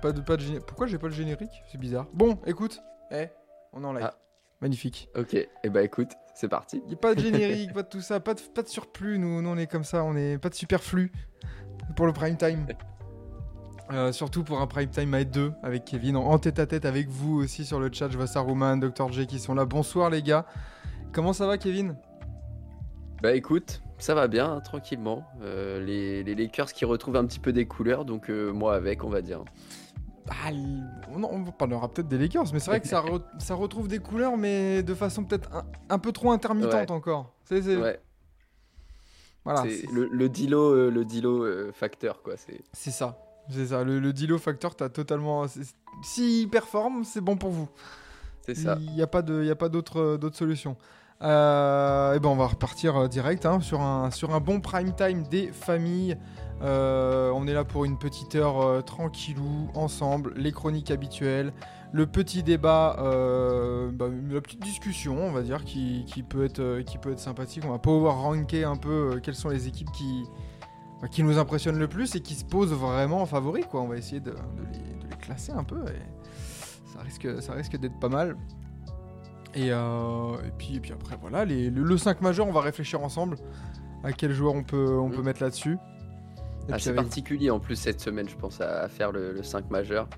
Pas de, pas de Pourquoi j'ai pas le générique? C'est bizarre. Bon, écoute, eh, on est en live. Ah. Magnifique. Ok, et eh bah écoute, c'est parti. Y a pas de générique, pas de tout ça, pas de, pas de surplus, nous, nous on est comme ça, on est pas de superflu pour le prime time. Euh, surtout pour un prime time à 2 avec Kevin, en, en tête à tête avec vous aussi sur le chat. Je vois Saruman, Dr. J qui sont là. Bonsoir les gars. Comment ça va Kevin? Bah écoute, ça va bien, hein, tranquillement. Euh, les, les Lakers qui retrouvent un petit peu des couleurs, donc euh, moi avec, on va dire. Ah, l- on, parlera peut-être des Lakers, mais c'est vrai que ça, re- ça retrouve des couleurs, mais de façon peut-être un, un peu trop intermittente Ouais. encore. C'est, Ouais, voilà, le, le Dilo, euh, le Dilo euh, facteur, quoi. C'est ça. C'est ça. Le, le Dilo Factor, t'as totalement. S'il performe, c'est bon pour vous. c'est ça. Il n'y a pas de, y a pas d'autre, d'autre solution. Euh, et ben on va repartir euh, direct hein, sur, un, sur un bon prime time des familles. Euh, on est là pour une petite heure euh, tranquillou, ensemble, les chroniques habituelles, le petit débat, euh, bah, la petite discussion, on va dire, qui, qui peut, être, euh, qui peut être sympathique. On va pouvoir ranker un peu quelles sont les équipes qui, bah, qui nous impressionnent le plus et qui se posent vraiment en favori. Quoi. On va essayer de, de les, de les classer un peu. Et ça risque, ça risque d'être pas mal. Et, et, puis, et puis après, voilà, les- le, le 5 majeur, on va réfléchir ensemble à quel joueur on peut, on peut Mm. mettre là-dessus. Assez particulier en plus cette semaine, je pense, à, à faire le, le 5 majeur.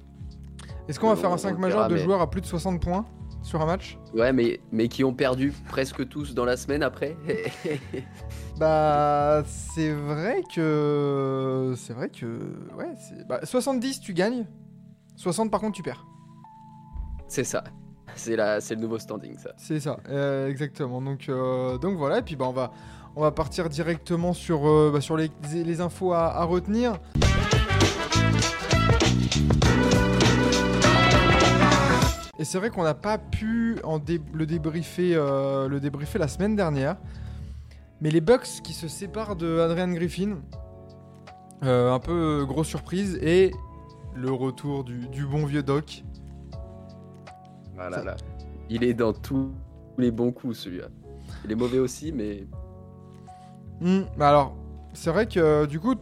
Est-ce qu'on va faire un on 5 le majeur de mais- joueurs à plus de 60 points sur un match? Ouais, mais, mais qui ont perdu presque tous dans la semaine après. Bah, c'est vrai que. C'est vrai que. Ouais, c'est- bah, 70, tu gagnes. 60, par contre, tu perds. c'est ça. C'est la- c'est le nouveau standing, ça. C'est ça, euh, exactement. Donc, euh, donc voilà, et puis bah, on, va, on va partir directement sur, euh, bah, sur les, infos à, retenir. Et c'est vrai qu'on n'a pas pu le, débriefer, euh, le débriefer la semaine dernière. Mais les Bucks qui se séparent de Adrian Griffin, euh, un peu grosse surprise, et le retour du, bon vieux Doc. Voilà. Il est dans tous les bons coups, celui-là. Il est mauvais aussi, mais Hmm, bah alors, c'est vrai que du coup,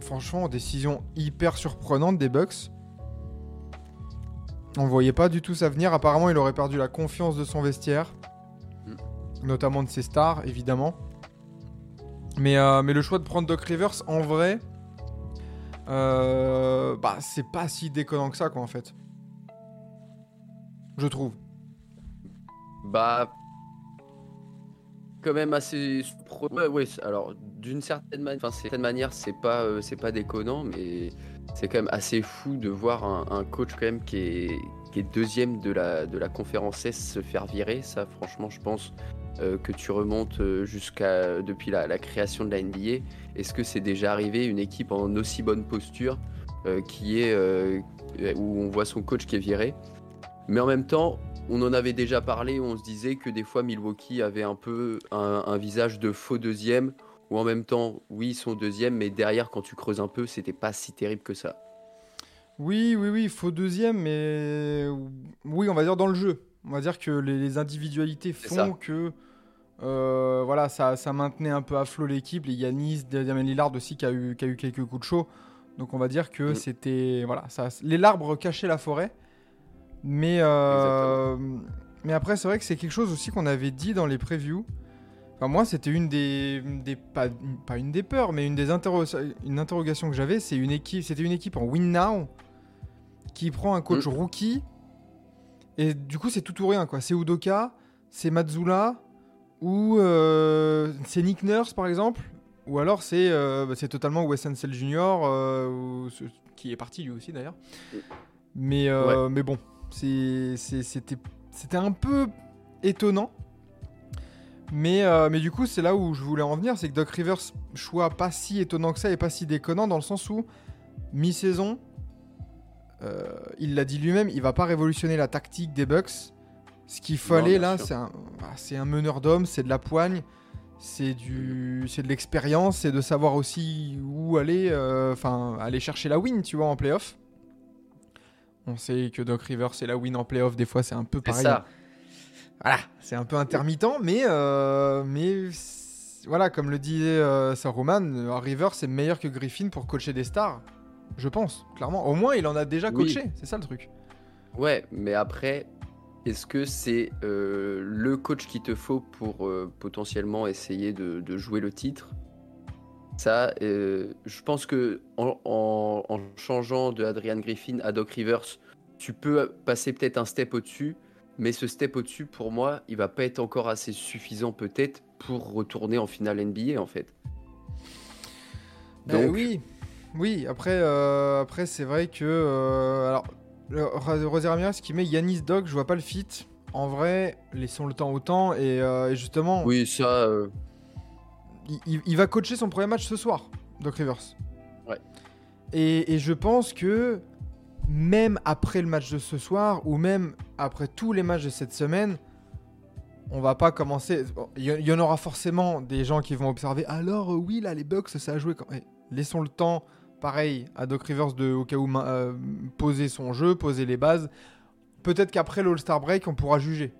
franchement, décision hyper surprenante des Bucks. On voyait pas du tout ça venir. Apparemment, il aurait perdu la confiance de son vestiaire, notamment de ses stars, évidemment. Mais, euh, mais le choix de prendre Doc Rivers, en vrai, euh, bah, c'est pas si déconnant que ça, quoi, en fait. Je trouve. Bah. Quand même assez. c'est- alors, d'une certaine, manière, c'est pas, euh, pas déconnant, mais c'est quand même assez fou de voir un, coach, quand même, qui est, deuxième de la, de conférence S se faire virer. Ça, franchement, je pense euh, que tu remontes euh, jusqu'à. depuis la, création de la NBA. Est-ce que c'est déjà arrivé une équipe en aussi bonne posture qui est. où on voit son coach qui est viré? Mais en même temps, on en avait déjà parlé, on se disait que des fois Milwaukee avait un peu un, un visage de faux deuxième, ou en même temps, oui, ils sont deuxième, mais derrière, quand tu creuses un peu, c'était pas si terrible que ça. Oui, oui, oui, faux deuxième, mais oui, on va dire dans le jeu. On va dire que les, les individualités font ça. que euh, voilà, ça, ça maintenait un peu à flot l'équipe. Les Yanis, Damien Lillard aussi qui a, eu, qui a eu quelques coups de chaud. Donc on va dire que Mm. c'était voilà, ça, les arbres cachaient la forêt. Mais euh, mais après c'est vrai que c'est quelque chose aussi qu'on avait dit dans les previews. Enfin, moi, c'était une des, pas, pas une des peurs, mais une des interro- une interrogation que j'avais, c'est une équipe, c'était une équipe en win now qui prend un coach Mm. rookie et du coup c'est tout ou rien quoi. C'est Udoka, c'est Mazzula ou euh, c'est Nick Nurse par exemple, ou alors c'est euh, bah, c'est totalement Wes Ansel Jr. euh, qui est parti lui aussi d'ailleurs. Mais euh, mais bon, c'était un peu étonnant. Mais, euh, mais du coup, c'est là où je voulais en venir, c'est que Doc Rivers, choix pas si étonnant que ça et pas si déconnant, dans le sens où mi-saison, euh, il l'a dit lui-même, il va pas révolutionner la tactique des Bucks. Ce qu'il fallait là, sûr. c'est un, bah, meneur d'hommes, c'est de la poigne, c'est du, c'est de l'expérience, c'est de savoir aussi où aller, euh, enfin aller chercher la win, tu vois, en playoff. On sait que Doc Rivers c'est la win en playoff, des fois c'est un peu C'est pareil. ça. Voilà, c'est un peu intermittent, mais, euh, mais voilà, comme le disait euh, Saruman, euh, Rivers c'est meilleur que Griffin pour coacher des stars, je pense, clairement. Au moins, il en a déjà Oui. coaché, c'est ça le truc. Ouais, mais après, est-ce que c'est euh, le coach qu'il te faut pour euh, potentiellement essayer de, de jouer le titre? Ça, euh, je pense que en, en- en changeant de Adrian Griffin à Doc Rivers, tu peux passer peut-être un step au-dessus, mais ce step au-dessus, pour moi, il va pas être encore assez suffisant peut-être pour retourner en finale NBA en fait. Euh, Donc, oui, oui. Après, euh, après c'est vrai que euh, alors Rosé Ramirez qui met Yanis Doc, je vois pas le fit. En vrai, laissons le temps au temps et, et justement, oui, ça, il, va coacher son premier match ce soir, Doc Rivers. Ouais. Et, et je pense que même après le match de ce soir ou même après tous les matchs de cette semaine, on va pas commencer. Il y, en aura forcément des gens qui vont observer. Alors euh, oui, là les Bucks, ça a joué. Quand... Eh, laissons le temps, pareil, à Doc Rivers de au cas où euh, poser son jeu, poser les bases. Peut-être qu'après l'All-Star Break, on pourra juger.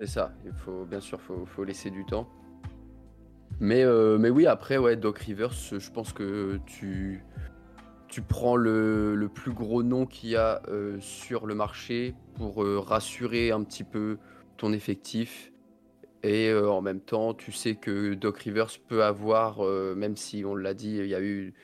C'est ça, il faut bien sûr faut, faut laisser du temps. Mais, euh, mais oui, après, ouais, Doc Rivers, je pense que tu, tu prends le, le plus gros nom qu'il y a euh, sur le marché pour euh, rassurer un petit peu ton effectif. Et euh, en même temps, tu sais que Doc Rivers peut avoir, euh, même si on l'a dit, il y a eu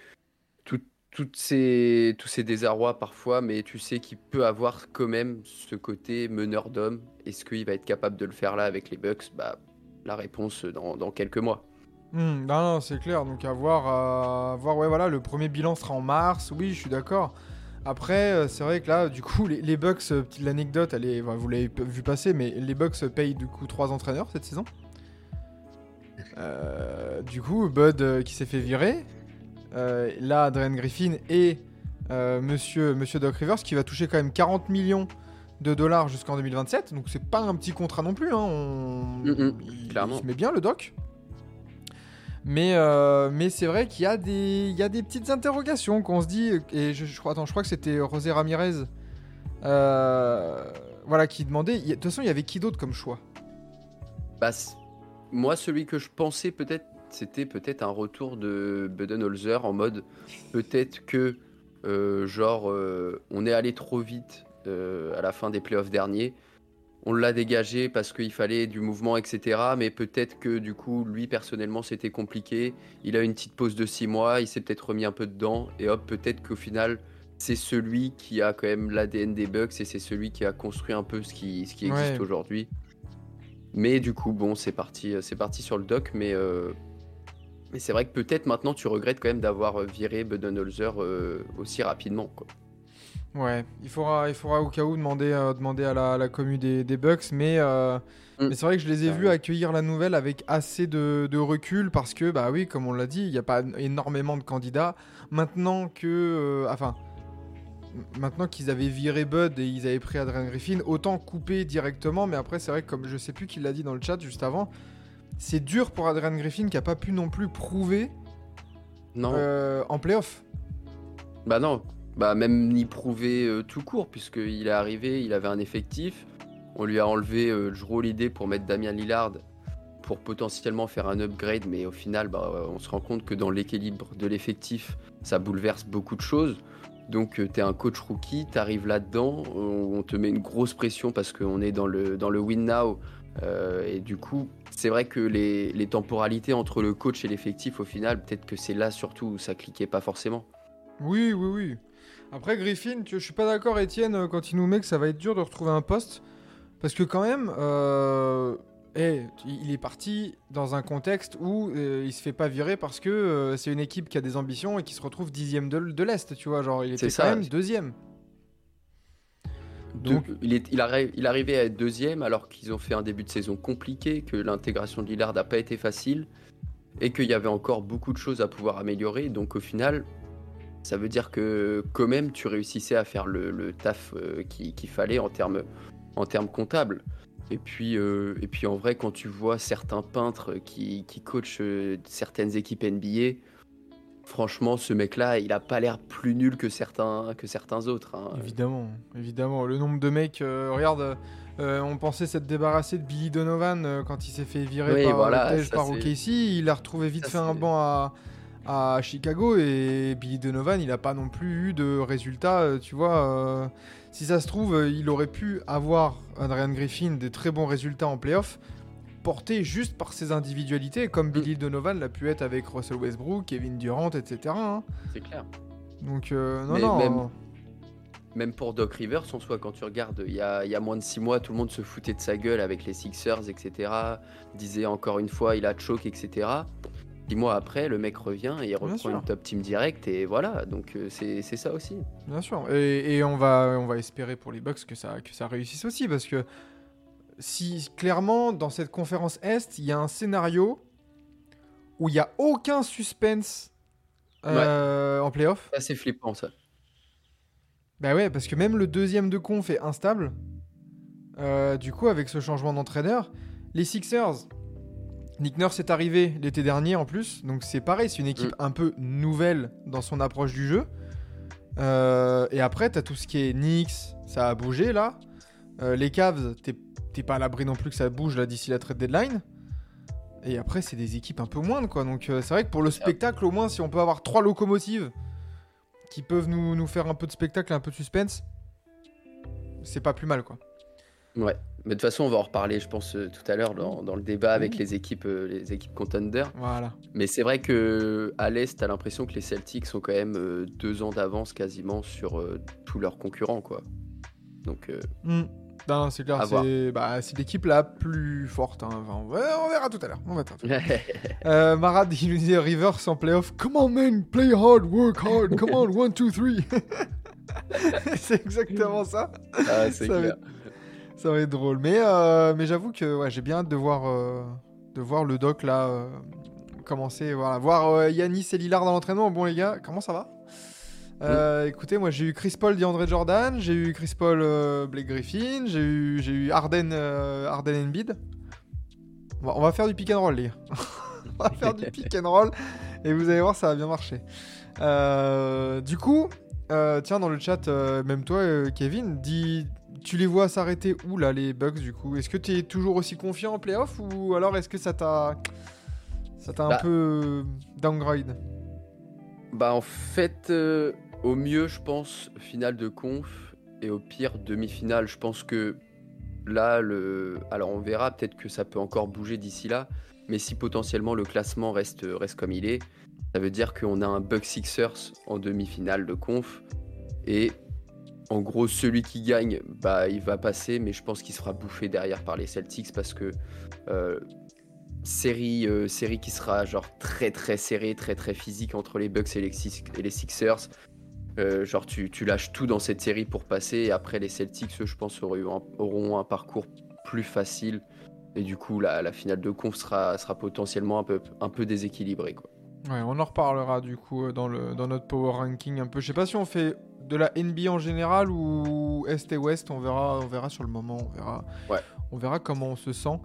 tout- toutes ces, tous ces désarrois parfois, mais tu sais qu'il peut avoir quand même ce côté meneur d'homme. Est-ce qu'il va être capable de le faire là avec les Bucks? Bah, La réponse dans, dans quelques mois. Hmm, non, non, c'est clair. Donc à voir, à voir. Ouais, voilà, le premier bilan sera en mars. Oui, je suis d'accord. Après, euh, c'est vrai que là, du coup, les, les Bucks, euh, petite l'anecdote, elle est, vous l'avez vu passer, mais les Bucks payent du coup trois entraîneurs cette saison. Euh, du coup, Bud euh, qui s'est fait virer. Euh, là, Adrian Griffin et euh, Monsieur, Monsieur Doc Rivers qui va toucher quand même 40 millions de dollars jusqu'en 2027. Donc c'est pas un petit contrat non plus. Hein. On... Il, clairement. il se met bien le Doc. Mais, euh, mais c'est vrai qu'il y, a des- y a des petites interrogations qu'on se dit. Et je, crois, que c'était José Ramirez euh, voilà, qui demandait. De toute façon, il y avait qui d'autre comme choix? Bah, moi, celui que je pensais peut-être, c'était peut-être un retour de Budenholzer en mode peut-être que, euh, genre, on est allé trop vite à la fin des playoffs derniers. On l'a dégagé parce qu'il fallait du mouvement, etc. Mais peut-être que du coup, lui personnellement, c'était compliqué. Il a une petite pause de six mois, il s'est peut-être remis un peu dedans. Et hop, peut-être qu'au final, c'est celui qui a quand même l'ADN des Bucks et c'est celui qui a construit un peu ce qui, ce qui existe Ouais. aujourd'hui. Mais du coup, bon, c'est parti, c'est parti sur le doc. Mais, euh, mais c'est vrai que peut-être maintenant, tu regrettes quand même d'avoir viré Budenholzer euh, aussi rapidement. Quoi. Ouais, il faudra, il faudra au cas où demander, euh, demander à la, la commu des, des Bucks, mais, euh, Mm. mais c'est vrai que je les ai vus accueillir la nouvelle avec assez de, de recul parce que, bah oui, comme on l'a dit, il n'y a pas énormément de candidats. Maintenant que, euh, enfin, maintenant qu'ils avaient viré Bud et ils avaient pris Adrian Griffin, autant couper directement, mais après, c'est vrai que comme je sais plus qui l'a dit dans le chat juste avant, c'est dur pour Adrian Griffin qui a pas pu non plus prouver Non, euh, en playoff. bah non, bah même ni prouver euh, tout court, puisqu'il est arrivé, il avait un effectif. On lui a enlevé euh, Jrue Holiday pour mettre Damien Lillard pour potentiellement faire un upgrade, mais au final, bah, on se rend compte que dans l'équilibre de l'effectif, ça bouleverse beaucoup de choses. Donc, tu es un coach rookie, tu arrives là-dedans, on on te met une grosse pression parce qu'on est dans le, dans le win now. euh, et du coup, c'est vrai que les, les temporalités entre le coach et l'effectif, au final, peut-être que c'est là surtout où ça cliquait pas forcément. Oui, oui, oui. Après Griffin, tu- je suis pas d'accord, Étienne, euh, quand il nous met que ça va être dur de retrouver un poste. Parce que quand même, euh, eh, il est parti dans un contexte où euh, il se fait pas virer parce que euh, c'est une équipe qui a des ambitions et qui se retrouve dixième de, de l'Est, tu vois. Genre, il était C'est quand même deuxième. Donc, il, est, il, il arrivait à être deuxième alors qu'ils ont fait un début de saison compliqué, que l'intégration de Lillard n'a pas été facile et qu'il y avait encore beaucoup de choses à pouvoir améliorer. Donc au final, ça veut dire que quand même tu réussissais à faire le, le taf euh, qui- qu'il fallait en termes en termes comptables. Et puis, euh, et puis en vrai, quand tu vois certains peintres qui, qui coachent euh, certaines équipes NBA, franchement, ce mec-là, il a pas l'air plus nul que certains, que certains autres. hein. Évidemment, évidemment. Le nombre de mecs, euh, regarde, euh, on pensait s'être débarrassé de Billy Donovan euh, quand il s'est fait virer Oui, par, voilà, par OKC. Il a retrouvé vite ça, fait un banc à, à Chicago et Billy Donovan, il a pas non plus eu de résultats. euh, tu vois, euh, si ça se trouve, euh, il aurait pu avoir Adrian Griffin des très bons résultats en playoff. porté juste par ses individualités, comme Mm. Billy Donovan l'a pu être avec Russell Westbrook, Kevin Durant, etc. hein. C'est clair. Donc, euh, non, Mais non. même- Même pour Doc Rivers, en soi, quand tu regardes, il y a, il y a moins de 6 mois, tout le monde se foutait de sa gueule avec les Sixers, etc. Disait encore une fois, il a choke, etc. Six mois après, le mec revient et il reprend une top team direct et voilà. Donc euh, c'est ça aussi. Bien sûr. Et, et on, va, on va espérer pour les Bucks que ça, que ça réussisse aussi. Parce que si clairement, dans cette conférence Est, il y a un scénario où il n'y a aucun suspense euh, en playoff. C'est assez flippant ça. Bah ouais, parce que même le deuxième de conf est instable. Euh, du coup, avec ce changement d'entraîneur, les Sixers, Nick Nurse est arrivé l'été dernier en plus, donc c'est pareil, c'est une équipe un peu nouvelle dans son approche du jeu. Euh, et après, t'as tout ce qui est Knicks, ça a bougé là. Euh, les Cavs, t'es pas à l'abri non plus que ça bouge là d'ici la trade deadline. Et après, c'est des équipes un peu moindres quoi. Donc euh, c'est vrai que pour le spectacle, au moins, si on peut avoir trois locomotives qui peuvent nous, nous faire un peu de spectacle, un peu de suspense, c'est pas plus mal quoi. Ouais. Mais de toute façon, on va en reparler, je pense, euh, tout à l'heure dans, dans le débat avec les équipes, euh, les équipes contenders. Voilà. Mais c'est vrai que à l'Est, t'as l'impression que les Celtics sont quand même euh, deux ans d'avance quasiment sur tous leurs concurrents, quoi. Donc. Non, c'est clair, c'est bah, l'équipe la plus forte. hein. Enfin, on, verra tout à l'heure. On va Euh, Marad, il nous dit Rivers en playoff. Come on, man, play hard, work hard. Come on, one, two, three. c'est exactement ça. ah, c'est va clair. Ça va être drôle. Mais, euh, mais j'avoue que ouais, j'ai bien hâte de voir, euh, de voir le doc là euh, commencer. Voilà. Voir Yanis et Lillard dans l'entraînement. Bon, les gars, comment ça va? Écoutez, moi j'ai eu Chris Paul, DeAndre Jordan, j'ai eu Chris Paul, Blake Griffin, j'ai eu, j'ai eu Arden, Arden Embiid. On va, on va faire du pick and roll, les gars. on va faire du pick and roll et vous allez voir, ça va bien marcher. Du coup, tiens, dans le chat, même toi, Kevin, dis, tu les vois s'arrêter où là, les Bucks, du coup? Est-ce que tu es toujours aussi confiant en playoff ou alors est-ce que ça t'a ça t'a un Bah. peu downgrade? Bah, en fait, euh, au mieux, je pense, finale de conf, et au pire, demi-finale. Je pense que là, le... alors on verra, peut-être que ça peut encore bouger d'ici là, mais si potentiellement le classement reste, reste comme il est, ça veut dire qu'on a un Bucks Sixers en demi-finale de conf, et en gros, celui qui gagne, bah, il va passer, mais je pense qu'il sera bouffé derrière par les Celtics parce que euh, série, euh, série qui sera genre très très serrée, très très physique entre les Bucks et les, Sixers. Euh, genre tu, lâches tout dans cette série pour passer après les Celtics, je pense, auront, un- parcours plus facile et du coup la, finale de conf sera, potentiellement un peu, un peu déséquilibrée. On en reparlera du coup dans, notre power ranking un peu. Sais pas si on fait de la NBA en général ou Est et Ouest, on verra, on verra sur le moment, on verra, Ouais. on verra comment on se sent.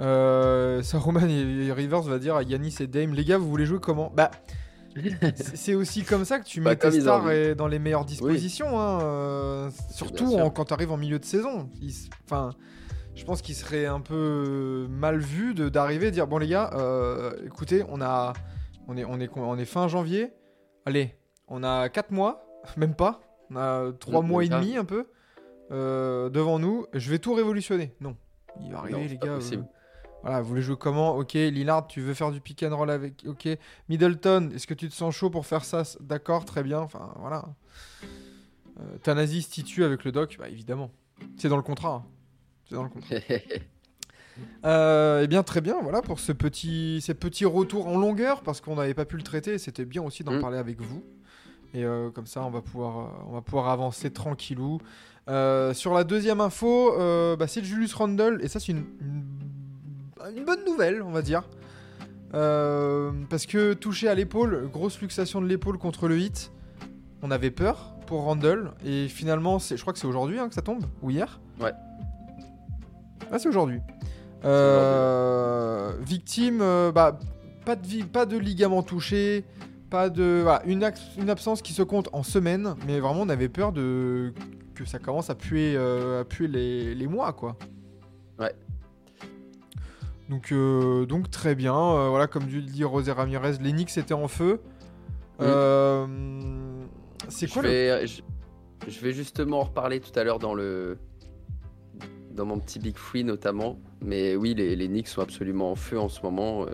Euh, Saruman et Rivers va dire à Yanis et Dame, les gars, vous voulez jouer comment? Bah, c'est aussi comme ça que tu Bah, mets tes stars et dans les meilleures dispositions. hein, euh, surtout en- quand tu arrives en milieu de saison. Enfin, je pense qu'il serait un peu mal vu d'arriver et dire bon les gars, euh, écoutez, on a, on est, on est, on est fin janvier. Allez, on a 4 mois, même pas. On a 3 Mm, mois et demi un peu euh, devant nous. Je vais tout révolutionner. Non, il va arriver Non, les gars. euh, voilà, vous voulez jouer comment? Ok, Lillard, tu veux faire du pick and roll avec. Ok, Middleton, est-ce que tu te sens chaud pour faire ça? D'accord, très bien. Enfin, voilà. Euh, Tanasi se titue avec le doc, bah évidemment. C'est dans le contrat. hein. C'est dans le contrat. Euh, eh bien, très bien, voilà pour ce petit, ces petits retours en longueur, parce qu'on n'avait pas pu le traiter. C'était bien aussi d'en Mm. parler avec vous. Et euh, comme ça, on va pouvoir, euh, on va pouvoir avancer tranquillou. Euh, sur la deuxième info, euh, bah, c'est Julius Randle, et ça, c'est une, une, une bonne nouvelle, on va dire. Parce que touché à l'épaule, grosse luxation de l'épaule contre le hit. On avait peur pour Randall. Et finalement, je crois que c'est aujourd'hui hein, que ça tombe. Ou hier Ouais. Ah, c'est aujourd'hui. Victime, bah, pas de, pas de ligament touché. Pas de. voilà, une, absence qui se compte en semaines. Mais vraiment, on avait peur de que ça commence à puer, euh, à puer les, les mois, quoi. Ouais. Donc, euh, donc très bien. Euh, voilà, comme tu le dis, Rosé Ramirez, l'Enix était en feu. Oui. C'est Je quoi le... je, je vais justement en reparler tout à l'heure dans le dans mon petit Big Free notamment. Mais oui, les, les Knicks sont absolument en feu en ce moment.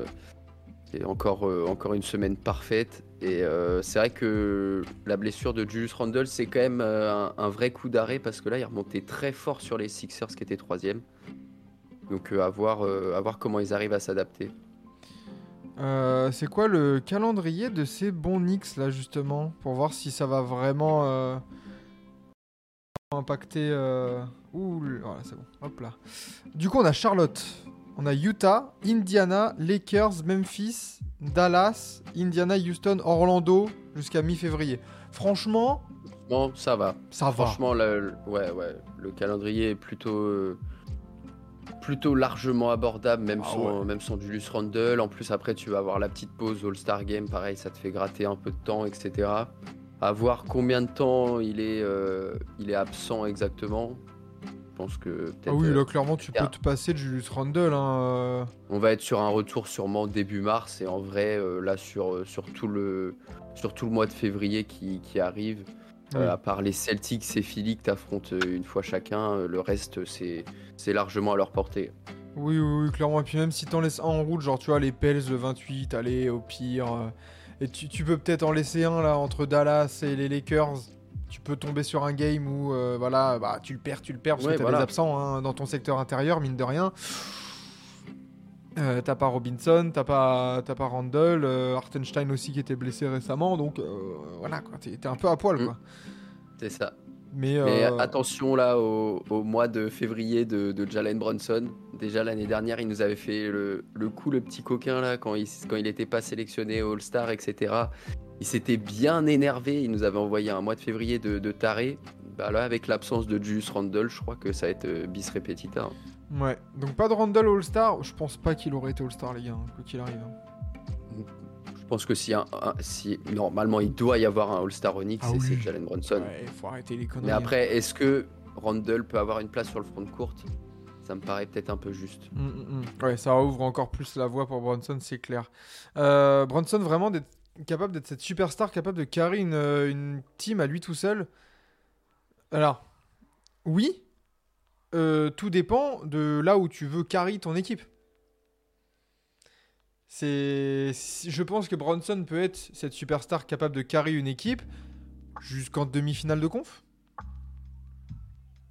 C'est encore, encore une semaine parfaite. Et euh, c'est vrai que la blessure de Julius Randle, c'est quand même euh, un, vrai coup d'arrêt parce que là, il remontait très fort sur les Sixers qui étaient troisième. Donc euh, à, voir, comment ils arrivent à s'adapter. C'est quoi le calendrier de ces bons Knicks là justement pour voir si ça va vraiment impacter. Ouh, voilà, c'est bon. Hop là. Du coup, on a Charlotte, on a Utah, Indiana, Lakers, Memphis, Dallas, Indiana, Houston, Orlando jusqu'à mi-février. Franchement, Bon, ça va. ça va. Franchement, le, le- ouais, ouais, le calendrier est plutôt, euh, plutôt largement abordable, même, Ah sans, ouais. même Julius Randle. En plus, après, tu vas avoir la petite pause All-Star Game, pareil, ça te fait gratter un peu de temps, etc. À voir combien de temps il est, euh, il est absent exactement. Pense que. Ah oui, euh, là clairement tu peux te passer de Julius Randle. Hein, euh. on va être sur un retour sûrement début mars et en vrai, euh, là, sur, euh, sur, tout le, sur tout le mois de février qui, qui arrive. Euh, Oui. à part les Celtics et Philly que t'affrontes euh, une fois chacun, euh, le reste c'est largement à leur portée. Oui, oui, oui, clairement. Et puis même si t'en laisses un en route, genre tu vois, les Pels le 28, allez, au pire. euh, et tu, tu peux peut-être en laisser un là entre Dallas et les Lakers. Tu peux tomber sur un game où euh, voilà, bah, tu le perds, tu le perds parce Ouais, que t'as voilà. des absents hein, dans ton secteur intérieur, mine de rien. Euh, t'as pas Robinson, t'as pas, t'as pas Randall, euh, Hartenstein aussi qui était blessé récemment, donc euh, voilà quoi, t'es t'es un peu à poil Mm. quoi. C'est ça. Mais, Mais euh, attention là au, au mois de février de, de Jalen Brunson. Déjà l'année dernière, il nous avait fait le, le coup, le petit coquin là, quand il quand il était pas sélectionné All-Star, etc. Il s'était bien énervé. Il nous avait envoyé un mois de février de, de taré. Bah là, avec l'absence de Julius Randle, je crois que ça va être euh, bis repetita. hein. ouais, donc pas de Randall All-Star. Je pense pas qu'il aurait été All-Star les gars, hein, quoi qu'il arrive. hein. Je pense que si, un, un- si normalement il doit y avoir un All-Star Onyx, Ah oui. c'est Jalen Brunson. Ouais, faut arrêter les conneries. Mais après, est-ce que Randle peut avoir une place sur le front de courte? Ça me paraît peut-être un peu juste. Mm, mm, mm. Ouais, ça ouvre encore plus la voie pour Bronson, c'est clair. Euh, Bronson, vraiment d'être capable d'être cette superstar, capable de carrer une, euh, une team à lui tout seul. Alors, oui, euh, tout dépend de là où tu veux carry ton équipe. C'est, je pense que Bronson peut être cette superstar capable de carry une équipe jusqu'en demi-finale de conf.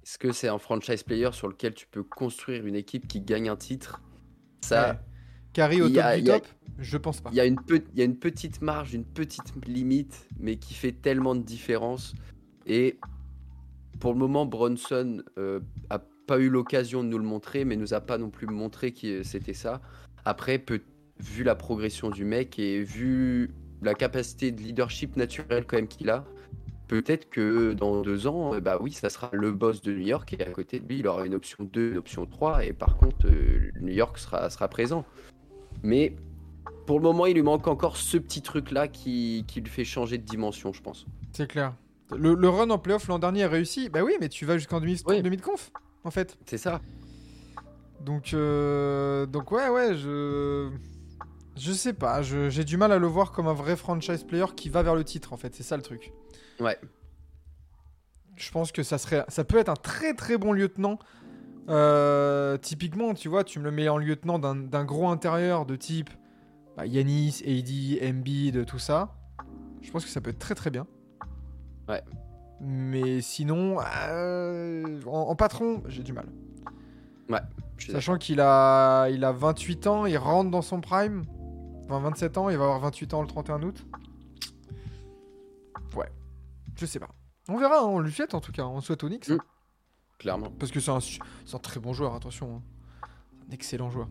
Est-ce que c'est un franchise player sur lequel tu peux construire une équipe qui gagne un titre? Ça, Ouais. Carry au top a- du a- top, je pense pas. il y, a une pe- il y a une petite marge, une petite limite, mais qui fait tellement de différence. Et pour le moment, Bronson euh, a pas eu l'occasion de nous le montrer, mais nous a pas non plus montré que c'était ça. Après, peut- vu la progression du mec et vu la capacité de leadership naturel quand même qu'il a, peut-être que dans deux ans, euh, bah oui, ça sera le boss de New York et à côté de lui, il aura une option 2, une option 3 et par contre, euh, New York sera, sera présent. Mais pour le moment, il lui manque encore ce petit truc-là qui, qui lui fait changer de dimension, je pense. C'est clair. Le, le run en playoff l'an dernier a réussi. Bah oui, mais tu vas jusqu'en demi, Oui. demi de conf, en fait. C'est ça. Donc, euh, donc ouais, ouais, je, je sais pas. J'ai du mal à le voir comme un vrai franchise player qui va vers le titre, en fait. C'est ça le truc. Ouais. Je pense que ça serait, ça peut être un très très bon lieutenant. Euh, typiquement, tu vois, tu me le mets en lieutenant d'un gros intérieur de type bah, Yanis, AD, Embiid, tout ça. Je pense que ça peut être très très bien. Ouais. Mais sinon, euh, en, en patron, j'ai du mal. Suis Sachant qu'il a, il a 28 ans, il rentre dans son prime. Enfin, 27 ans, il va avoir 28 ans le 31 août. Ouais. Je sais pas. On verra, hein, on lui souhaite en tout cas. On souhaite Onyx. hein. Clairement. Parce que c'est un, très bon joueur, attention. hein. Un excellent joueur.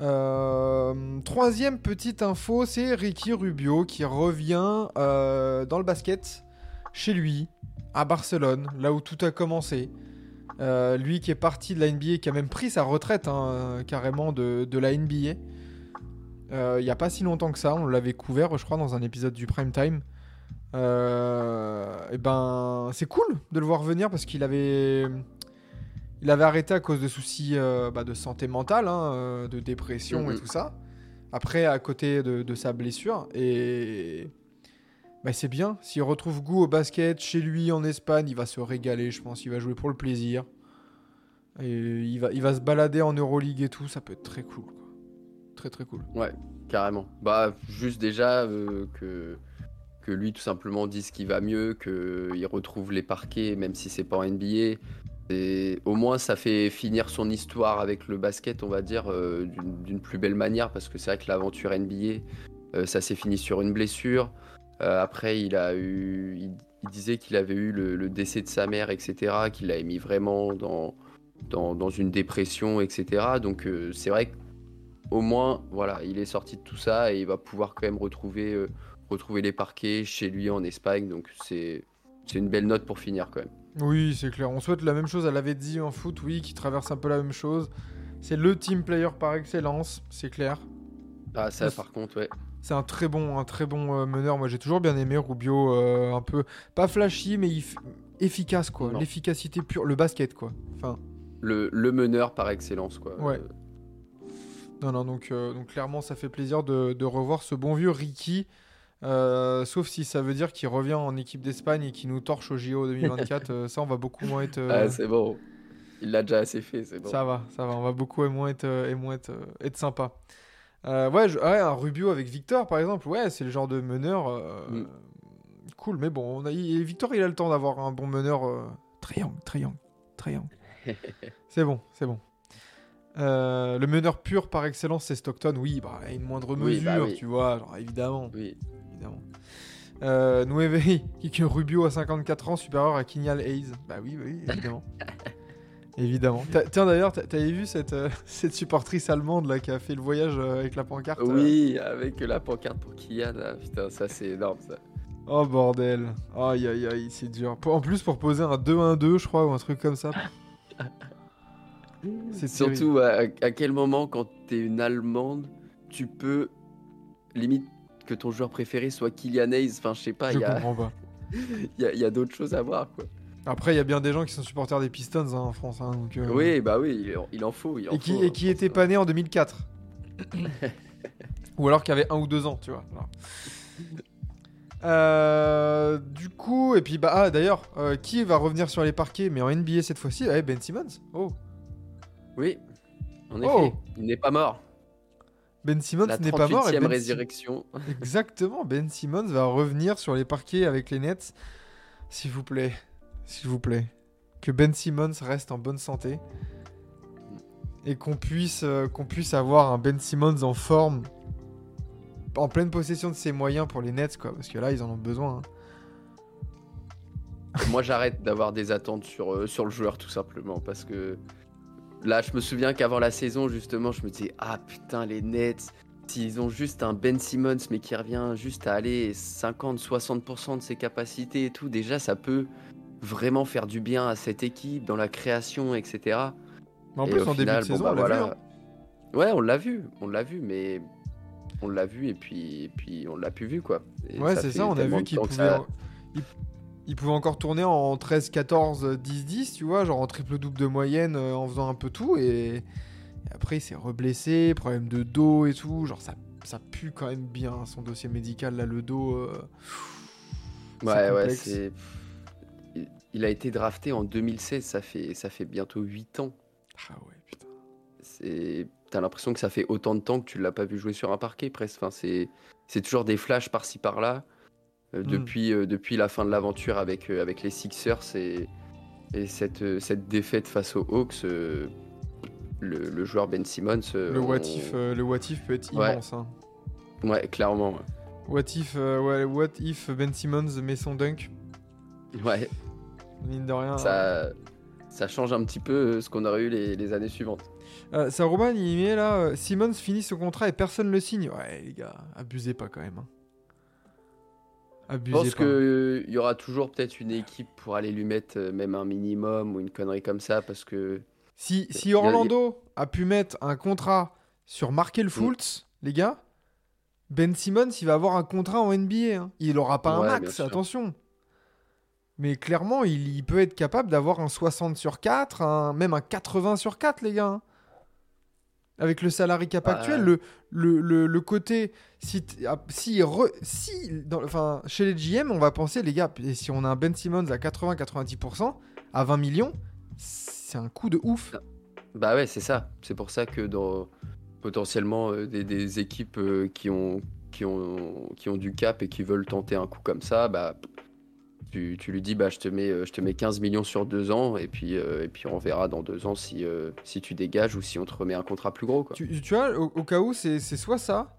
Euh, troisième petite info, c'est Ricky Rubio qui revient euh, dans le basket chez lui, à Barcelone, là où tout a commencé. Euh, lui qui est parti de la NBA, qui a même pris sa retraite hein, carrément de, de la NBA. Il n'y a pas si longtemps que ça, on l'avait couvert, je crois, dans un épisode du Prime Time. Et ben, c'est cool de le voir venir parce qu'il avait, il avait arrêté à cause de soucis euh, bah, de santé mentale, hein, euh, de dépression et Mhm. tout ça. Après, à côté de, de sa blessure. Et bah, c'est bien. S'il retrouve goût au basket chez lui en Espagne, il va se régaler, je pense. Il va jouer pour le plaisir. Et il va, il va se balader en Euroleague et tout. Ça peut être très cool. Quoi. Très très cool. Carrément. Bah, juste déjà euh, que, que lui, tout simplement, dise qu'il va mieux, qu'il retrouve les parquets, même si c'est pas en NBA. Et au moins, ça fait finir son histoire avec le basket, on va dire, euh, d'une plus belle manière, parce que c'est vrai que l'aventure NBA, euh, ça s'est fini sur une blessure. Euh, après, il a eu, il, disait qu'il avait eu le, décès de sa mère, etc., qu'il l'avait mis vraiment dans, dans, dans une dépression, etc. Donc, c'est vrai que au moins, voilà, il est sorti de tout ça et il va pouvoir quand même retrouver, retrouver les parquets chez lui en Espagne. Donc c'est c'est une belle note pour finir quand même. Oui, c'est clair. On souhaite la même chose à Lavezzi en foot, oui, qui traverse un peu la même chose. C'est le team player par excellence, c'est clair. Ah ça par contre, ouais. C'est un très bon, un très bon euh, meneur. Moi, j'ai toujours bien aimé Rubio, euh, un peu pas flashy, mais efficace quoi. L'efficacité pure, le basket quoi. Enfin, Le, le meneur par excellence quoi. Ouais. Euh, non, non. Donc, euh, donc clairement, ça fait plaisir de, de revoir ce bon vieux Ricky. Euh, sauf si ça veut dire qu'il revient en équipe d'Espagne et qu'il nous torche au JO 2024. euh, ça, on va beaucoup moins être. euh, Ah, c'est bon. Il l'a déjà assez fait, c'est bon. Ça va, ça va. On va beaucoup et moins être, euh, et moins être, euh, être sympa. Euh, ouais, je- ouais, un Rubio avec Victor, par exemple. Ouais, c'est le genre de meneur euh, Mm. cool. Mais bon, on a, il- Victor, il a le temps d'avoir un bon meneur. Euh, triangle, triangle, triangle. c'est bon, c'est bon. Euh, le meneur pur par excellence, c'est Stockton. Oui, bah, à une moindre Oui, mesure, bah oui. tu vois. Genre, évidemment, Oui. Évidemment. Euh, Nueve, que Rubio à 54 ans, supérieur à Kinyal Hayes. Bah oui, oui, évidemment. évidemment. T'as- Tiens, d'ailleurs, t'as- t'avais vu cette, euh, cette supportrice allemande là qui a fait le voyage euh, avec la pancarte euh Oui, avec la pancarte pour Kian. putain, ça c'est énorme ça. Oh bordel. Aïe aïe aïe, c'est dur. En plus, pour poser un 2-1-2, je crois, ou un truc comme ça. C'est. Surtout à, à quel moment quand t'es une Allemande, tu peux limite que ton joueur préféré soit Kylian Hayes. Enfin, je sais pas, Je il y a, comprends pas. il y a- il y a d'autres choses à voir quoi. Après, il y a bien des gens qui sont supporters des Pistons hein, en France. hein, donc, euh, Oui, bah oui, il en, faut. Il en Et qui, faut, et hein, qui était pas né en 2004. ou alors qui avait un ou deux ans, tu vois. Euh, du coup, et puis bah ah, d'ailleurs, euh, qui va revenir sur les parquets, mais en NBA cette fois-ci? Ouais, Ben Simmons. Oh, Oui, en Oh. effet, il n'est pas mort. Ben Simmons La n'est pas mort. 38e Ben résurrection. Exactement, Ben Simmons va revenir sur les parquets avec les Nets. S'il vous plaît, s'il vous plaît, que Ben Simmons reste en bonne santé et qu'on puisse, euh, qu'on puisse avoir un Ben Simmons en forme, en pleine possession de ses moyens pour les Nets, quoi, parce que là ils en ont besoin. hein. Moi, j'arrête d'avoir des attentes sur, euh, sur le joueur, tout simplement, parce que là, je me souviens qu'avant la saison, justement, je me disais, ah putain, les Nets, s'ils ont juste un Ben Simmons, mais qui revient juste à aller 50-60% de ses capacités et tout, déjà, ça peut vraiment faire du bien à cette équipe, dans la création, etc. Mais en Et plus, en final, début de saison, bon, bah, on l'a vu, voilà. hein. Ouais, on l'a vu, on l'a vu, mais on l'a vu et puis, et puis on l'a plus vu quoi. Et Ouais, c'est ça, on a vu qu'il pouvait, ça- il, il pouvait encore tourner en 13, 14, 10, 10, tu vois, genre en triple-double de moyenne euh, en faisant un peu tout. Et, et après, il s'est reblessé, problème de dos et tout. Genre, ça, ça pue quand même bien son dossier médical, là, le dos. euh, Ouais, ouais, c'est. Il- Il a été drafté en 2016, ça fait, ça fait bientôt 8 ans. Ah ouais, putain. C'est... T'as l'impression que ça fait autant de temps que tu l'as pas vu jouer sur un parquet presque. Enfin, c'est... c'est toujours des flashs par-ci par-là. Euh, Mm. depuis, euh, depuis la fin de l'aventure avec, euh, avec les Sixers et, et cette, cette défaite face aux Hawks, le, le joueur Ben Simmons. Le on- what if, le what if peut être Ouais. immense. hein. Ouais, clairement. ouais. What if, ouais, what if Ben Simmons met son dunk? Ouais, Mine de rien. ça, ça change un petit peu ce qu'on aurait eu les, les années suivantes. Euh, Saruman, il met là, Simmons finit son contrat et personne le signe. Ouais, les gars, abusez pas quand même. hein. Je pense qu'il y aura toujours peut-être une équipe pour aller lui mettre euh, même un minimum ou une connerie comme ça parce que Si, a- Orlando a pu mettre un contrat sur Markel Fultz, les gars, Ben Simmons, il va avoir un contrat en NBA. hein. Il aura pas Ouais, un max, attention. Mais clairement, il, il peut être capable d'avoir un 60 sur 4, un- même un 80 sur 4, les gars. hein. Avec le salarié cap Ouais. actuel, le, le, le, le côté. Si, ah, si, re- si dans, enfin, chez les GM, on va penser, les gars, et si on a un Ben Simmons à 80-90%, à 20 millions, c'est un coup de ouf. bah ouais c'est ça. C'est pour ça que dans potentiellement euh, des, des équipes euh, qui ont qui ont qui ont du cap et qui veulent tenter un coup comme ça, bah tu, tu lui dis bah je te mets euh, je te mets 15 millions sur deux ans et puis euh, et puis on verra dans deux ans si euh, si tu dégages ou si on te remet un contrat plus gros quoi. Tu, tu vois, au, au cas où, c'est c'est soit ça,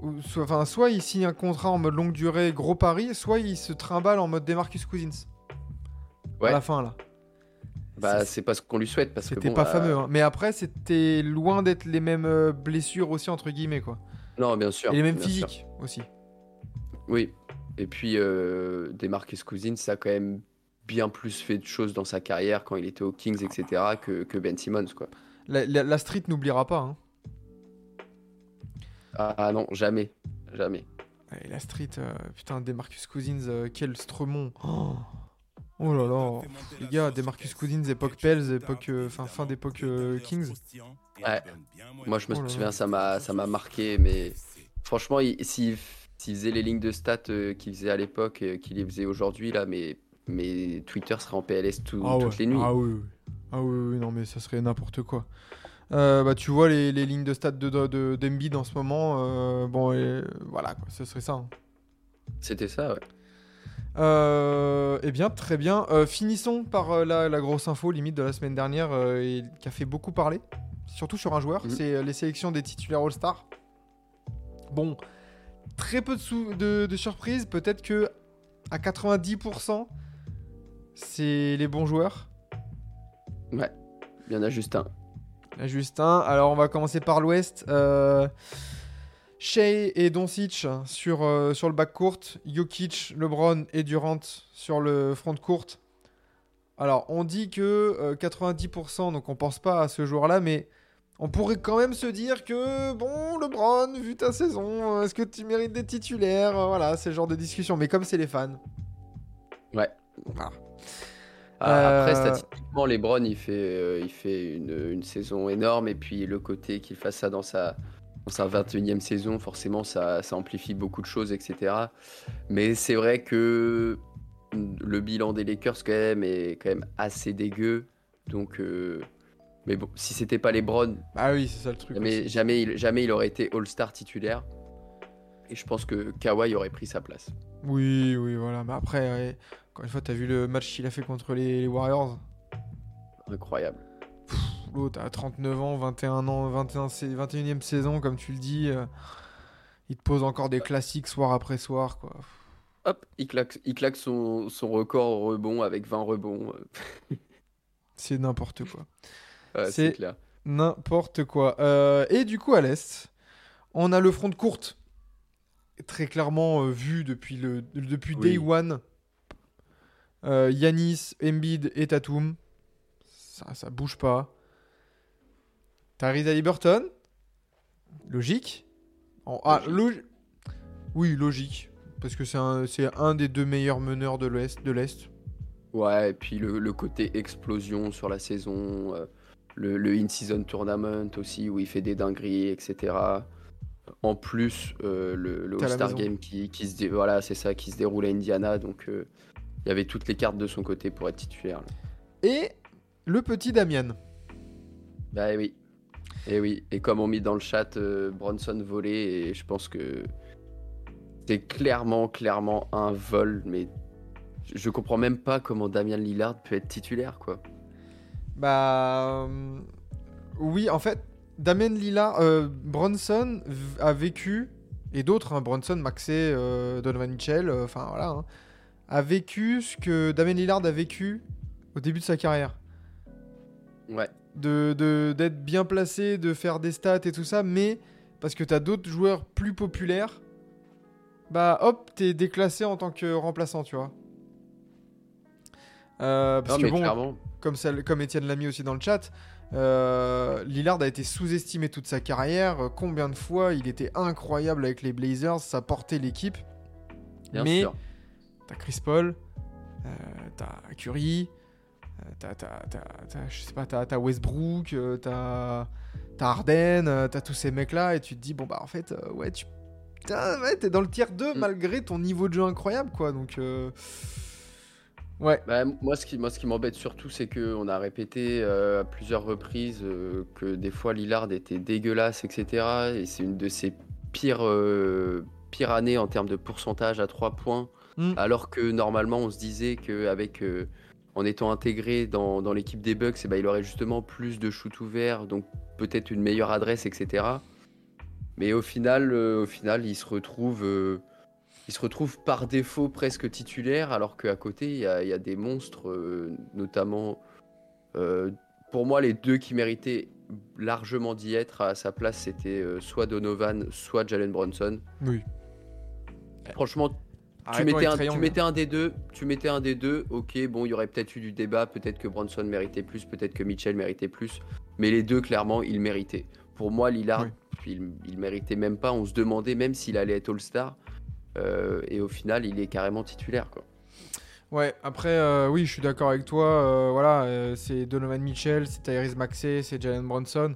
ou soit, enfin, soit il signe un contrat en mode longue durée, gros pari, soit il se trimballe en mode Demarcus Cousins. Ouais. À la fin, là. Bah C'est- pas ce qu'on lui souhaite parce que C'était bon, pas bah, fameux. hein. Mais après, c'était loin d'être les mêmes blessures aussi, entre guillemets, quoi. Non bien sûr. Et les mêmes sûr. physiques aussi. Oui. Et puis, euh, Demarcus Cousins, ça a quand même bien plus fait de choses dans sa carrière quand il était aux Kings, etc., que, que Ben Simmons, quoi. La, la- la street n'oubliera pas. Hein. Ah, ah non, jamais. Jamais. Ouais, la street, euh, putain, Demarcus Cousins, euh, quel Stremont. Oh. Oh là là. Les gars, Demarcus Cousins, époque Pels, époque, euh, fin, fin d'époque euh, Kings. Ouais. Moi, je me Oh souviens, ça m'a marqué, mais franchement, il- s'il s'il faisait les lignes de stats euh, qu'il faisait à l'époque, et qu'il les faisait aujourd'hui, là, mais, mais Twitter serait en PLS tout- Ah ouais. toutes les nuits. Ah oui, oui. Ah oui, oui, non, mais ça serait n'importe quoi. Euh, bah, tu vois les, les lignes de stats de, de, de- d'Embiid en ce moment. euh, bon, et, voilà, quoi, ce serait ça. hein. C'était ça, ouais. Euh, eh bien, très bien. Euh, finissons par euh, la, la grosse info limite de la semaine dernière euh, et qui a fait beaucoup parler, surtout sur un joueur, Mhm. c'est euh, les sélections des titulaires All-Star. Bon, très peu de, sou- de, de surprises, peut-être que à 90%, c'est les bons joueurs. Il y en a juste un. Alors on va commencer par l'ouest. Euh, Shea et Doncic sur, euh, sur le back court. Jokic, LeBron et Durant sur le front court. Alors on dit que euh, 90%, donc on pense pas à ce joueur-là, mais on pourrait quand même se dire que, bon, LeBron, vu ta saison, euh, est-ce que tu mérites des titulaires Euh, Voilà, c'est le genre de discussion. Mais comme c'est les fans. Ouais. Voilà. Ah, Après, Euh, statistiquement, LeBron, il fait, euh, il fait une, une saison énorme. Et puis, le côté qu'il fasse ça dans sa, dans sa 21e saison, forcément, ça, ça amplifie beaucoup de choses, etc. Mais c'est vrai que le bilan des Lakers, quand même, est quand même assez dégueu. Donc, euh, mais bon, si c'était pas LeBron, Bah oui, c'est ça le truc. jamais, aussi. jamais, il, jamais il aurait été All-Star titulaire. Et je pense que Kawhi aurait pris sa place. Oui, oui, voilà. Mais après, ouais, encore une fois, t'as vu le match qu'il a fait contre les, les Warriors? Incroyable. L'autre a 39 ans, 21 ans, 21, sa- 21e saison, comme tu le dis. euh, il te pose encore des classiques soir après soir, quoi. Hop, il claque, il claque son, son record au rebond avec 20 rebonds. C'est n'importe quoi. Ouais, C'est- clair. N'importe quoi. Euh, et du coup, à l'Est, on a le front de courte. Très clairement euh, vu depuis, le, depuis Oui. Day One. Euh, Yanis, Embiid et Tatum. Ça, ça bouge pas. Tyrese Haliburton. Logique. En- ah, Logique. Oui, logique. Parce que c'est un, des deux meilleurs meneurs de l'Est. De l'Est. Ouais, et puis le, le côté explosion sur la saison, le, le in-season tournament aussi, où il fait des dingueries, etc. En plus, euh, le, All-Star. Game qui, qui se, voilà, c'est ça, qui se déroule à Indiana, donc euh, il y avait toutes les cartes de son côté pour être titulaire. là. Et le petit Damian. Bah eh oui. Et oui, et comme on mis dans le chat, euh, Bronson volé, et je pense que c'est clairement, clairement un vol, mais je- je comprends même pas comment Damian Lillard peut être titulaire, quoi. Bah. euh, oui, en fait, Damien Lillard, euh, Bronson a vécu, et d'autres, hein, Bronson, Maxey, euh, Donovan Mitchell, enfin voilà, hein, a vécu ce que Damien Lillard a vécu au début de sa carrière. Ouais. de de- d'être bien placé, de faire des stats et tout ça, mais parce que t'as d'autres joueurs plus populaires, bah hop, t'es déclassé en tant que remplaçant, tu vois. Euh, parce Non, que bon, clairement. comme, ça, comme Étienne l'a mis aussi dans le chat, euh, Lillard a été sous-estimé toute sa carrière. Euh, Combien de fois il était incroyable avec les Blazers, ça portait l'équipe. Bien mais t'as Chris Paul, euh, t'as Curry, euh, t'as, je sais pas, t'as, Westbrook, t'as, t'as Harden, t'as tous ces mecs-là, et tu te dis, bon bah en fait, ouais, tu putain, ouais, t'es dans le tier 2 Mm. malgré ton niveau de jeu incroyable, quoi. Donc, euh, ouais, Bah, moi, ce qui, moi, ce qui m'embête surtout, c'est qu'on a répété euh, à plusieurs reprises euh, que des fois Lillard était dégueulasse, etc. Et c'est une de ses pires, euh, pires années en termes de pourcentage à 3 points. Mm. Alors que normalement, on se disait qu'avec. en étant intégré dans, dans l'équipe des Bucks, eh ben, il aurait justement plus de shoot ouverts, donc peut-être une meilleure adresse, etc. Mais au final, au final il se retrouve. Il se retrouve par défaut presque titulaire, alors qu'à côté, il y, a il y a des monstres, euh, notamment, euh, pour moi, les deux qui méritaient largement d'y être à sa place, c'était euh, soit Donovan, soit Jalen Brunson. oui. Franchement, tu mettais, un, Trae tu Young. mettais un des deux, tu mettais un des deux, ok, bon, il y aurait peut-être eu du débat, peut-être que Brunson méritait plus, peut-être que Mitchell méritait plus, mais les deux, clairement, ils méritaient. Pour moi, Lillard, il, il méritait même pas, on se demandait même s'il allait être All-Star, euh, et au final, il est carrément titulaire, quoi. Ouais, après, euh, oui, je suis d'accord avec toi. euh, voilà, euh, c'est Donovan Mitchell, c'est Tyrese Maxey, c'est Jalen Bronson.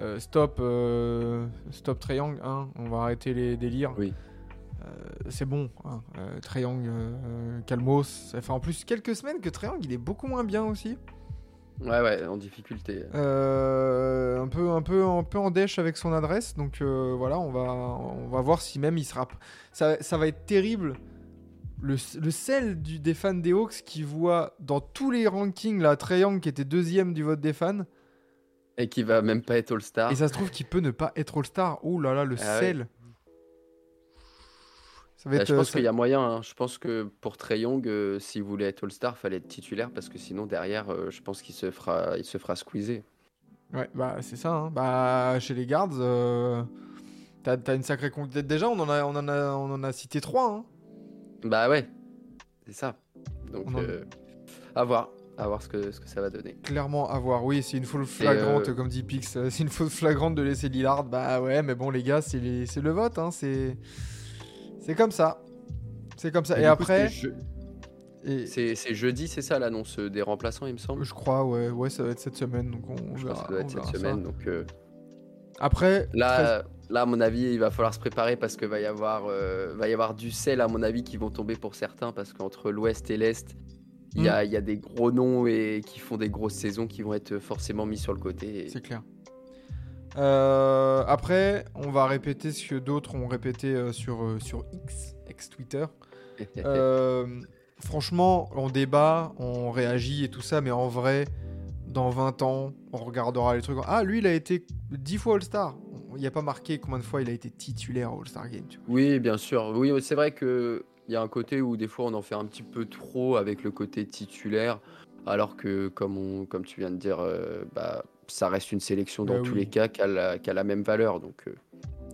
Euh, stop, euh, stop Trae Young, hein, on va arrêter les délires. Oui. Euh, c'est bon, hein, euh, euh, calmos. Ça fait en plus quelques semaines que Trae Young, il est beaucoup moins bien aussi. Ouais, ouais, en difficulté. Euh, un peu, un peu, un peu en dèche avec son adresse. Donc euh, voilà, on va, on va voir si même il sera. Ça, ça va être terrible. Le, le sel du, des fans des Hawks qui voit dans tous les rankings là Trae Young qui était deuxième du vote des fans. Et qui va même pas être All-Star. Et ça se trouve qu'il peut ne pas être All-Star. Oh là là, le Ah ouais. Sel. Ça va Bah, être. je pense euh, qu'il y a moyen. hein. Je pense que pour Trey Young, euh, s'il voulait être All-Star, fallait être titulaire parce que sinon derrière, euh, je pense qu'il se fera, il se fera squeezer. Ouais, bah c'est ça. hein. Bah chez les Guards, euh, t'as t'as une sacrée conquête. Déjà, on en a, on en a, on en a cité trois. hein. Bah ouais, c'est ça. Donc On en- euh, à voir, à voir ce que ce que ça va donner. Clairement à voir. Oui, c'est une faute flagrante, euh, comme dit Pix. euh, C'est une faute flagrante de laisser Lillard. Bah ouais, mais bon, les gars, c'est les- c'est le vote. Hein. C'est c'est comme ça. C'est comme ça. Et, après, c'est je- et- c'est c'est jeudi, c'est ça l'annonce des remplaçants, il me semble? je crois, ouais, ouais, ça va être cette semaine. Donc on, Je verra. pense que ça doit être cette ça. semaine. Donc euh, Après, là, là, à mon avis, il va falloir se préparer parce que va y avoir, euh, va y avoir du sel à mon avis qui vont tomber pour certains parce qu'entre l'Ouest et l'Est. Il y, a, il y a des gros noms et qui font des grosses saisons qui vont être forcément mis sur le côté. et- C'est clair. Euh, après, on va répéter ce que d'autres ont répété euh, sur, euh, sur X, ex-Twitter. Euh, franchement, on débat, on réagit et tout ça, mais en vrai, dans 20 ans, on regardera les trucs. Ah, lui, il a été 10 fois All-Star. Il n'y a pas marqué combien de fois il a été titulaire All-Star Game. Tu vois. Oui, bien sûr. Oui, c'est vrai que il y a un côté où des fois on en fait un petit peu trop avec le côté titulaire, alors que comme on, comme tu viens de dire, euh, bah ça reste une sélection dans Bah tous oui. les cas qui a la, qui a la même valeur. Donc euh,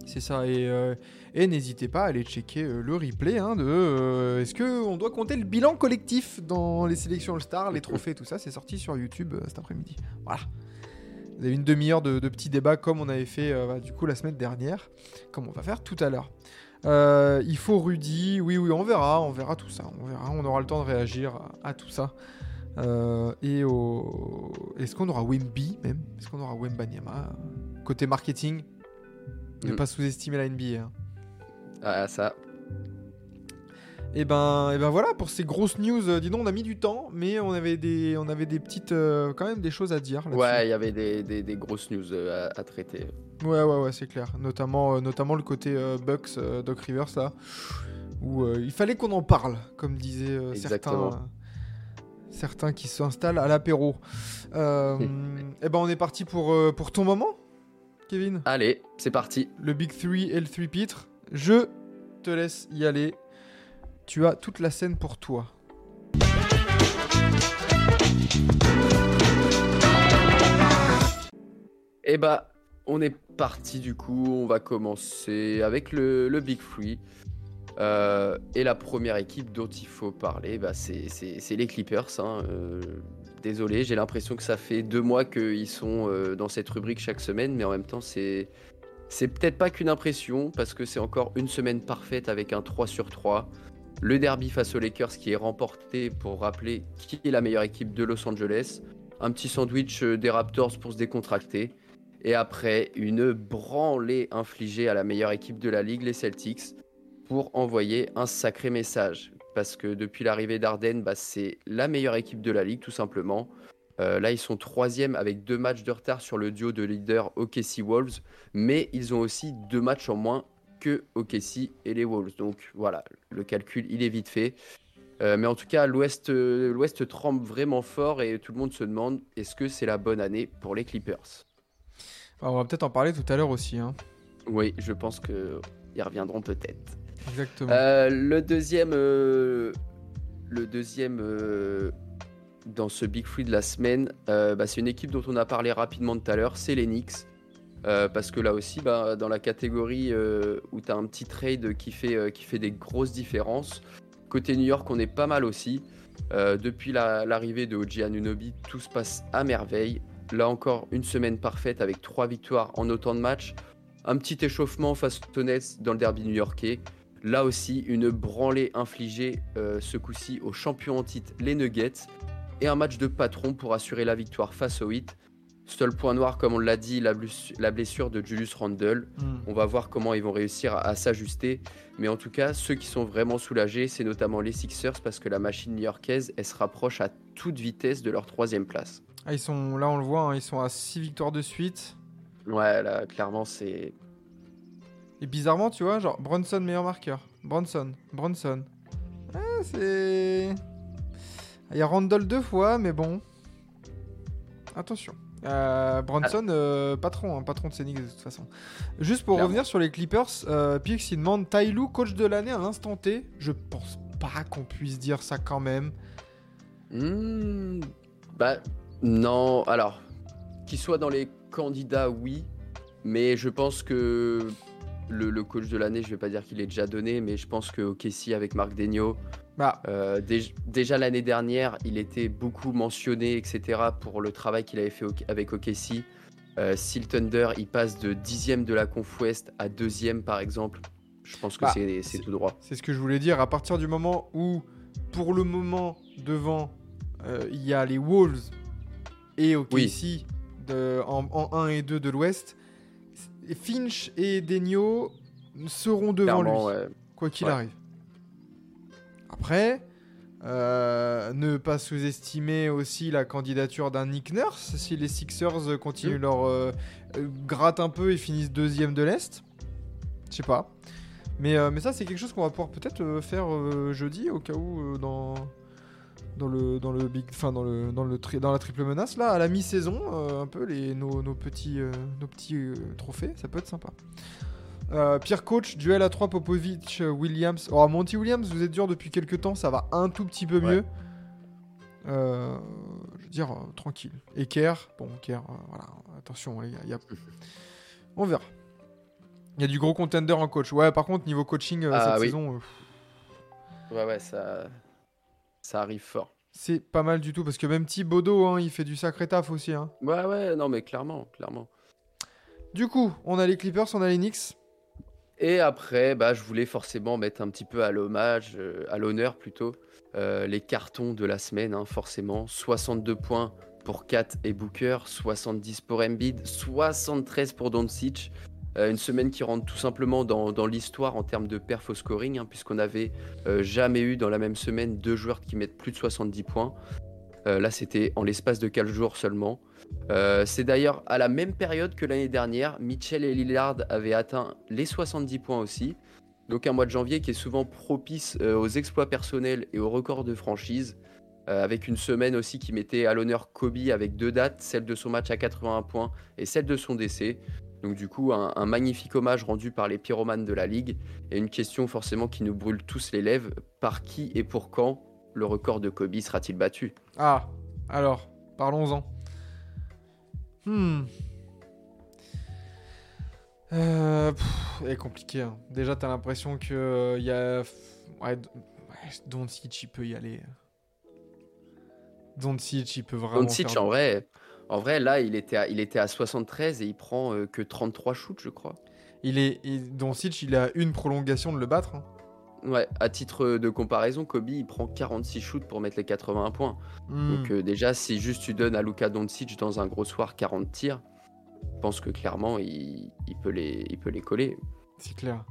C'est ça. Et, euh, et n'hésitez pas à aller checker euh, le replay hein, de euh, est-ce qu'on doit compter le bilan collectif dans les sélections All-Star, les trophées, tout ça. C'est sorti sur YouTube cet après-midi. Voilà. Vous avez une demi-heure de, de petits débats comme on avait fait bah, du coup la semaine dernière, comme on va faire tout à l'heure. Il faut Rudy, oui, oui, on verra, on verra tout ça, on verra, on aura le temps de réagir à, à tout ça. Euh, et au... est-ce qu'on aura Wemby même? Est-ce qu'on aura Wembanyama? Côté marketing, ne Mm. pas sous-estimer la NBA. hein. ah, ça, Et ben, et ben voilà pour ces grosses news. euh, dis donc, on a mis du temps, mais on avait des, on avait des petites, euh, quand même des choses à dire. ouais, il y avait des, des- des grosses news à, à traiter. Ouais, ouais, ouais, c'est clair. Notamment, euh, notamment le côté Bucks, Doc Rivers, là, où il fallait qu'on en parle, comme disaient certains, certains qui s'installent à l'apéro. Euh, et ben, on est parti pour, euh, pour ton moment, Kevin. Allez, c'est parti. Le Big 3 et le 3 pitre. Je te laisse y aller. Tu as toute la scène pour toi. Et bah, on est parti du coup. On va commencer avec le, le Big Free. Euh, et la première équipe dont il faut parler, bah, c'est les Clippers. hein. Euh, désolé, j'ai l'impression que ça fait deux mois qu'ils sont euh, dans cette rubrique chaque semaine, mais en même temps, c'est c'est peut-être pas qu'une impression, parce que c'est encore une semaine parfaite avec un 3 sur 3. Le derby face aux Lakers qui est remporté pour rappeler qui est la meilleure équipe de Los Angeles. Un petit sandwich des Raptors pour se décontracter. Et après, une branlée infligée à la meilleure équipe de la ligue, les Celtics, pour envoyer un sacré message. Parce que depuis l'arrivée d'Arden, bah, c'est la meilleure équipe de la ligue, tout simplement. Euh, là, ils sont troisième avec deux matchs de retard sur le duo de leader OKC Wolves, mais ils ont aussi deux matchs en moins que OKC et les Wolves. Donc voilà, le calcul, il est vite fait. Euh, mais en tout cas, l'Ouest euh, tremble vraiment fort et tout le monde se demande est-ce que c'est la bonne année pour les Clippers? Alors, on va peut-être en parler tout à l'heure aussi. hein. Oui, je pense qu'ils reviendront peut-être. Exactement. Euh, le deuxième, euh, le deuxième euh, dans ce Big Free de la semaine, bah, c'est une équipe dont on a parlé rapidement tout à l'heure, c'est les Knicks. Parce que là aussi, bah, dans la catégorie où tu as un petit trade qui fait, qui fait des grosses différences, côté New York, on est pas mal aussi. Depuis la- l'arrivée de OG Anunoby, tout se passe à merveille. Là encore, une semaine parfaite avec trois victoires en autant de matchs. Un petit échauffement face aux Nets dans le derby new-yorkais. Là aussi, une branlée infligée euh, ce coup-ci aux champions en titre, les Nuggets, et un match de patron pour assurer la victoire face aux Heat. Seul point noir, comme on l'a dit, la, bless- la blessure de Julius Randle. Hmm. On va voir comment ils vont réussir à, à s'ajuster. Mais en tout cas, ceux qui sont vraiment soulagés, c'est notamment les Sixers parce que la machine new-yorkaise, elle se rapproche à toute vitesse de leur troisième place. Ah, ils sont, là, on le voit, hein, ils sont à 6 victoires de suite. Ouais, là, clairement, c'est. Et bizarrement, tu vois, genre Bronson meilleur marqueur. Bronson, Bronson. Ah, c'est. Il y a Randall deux fois, mais bon. Attention. Euh, Bronson, euh, patron, hein, patron de Scénic de toute façon. Juste pour Clairement. revenir sur les Clippers, euh, Pix il demande Tyloo, coach de l'année à l'instant T? Je pense pas qu'on puisse dire ça quand même. Hmm, bah, non. Alors, qu'il soit dans les candidats, oui. Mais je pense que le, le coach de l'année, je vais pas dire qu'il est déjà donné, mais je pense que OKC avec Marc Degno, Bah, euh, déj- déjà l'année dernière, il était beaucoup mentionné, etc., pour le travail qu'il avait fait avec OKC. Euh, si le Thunder, il passe de dixième de la Conf Ouest à deuxième, par exemple, je pense que Bah, c'est- tout droit. C'est ce que je voulais dire. À partir du moment où, pour le moment, devant, euh, il y a les Wolves et de- en, en 1 et 2 de l'Ouest, Finch et Denio seront devant lui, ouais. quoi qu'il Ouais. arrive. Après, euh, ne pas sous-estimer aussi la candidature d'un Nick Nurse si les Sixers continuent leur euh, euh, gratte un peu et finissent deuxième de l'Est. Je sais pas. Mais, euh, mais ça, c'est quelque chose qu'on va pouvoir peut-être faire jeudi au cas où dans dans le dans le big enfin dans le dans le tri- dans la triple menace là à la mi-saison euh, un peu les nos, nos petits euh, nos petits euh, trophées ça peut être sympa. Pierre coach duel à 3 Popovic Williams. Oh Monty Williams vous êtes dur depuis quelques temps ça va un tout petit peu mieux. Je veux dire tranquille. Et Kerr bon Kerr voilà attention il y a on verra. Il y a du gros contender en coach. Ouais par contre niveau coaching Ah cette oui. saison Ouais, ouais, ça, ça arrive fort. c'est pas mal du tout parce que même Thibodeau hein, il fait du sacré taf aussi hein. Ouais, ouais, non, mais clairement, clairement. Du coup, on a les Clippers, on a les Knicks. Et après, bah, je voulais forcément mettre un petit peu à l'hommage, euh, à l'honneur plutôt, euh, les cartons de la semaine, hein, forcément. 62 points pour Kat et Booker, 70 pour Embiid, 73 pour Doncic. Euh, une semaine qui rentre tout simplement dans, l'histoire en termes de perf au scoring, hein, puisqu'on n'avait euh, jamais eu dans la même semaine deux joueurs qui mettent plus de 70 points. Euh, là, c'était en l'espace de 4 jours seulement. C'est d'ailleurs à la même période que l'année dernière, Mitchell et Lillard avaient atteint les 70 points aussi. Donc un mois de janvier qui est souvent propice aux exploits personnels et aux records de franchise. Avec une semaine aussi qui mettait à l'honneur Kobe avec deux dates, celle de son match à 81 points et celle de son décès. Donc du coup, un, un magnifique hommage rendu par les pyromanes de la Ligue. Et une question forcément qui nous brûle tous les lèvres. Par qui et pour quand le record de Kobe sera-t-il battu? Ah, alors, parlons-en. Hmm. Euh, pff, elle est compliqué. hein. Déjà, t'as l'impression que euh, y a. Ouais, Doncic, il peut y aller. Doncic, il peut vraiment. Doncic, faire- en vrai, en vrai, là, il était à, il était à 73 et il prend euh, que 33 shoots, je crois. Il est, il- Doncic, il a une prolongation de le battre. hein. Ouais, à titre de comparaison, Kobe, il prend 46 shoots pour mettre les 81 points. Hmm. Donc euh, déjà, si juste tu donnes à Luka Doncic dans un gros soir 40 tirs, je pense que clairement, il, il peut, les, il peut les coller. C'est clair.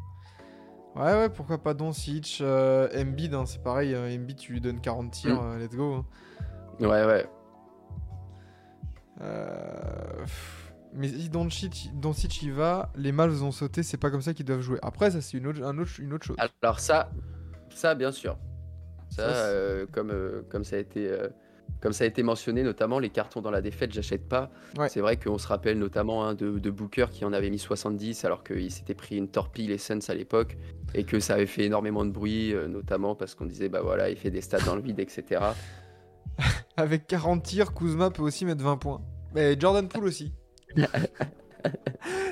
Ouais, ouais, pourquoi pas Doncic, euh, Embiid, hein, c'est pareil. euh, Embiid, tu lui donnes 40 tirs, Mm. euh, let's go. hein. Ouais, ouais. Euh, Mais si Doncic, Doncic y va, les mâles ont sauté, c'est pas comme ça qu'ils doivent jouer. Après, ça, c'est une autre, un autre, une autre chose. Alors ça, ça bien sûr. Ça, euh, comme, euh, comme, ça a été, comme ça a été mentionné, notamment les cartons dans la défaite, j'achète pas. Ouais. C'est vrai qu'on se rappelle notamment hein, de, de Booker qui en avait mis 70 alors qu'il s'était pris une torpille les Suns à l'époque et que ça avait fait énormément de bruit, euh, notamment parce qu'on disait bah voilà, il fait des stats dans le vide, etc. Avec 40 tirs, Kuzma peut aussi mettre 20 points. Mais Jordan Poole aussi.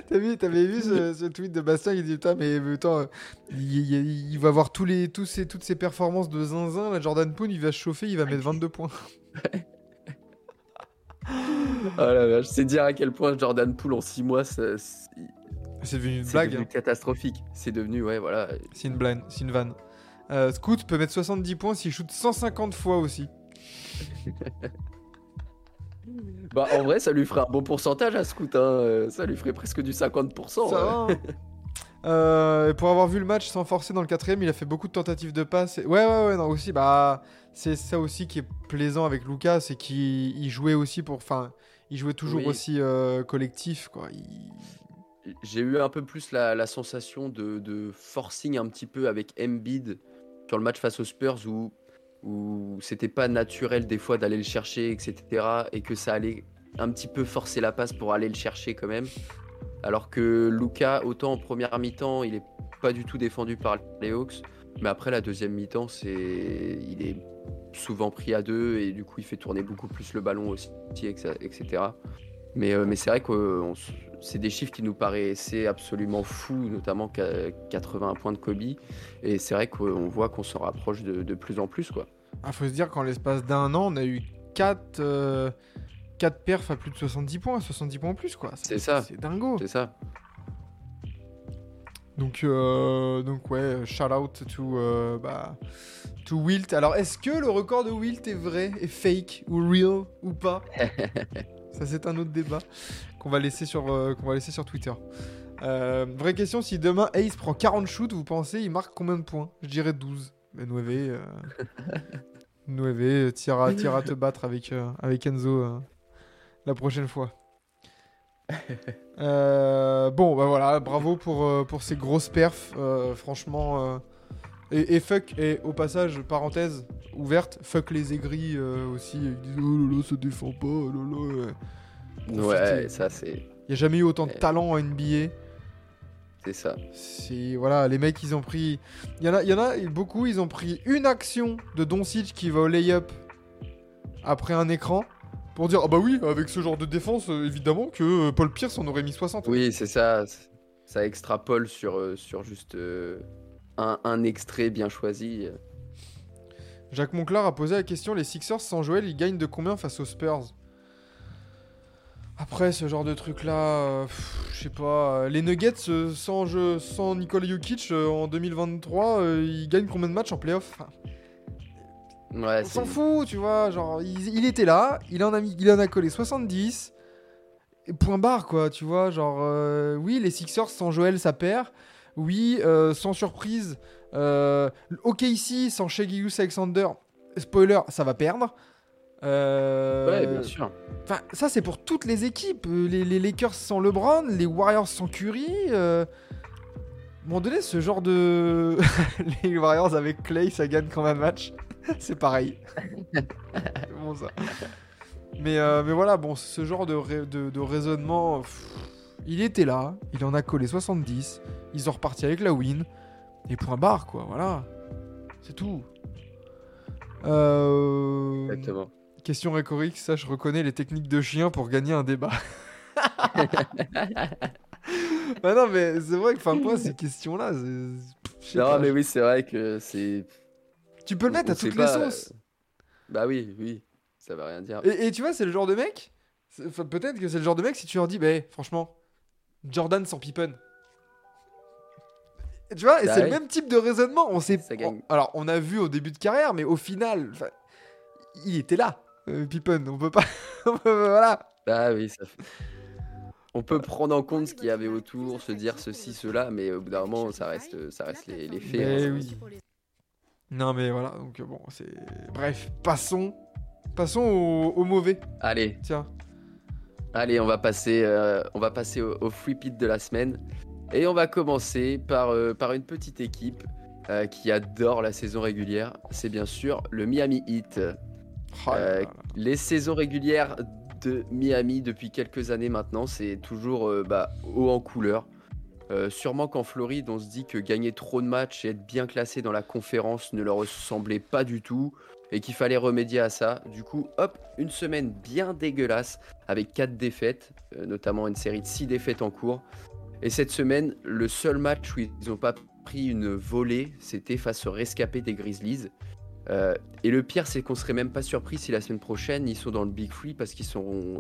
T'as vu, t'avais vu ce, ce tweet de Bastien qui dit putain mais mais attends, il, il- il va voir tous les, tous ces, toutes ces performances de zinzin, là, Jordan Poole il va se chauffer, il va mettre 22 points. Oh la vache, c'est dire à quel point Jordan Poole en 6 mois, c'est C'est devenu une c'est blague, devenu hein. catastrophique. C'est devenu, ouais, voilà. c'est une blague, c'est une vanne. Euh, Scoot peut mettre 70 points s'il shoot 150 fois aussi. Bah, en vrai, ça lui ferait un bon pourcentage à Scoot. Hein. euh, Ça lui ferait presque du 50%. Ça ouais. va, hein. Euh, et pour avoir vu le match sans forcer dans le quatrième, il a fait beaucoup de tentatives de passe. Et- Ouais, ouais, ouais, non, aussi, bah, c'est ça aussi qui est plaisant avec Lucas, c'est qu'il il jouait aussi pour, enfin, il jouait toujours Oui. aussi euh, collectif, quoi. Il- J'ai eu un peu plus la, la sensation de, de forcing un petit peu avec Embiid sur le match face aux Spurs où, où c'était pas naturel des fois d'aller le chercher, etc. Et que ça allait un petit peu forcer la passe pour aller le chercher quand même. Alors que Luca, autant en première mi-temps, il est pas du tout défendu par les Hawks. Mais après la deuxième mi-temps, c'est il est souvent pris à deux et du coup il fait tourner beaucoup plus le ballon aussi, etc. Mais, euh, mais c'est vrai que euh, c'est des chiffres qui nous paraissaient absolument fous, notamment qu'à 81 points de Kobe. Et c'est vrai qu'on voit qu'on s'en rapproche de, de plus en plus. quoi. Ah, faut se dire qu'en l'espace d'un an, on a eu 4 quatre perfs à plus de 70 points, 70 points en plus, quoi. C'est ça. C'est dingo. C'est ça. Donc, euh, donc ouais, shout out to, euh, bah, to Wilt. Alors, est-ce que le record de Wilt est vrai, est fake, ou real, ou pas? Ça, c'est un autre débat qu'on va laisser sur, euh, qu'on va laisser sur Twitter. Euh, vraie question, si demain Ace prend 40 shoots, vous pensez il marque combien de points? Je dirais 12. Mais Nueve, euh, Nueve, tire à te battre avec, euh, avec Enzo euh, la prochaine fois. Bon, bah voilà, bravo pour, pour ces grosses perfs. franchement. Et, et fuck, et au passage, parenthèse ouverte, fuck les aigris euh, aussi. Ils disent oh là là, ça défend pas, oh là là. ouais. Ça c'est Il n'y a jamais eu autant de Ouais. talent en NBA. c'est ça. C'est voilà, les mecs ils ont pris, il y en a, il y en a beaucoup, ils ont pris une action de Doncic qui va au lay-up après un écran pour dire ah bah oui, avec ce genre de défense, euh, évidemment que euh, Paul Pierce en aurait mis 60. Oui, c'est ça. Ça extrapole sur, sur juste euh, un, un extrait bien choisi. Jacques Monclar a posé la question les Sixers sans Joel, ils gagnent de combien face aux Spurs? Après ce genre de truc là, je sais pas, euh, les Nuggets euh, sans jeu, sans Nikola Jokic euh, en 2023, euh, ils gagnent combien de matchs en playoff? Enfin, Ouais, On s'en fout, tu vois. Genre, il, il était là, il en a mis, il en a collé 70. Et point barre, quoi, tu vois. Genre, euh, oui, les Sixers sans Joël, ça perd. Oui, euh, sans surprise. Euh, ok, ici, sans Shea Gilgeous Alexander, spoiler, ça va perdre. Euh, Ouais, bien sûr. Enfin, ça, c'est pour toutes les équipes. Euh, Les, les Lakers sans LeBron, les Warriors sans Curry. euh, À un moment donné, ce genre de. les Warriors avec Clay, ça gagne quand même un match. c'est pareil. Bon, ça? Mais, euh, mais voilà, bon, ce genre de, de, de raisonnement, pff, il était là, il en a collé 70, ils sont repartis avec la win, et point barre, quoi, voilà. C'est tout. Euh... Exactement. Question rhétorique, ça je reconnais les techniques de chien pour gagner un débat. Bah non, mais c'est vrai que enfin, moi, ces je sais Non, pas. mais oui, c'est vrai que c'est. tu peux le mettre on à toutes les euh, sauces. Bah oui, oui, ça va rien dire. Et, et tu vois, c'est le genre de mec. Peut-être que c'est le genre de mec si tu leur dis, bah, franchement, Jordan sans Pippen. Tu vois, et Bah c'est le même type de raisonnement. On sait. On- alors, on a vu au début de carrière, mais au final, il était là, euh, Pippen. On peut pas. voilà. Bah oui, ça fait. On peut prendre en compte ce qu'il y avait autour, se dire ceci, cela, mais au bout d'un moment, ça reste, ça reste les, les faits. Mais hein. oui. Non, mais voilà. Donc bon, c'est. Bref, passons. Passons au, au mauvais. Allez, Tiens. Allez, on va passer, euh, on va passer au, au free pit de la semaine. Et on va commencer par, euh, par une petite équipe euh, qui adore la saison régulière. C'est bien sûr le Miami Heat. Oh là là là. Les saisons régulières de Miami depuis quelques années maintenant, c'est toujours bah, haut en couleur. Sûrement qu'en Floride, on se dit que gagner trop de matchs et être bien classé dans la conférence ne leur ressemblait pas du tout et qu'il fallait remédier à ça. Du coup, hop, une semaine bien dégueulasse avec quatre défaites, euh, notamment une série de six défaites en cours. Et cette semaine, le seul match où ils n'ont pas pris une volée, c'était face au rescapé des Grizzlies. Euh, et le pire, c'est qu'on serait même pas surpris si la semaine prochaine ils sont dans le Big Free parce qu'ils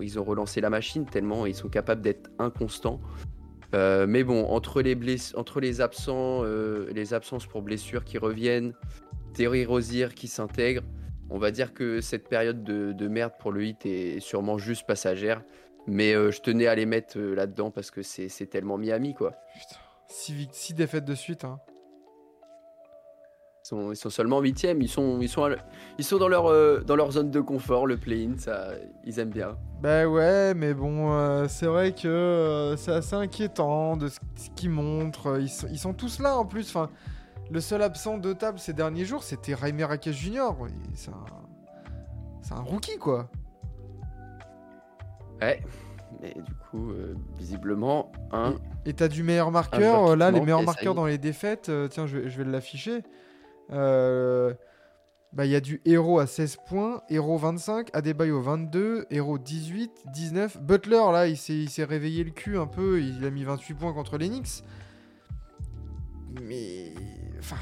ils ont relancé la machine tellement ils sont capables d'être inconstants. Euh, mais bon, entre les, entre les absents, les absences pour blessures qui reviennent, Terry Rozier qui s'intègre, on va dire que cette période de, de merde pour le hit est sûrement juste passagère. Mais euh, je tenais à les mettre euh, là-dedans parce que c'est tellement Miami quoi. Putain. Six, défaites de suite. Hein. Ils sont, ils sont seulement huitièmes, ils sont, ils sont, à le- ils sont dans, leur, euh, dans leur zone de confort, le play-in, ça, ils aiment bien. Bah ouais, mais bon, c'est vrai que c'est assez inquiétant de ce, ce qu'ils montrent. Ils sont, ils sont tous là en plus. Enfin, le seul absent de table ces derniers jours, c'était Jaime Rakesh Jr. Il- C'est un, un rookie quoi. Ouais, mais du coup, euh, visiblement, un. Et t'as du meilleur marqueur. euh, là, les meilleurs marqueurs dans les défaites. euh, tiens, je, vais- je vais l'afficher. Euh, bah, il y a du Hero à 16 points, Hero 25, Adebayo 22, Hero 18, 19. Butler, là, il s'est il s'est réveillé le cul un peu. Il a mis 28 points contre les Knicks. Mais. Enfin,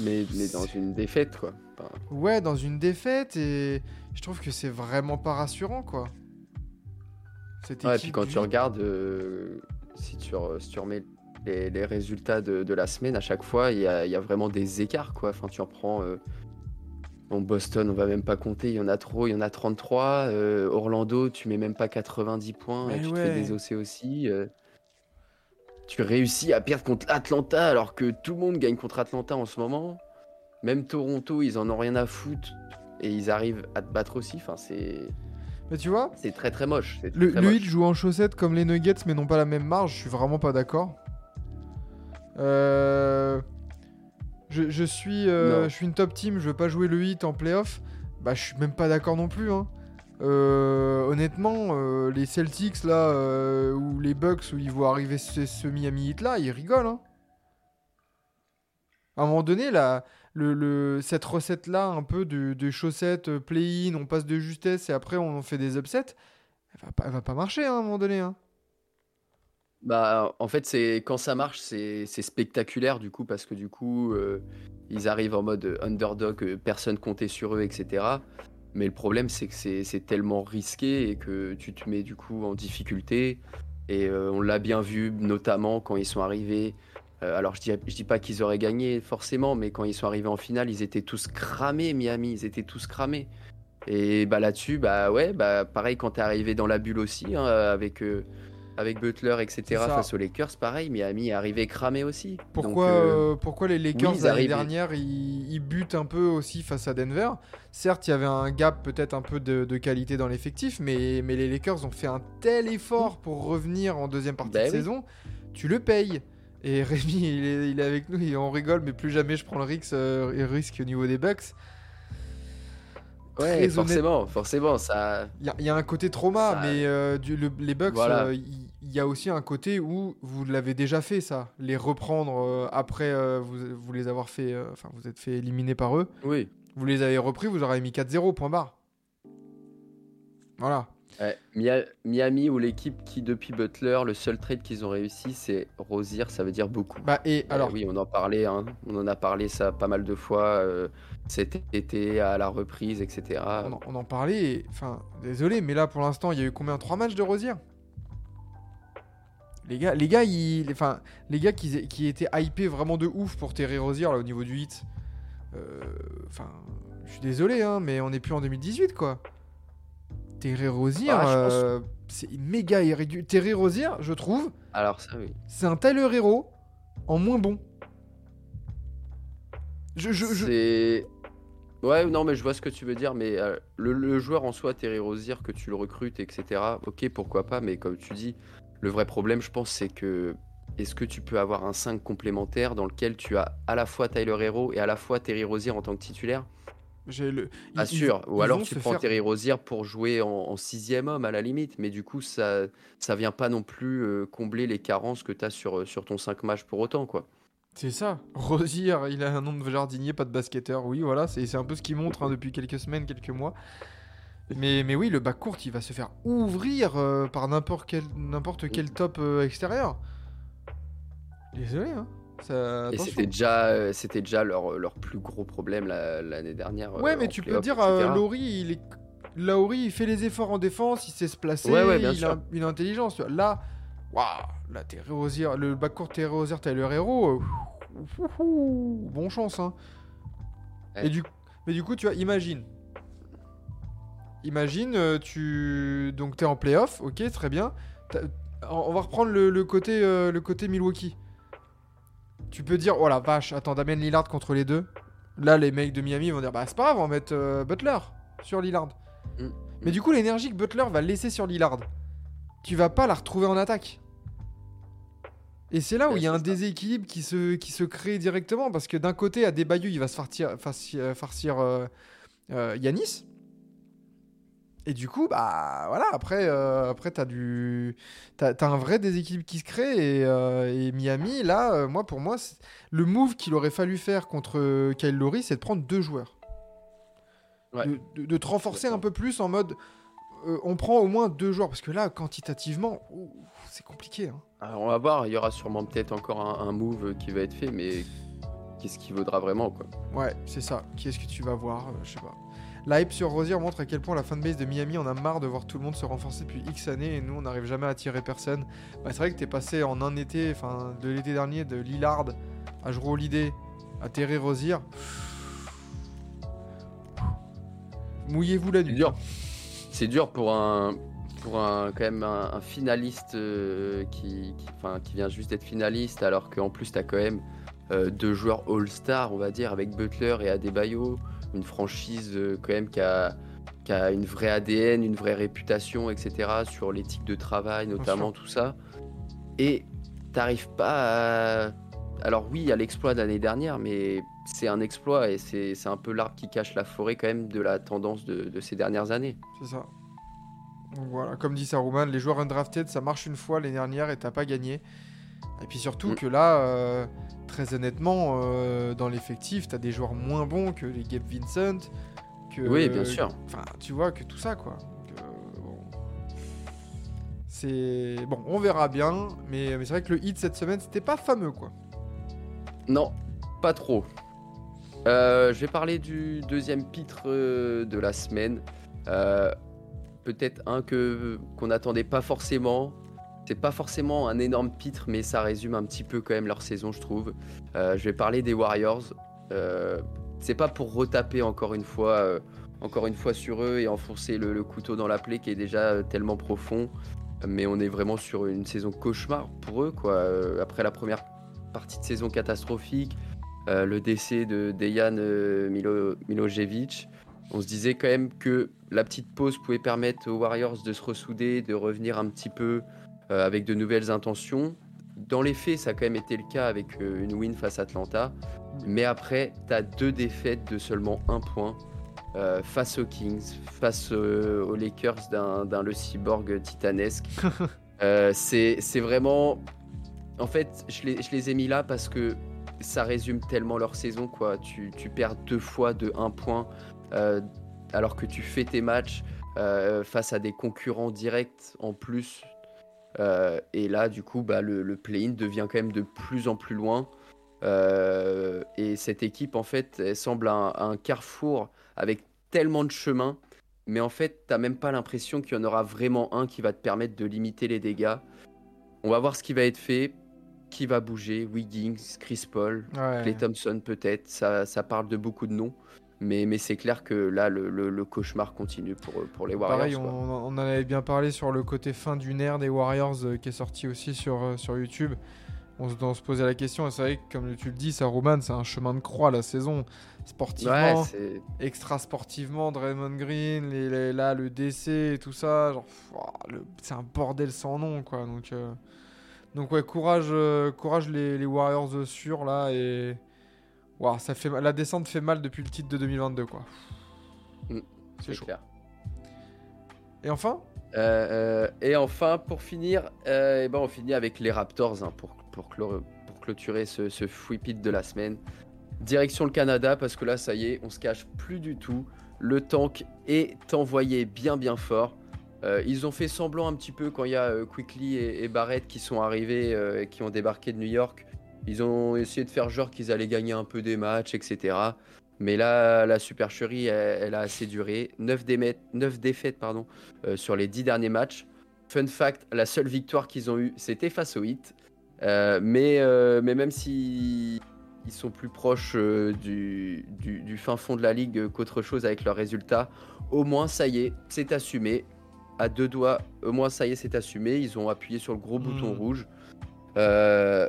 Mais, mais dans une défaite, quoi. Enfin, ouais, dans une défaite. Et je trouve que c'est vraiment pas rassurant, quoi. Cette ouais, et puis quand du tu regardes, euh, si, tu re- si tu remets les, les résultats de, de la semaine, à chaque fois, il y y a vraiment des écarts, quoi. Enfin, tu reprends. euh, bon, Boston, on va même pas compter, il y en a trop, il y en a 33. euh, Orlando, tu mets même pas 90 points et tu te fais désosser aussi. Tu réussis à perdre contre Atlanta alors que tout le monde gagne contre Atlanta en ce moment. Même Toronto, ils en ont rien à foutre et ils arrivent à te battre aussi. Enfin, c'est Mais tu vois, c'est très très moche. Le, très le moche. Joue en chaussettes comme les Nuggets, mais n'ont pas la même marge. Je suis vraiment pas d'accord. Euh, Je, je suis, euh, je suis une top team. Je veux pas jouer le Heat en playoff. Bah, je suis même pas d'accord non plus. hein. Euh, honnêtement, euh, les Celtics là, euh, ou les Bucks où ils voient arriver ce, Miami Heat là, ils rigolent. hein. À un moment donné, la, le, cette recette là, un peu de, chaussettes play-in, on passe de justesse et après on fait des upsets elle va pas, marcher hein, à un moment donné. Hein. Bah, en fait, c'est quand ça marche, c'est spectaculaire du coup parce que du coup, ils arrivent en mode underdog, personne comptait sur eux, etc. Mais le problème, c'est que c'est tellement risqué et que tu te mets du coup en difficulté. Et euh, on l'a bien vu, notamment quand ils sont arrivés. euh, alors, je dis, je dis pas qu'ils auraient gagné forcément, mais quand ils sont arrivés en finale, ils étaient tous cramés, Miami. Ils étaient tous cramés. Et bah là-dessus, bah ouais, bah pareil quand t'es arrivé dans la bulle aussi, hein, avec, euh, avec Butler, etc. Face aux Lakers, pareil, Miami est arrivé cramé aussi. Pourquoi, Donc, euh, euh, pourquoi les Lakers ils l'année dernière ils, ils butent un peu aussi face à Denver? Certes, il y avait un gap peut-être un peu de, de qualité dans l'effectif, mais, mais les Lakers ont fait un tel effort pour revenir en deuxième partie Bah de oui. saison, tu le payes. Et Rémi, il est, il est avec nous et on rigole, mais plus jamais je prends le risque, euh, risque au niveau des Bucks. ouais, forcément, forcément, ça. Il y, a- il y a un côté trauma, Ça- mais euh, du- le- les Bucks, Voilà. euh, il il y, a aussi un côté où vous l'avez déjà fait, ça. Les reprendre euh, après euh, vous, vous les avoir fait, euh, enfin vous êtes fait éliminer par eux. Oui. Vous les avez repris, vous aurez mis 4-0, point barre. Voilà. Miami ou l'équipe qui, depuis Butler, le seul trade qu'ils ont réussi, c'est Rosier, ça veut dire beaucoup. Bah, et alors, oui, on en parlait, hein, on en a parlé ça pas mal de fois cet été, à la reprise, etc. on en, on en parlait. Enfin, désolé, mais là, pour l'instant, il y a eu combien? Trois matchs de Rosier? Les gars, les gars, ils- enfin, les gars qui, qui étaient hypés vraiment de ouf pour Terry Rosier là, au niveau du hit. euh, Enfin, je suis désolé, hein, mais on n'est plus en 2018, quoi. Terry Rosier, Ah, pense- euh, c'est méga irrégulier. Terry Rosier, je trouve, Alors ça, oui. c'est un Tyler Hero en moins bon. Je, je, je- C'est... Ouais, non, mais je vois ce que tu veux dire, mais euh, le, le joueur en soi, Terry Rozier, que tu le recrutes, etc., ok, pourquoi pas, mais comme tu dis, le vrai problème, je pense, c'est que est-ce que tu peux avoir un 5 complémentaire dans lequel tu as à la fois Tyler Hero et à la fois Terry Rozier en tant que titulaire? J'ai le. Pas sûr. Ou alors tu prends faire- Terry Rozier pour jouer en, en sixième homme à la limite, mais du coup, ça ça vient pas non plus euh, combler les carences que tu as sur, sur ton 5 match pour autant, quoi. C'est ça. Rosier, il a un nom de jardinier, pas de basketteur. Oui, voilà, c'est c'est un peu ce qu'il montre hein, depuis quelques semaines, quelques mois. Mais, mais oui, le bac court, il va se faire ouvrir euh, par n'importe quel, n'importe quel top euh, extérieur. Désolé, hein. Ça, Et c'était déjà, euh, c'était déjà leur, leur plus gros problème la- l'année dernière. Ouais, euh, mais tu peux dire, euh, Laurie, il est... Laurie, il fait les efforts en défense, il sait se placer, Ouais, ouais, bien il, a, sûr. a intelligence. Là, waouh, là, Rozier, le backcourt Terry Rozier, t'as le héros. bon chance, hein. Ouais. Et du... Mais du coup, tu vois, imagine. Imagine, euh, tu. Donc, t'es en playoff, ok, très bien. On va reprendre le, le côté, euh, le côté Milwaukee. Tu peux dire, oh la vache, attends, Damien Lillard contre les deux. Là, les mecs de Miami vont dire, bah c'est pas grave, on va mettre euh, Butler sur Lillard. Mm. Mais du coup, l'énergie que Butler va laisser sur Lillard, tu vas pas la retrouver en attaque. Et c'est là où il y a un déséquilibre qui se, qui se crée directement. Parce que d'un côté, à Bayou, il va se farcir, farcir, farcir euh, Yanis. Et du coup, bah voilà, après, euh, après t'as du, t'as, t'as un vrai déséquilibre qui se crée et, euh, et Miami, là, euh, moi pour moi, c'est- le move qu'il aurait fallu faire contre euh, Kyle Lowry, c'est de prendre deux joueurs, Ouais. de, de- de te renforcer un peu plus en mode, on prend au moins deux joueurs parce que là, quantitativement, c'est compliqué. hein. Alors, on va voir, il y aura sûrement peut-être encore un, un move qui va être fait, mais qu'est-ce qui vaudra vraiment quoi Ouais, c'est ça. Qui est-ce que tu vas voir Je sais pas. La hype sur Rosier montre à quel point la fanbase de Miami en a marre de voir tout le monde se renforcer depuis X années et nous on n'arrive jamais à attirer personne. Bah, c'est vrai que t'es passé en un été, enfin de l'été dernier, de Lillard à Holiday à Terry Rosier. Mouillez-vous la C'est nuit. dur. C'est dur pour un, pour un quand même un, un finaliste euh, qui, qui, enfin, qui vient juste d'être finaliste, alors qu'en plus t'as quand même euh, deux joueurs All-Star, on va dire, avec Butler et Adebayo, une franchise euh, quand même qui a, qui a une vraie ADN, une vraie réputation, etc. sur l'éthique de travail, notamment tout ça. Et t'arrives pas à... Alors oui, il y a l'exploit de l'année dernière, mais c'est un exploit et c'est c'est un peu l'arbre qui cache la forêt quand même de la tendance de, de ces dernières années. C'est ça. Donc voilà, comme dit Saruman, les joueurs undrafted, ça marche une fois l'année dernière et t'as pas gagné. Et puis surtout Mm. que là, euh, très honnêtement, euh, dans l'effectif, t'as des joueurs moins bons que les Gabe Vincent. Que, Oui, bien sûr. Enfin, tu vois, que tout ça, quoi. Euh, bon. C'est. Bon, on verra bien, mais, mais c'est vrai que le hit cette semaine, c'était pas fameux, quoi. Non, pas trop. Euh, je vais parler du deuxième pitre de la semaine. Peut-être un que qu'on n'attendait pas forcément. C'est pas forcément un énorme pitre, mais ça résume un petit peu quand même leur saison, je trouve. Euh, je vais parler des Warriors. Euh, c'est pas pour retaper encore une fois, euh, encore une fois sur eux et enfoncer le, couteau dans la plaie qui est déjà tellement profond. Mais on est vraiment sur une saison cauchemar pour eux, quoi. Euh, après la première partie de saison catastrophique, le décès de Dejan Milo- Milojevic. On se disait quand même que la petite pause pouvait permettre aux Warriors de se ressouder, de revenir un petit peu avec de nouvelles intentions. Dans les faits, ça a quand même été le cas avec euh, une win face à Atlanta. Mais après, tu as deux défaites de seulement un point euh, face aux Kings, face euh, aux Lakers d'un Le Cyborg titanesque. Euh, C'est c'est vraiment en fait, je les, je les ai mis là parce que ça résume tellement leur saison. Quoi. Tu, tu perds deux fois de un point euh, alors que tu fais tes matchs. euh, face à des concurrents directs en plus. Euh, et là, du coup, bah, le, le play-in devient quand même de plus en plus loin. Euh, et cette équipe, en fait, elle semble un, un carrefour avec tellement de chemins. Mais en fait, t'as même pas l'impression qu'il y en aura vraiment un qui va te permettre de limiter les dégâts. On va voir ce qui va être fait, qui va bouger? Wiggins, Chris Paul, Ouais. Clay Thompson peut-être. Ça, ça parle de beaucoup de noms. Mais, mais c'est clair que là, le, le- le cauchemar continue pour, pour les Warriors. Pareil, on, en avait bien parlé sur le côté fin d'une ère des Warriors euh, qui est sorti aussi sur, euh, sur YouTube. On se, on se posait la question, et c'est vrai que comme tu le dis, ça Roman, c'est un chemin de croix la saison. Sportivement, Ouais, extra sportivement, Draymond Green, les, les- là le décès et tout ça, genre, c'est un bordel sans nom quoi. Donc, euh, donc ouais, courage, courage les, les Warriors sûrs là et ça fait mal- la descente fait mal depuis le titre de 2022 quoi. Mm, c'est chaud. clair. Et enfin, Euh, euh, et enfin, pour finir, euh, eh ben, on finit avec les Raptors hein, pour, pour, clôturer ce, ce free pit de la semaine. Direction le Canada, parce que là, ça y est, on se cache plus du tout. Le tank est envoyé bien bien fort. Ils ont fait semblant un petit peu quand il y a Quickly et, et Barrett qui sont arrivés et qui ont débarqué de New York. Ils ont essayé de faire genre qu'ils allaient gagner un peu des matchs, etc. Mais là, la supercherie, elle, elle a assez duré. 9, défaites pardon, euh, sur les 10 derniers matchs. Fun fact, la seule victoire qu'ils ont eue, c'était face au Heat. Euh, mais, euh, mais même si ils sont plus proches euh, du, du- du fin fond de la ligue qu'autre chose avec leurs résultats, au moins ça y est, c'est assumé. À deux doigts, au moins ça y est, c'est assumé. Ils ont appuyé sur le gros bouton Mm. rouge. Euh,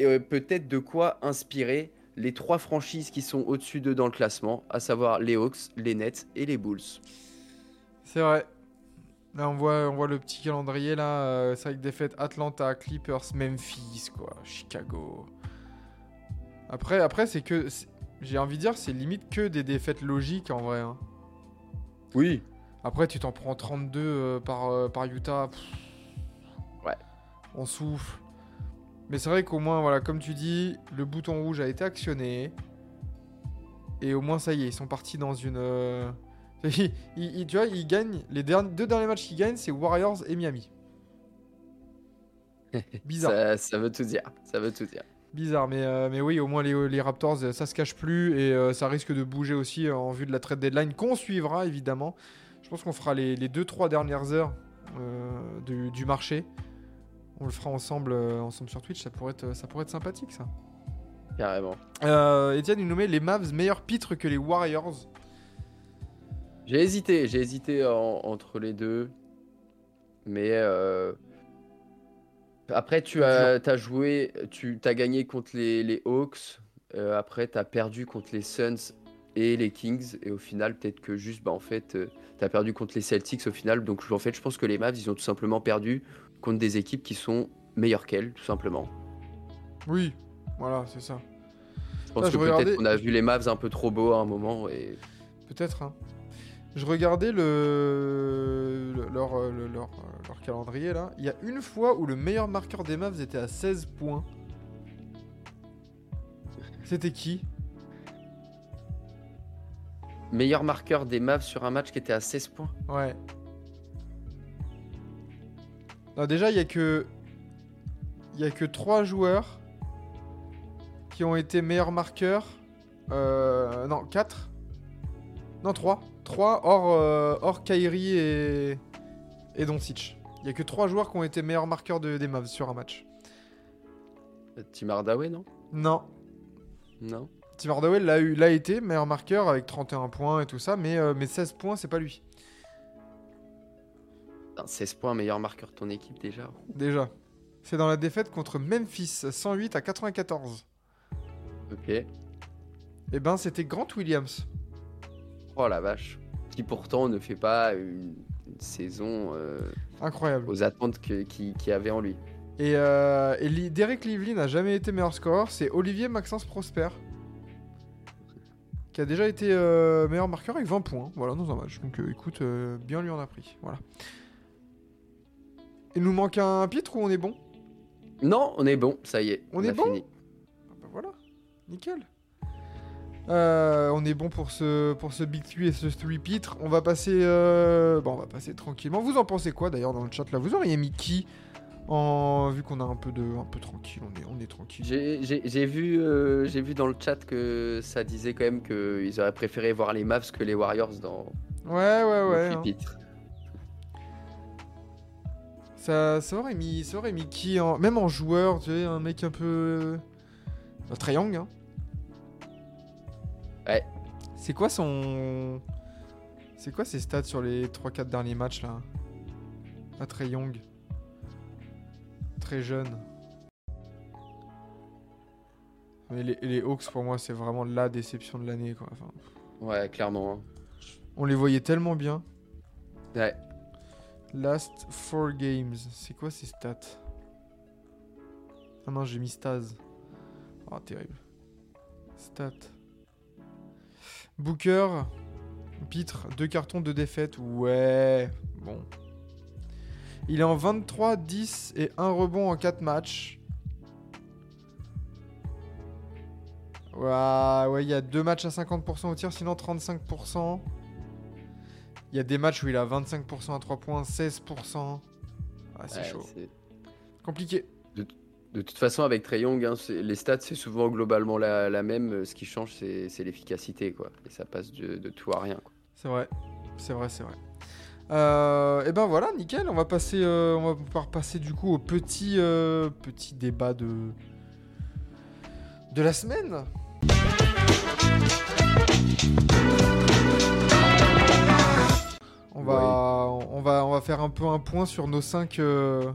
euh, peut-être de quoi inspirer les trois franchises qui sont au-dessus d'eux dans le classement, à savoir les Hawks, les Nets et les Bulls. c'est vrai. Là, on voit, on voit le petit calendrier là. euh, c'est avec défaite Atlanta, Clippers, Memphis, quoi, Chicago. Après, après c'est que. J'ai envie de dire, c'est limite que des défaites logiques en vrai. hein. Oui. Après, tu t'en prends 32 euh, par, euh, par Utah. pff, Ouais. On souffle. Mais c'est vrai qu'au moins, voilà, comme tu dis, le bouton rouge a été actionné. Et au moins, ça y est, ils sont partis dans une. euh, ils- ils- tu vois, ils gagnent. Les derni- deux derniers matchs qu'ils gagnent, c'est Warriors et Miami. Bizarre. Ça, ça veut tout dire. Ça veut tout dire. Bizarre, mais, euh, mais oui, au moins les, les Raptors, euh, ça se cache plus et euh, ça risque de bouger aussi en vue de la trade deadline qu'on suivra évidemment. Je pense qu'on fera les 2-3 dernières heures du, du marché. On le fera ensemble, euh, ensemble sur Twitch, ça pourrait, être, ça pourrait être sympathique ça. Carrément. Euh, Etienne, il nous met les Mavs meilleurs pitres que les Warriors. J'ai hésité. J'ai hésité en- entre les deux. Mais euh, après, tu as, as joué, tu as gagné contre les, les Hawks. Euh, après, tu as perdu contre les Suns et les Kings. Et au final, peut-être que juste, bah, en fait, tu as perdu contre les Celtics au final. Donc, en fait, je pense que les Mavs, ils ont tout simplement perdu contre des équipes qui sont meilleures qu'elles, tout simplement. Oui, voilà, c'est ça. Je pense que je peut-être regardais- qu'on a vu les Mavs un peu trop beaux à un moment. Et Peut-être. hein. Je regardais le, le- leur, euh, le- leur, euh, leur calendrier là. Il y a une fois où le meilleur marqueur des Mavs était à 16 points. C'était qui? Meilleur marqueur des Mavs sur un match qui était à 16 points? Ouais. Non, déjà, il y a que. Il y a que 3 joueurs qui ont été meilleurs marqueurs. Euh, non, 4. Non, 3. 3 hors, euh, hors Kyrie et, et Doncic. Il y a que 3 joueurs qui ont été meilleurs marqueurs de, des Mavs sur un match. Tim Hardaway, non? Non. Non Tim Hardaway l'a eu- l'a été meilleur marqueur avec 31 points et tout ça, mais, euh, mais 16 points, c'est pas lui. Putain, 16 points, meilleur marqueur de ton équipe déjà. Déjà. C'est dans la défaite contre Memphis, 108 à 94. Ok. Eh ben, c'était Grant Williams. Oh la vache. Qui pourtant ne fait pas une, une saison euh, Incroyable. aux attentes qui- qu'il y avait en lui. Et, euh, et Derek Lively n'a jamais été meilleur scoreur. C'est Olivier Maxence Prosper. Qui a déjà été euh, meilleur marqueur avec 20 points. Voilà, dans un match. Donc euh, écoute, bien lui en a pris. Voilà. Il nous manque un pitre ou on est bon Non, on est bon, ça y est. On est a bon fini. Ah bah voilà, nickel. Euh, on est bon pour ce, pour ce Big 3 et ce 3 pitre. On va passer euh, bon, on va passer tranquillement. Vous en pensez quoi d'ailleurs dans le chat là? Vous auriez mis qui en vu qu'on a un peu de un peu tranquille, on est on est tranquille. J'ai vu, euh, j'ai vu dans le chat que ça disait quand même qu'ils auraient préféré voir les Mavs que les Warriors dans Ouais ouais le ouais. free hein. pitre. Ça, ça aurait mis ça aurait mis qui en même en joueur, tu sais, un mec un peu Trae Young, hein. Ouais. C'est quoi son C'est quoi ses stats sur les 3 4 derniers matchs là? Ah Trae Young. Très jeune. Mais les, les Hawks pour moi c'est vraiment la déception de l'année quoi. Enfin, Ouais, clairement. hein. on les voyait tellement bien. Ouais. Last 4 games. C'est quoi ces stats? Ah non, j'ai mis Staz. Ah, terrible. Stats. Booker. Pitre. Deux cartons, deux défaites. Ouais. Bon. Il est en 23, 10 et 1 rebond en 4 matchs. Ouais, ouais, il y a deux matchs à 50% au tir, sinon 35%. Il y a des matchs où il a 25% à 3 points, 16%. Ah, c'est Ouais, chaud. c'est- Compliqué. De toute façon, avec Trey Young, hein, les stats, c'est souvent globalement la, la même. Ce qui change, c'est c'est l'efficacité, quoi. Et ça passe de, de tout à rien, quoi. C'est vrai. C'est vrai, c'est vrai. et ben voilà, nickel. On va passer, euh, on va pouvoir passer du coup au petit, euh, petit débat de de la semaine. On va, on va, on va faire un peu un point sur nos cinq, euh,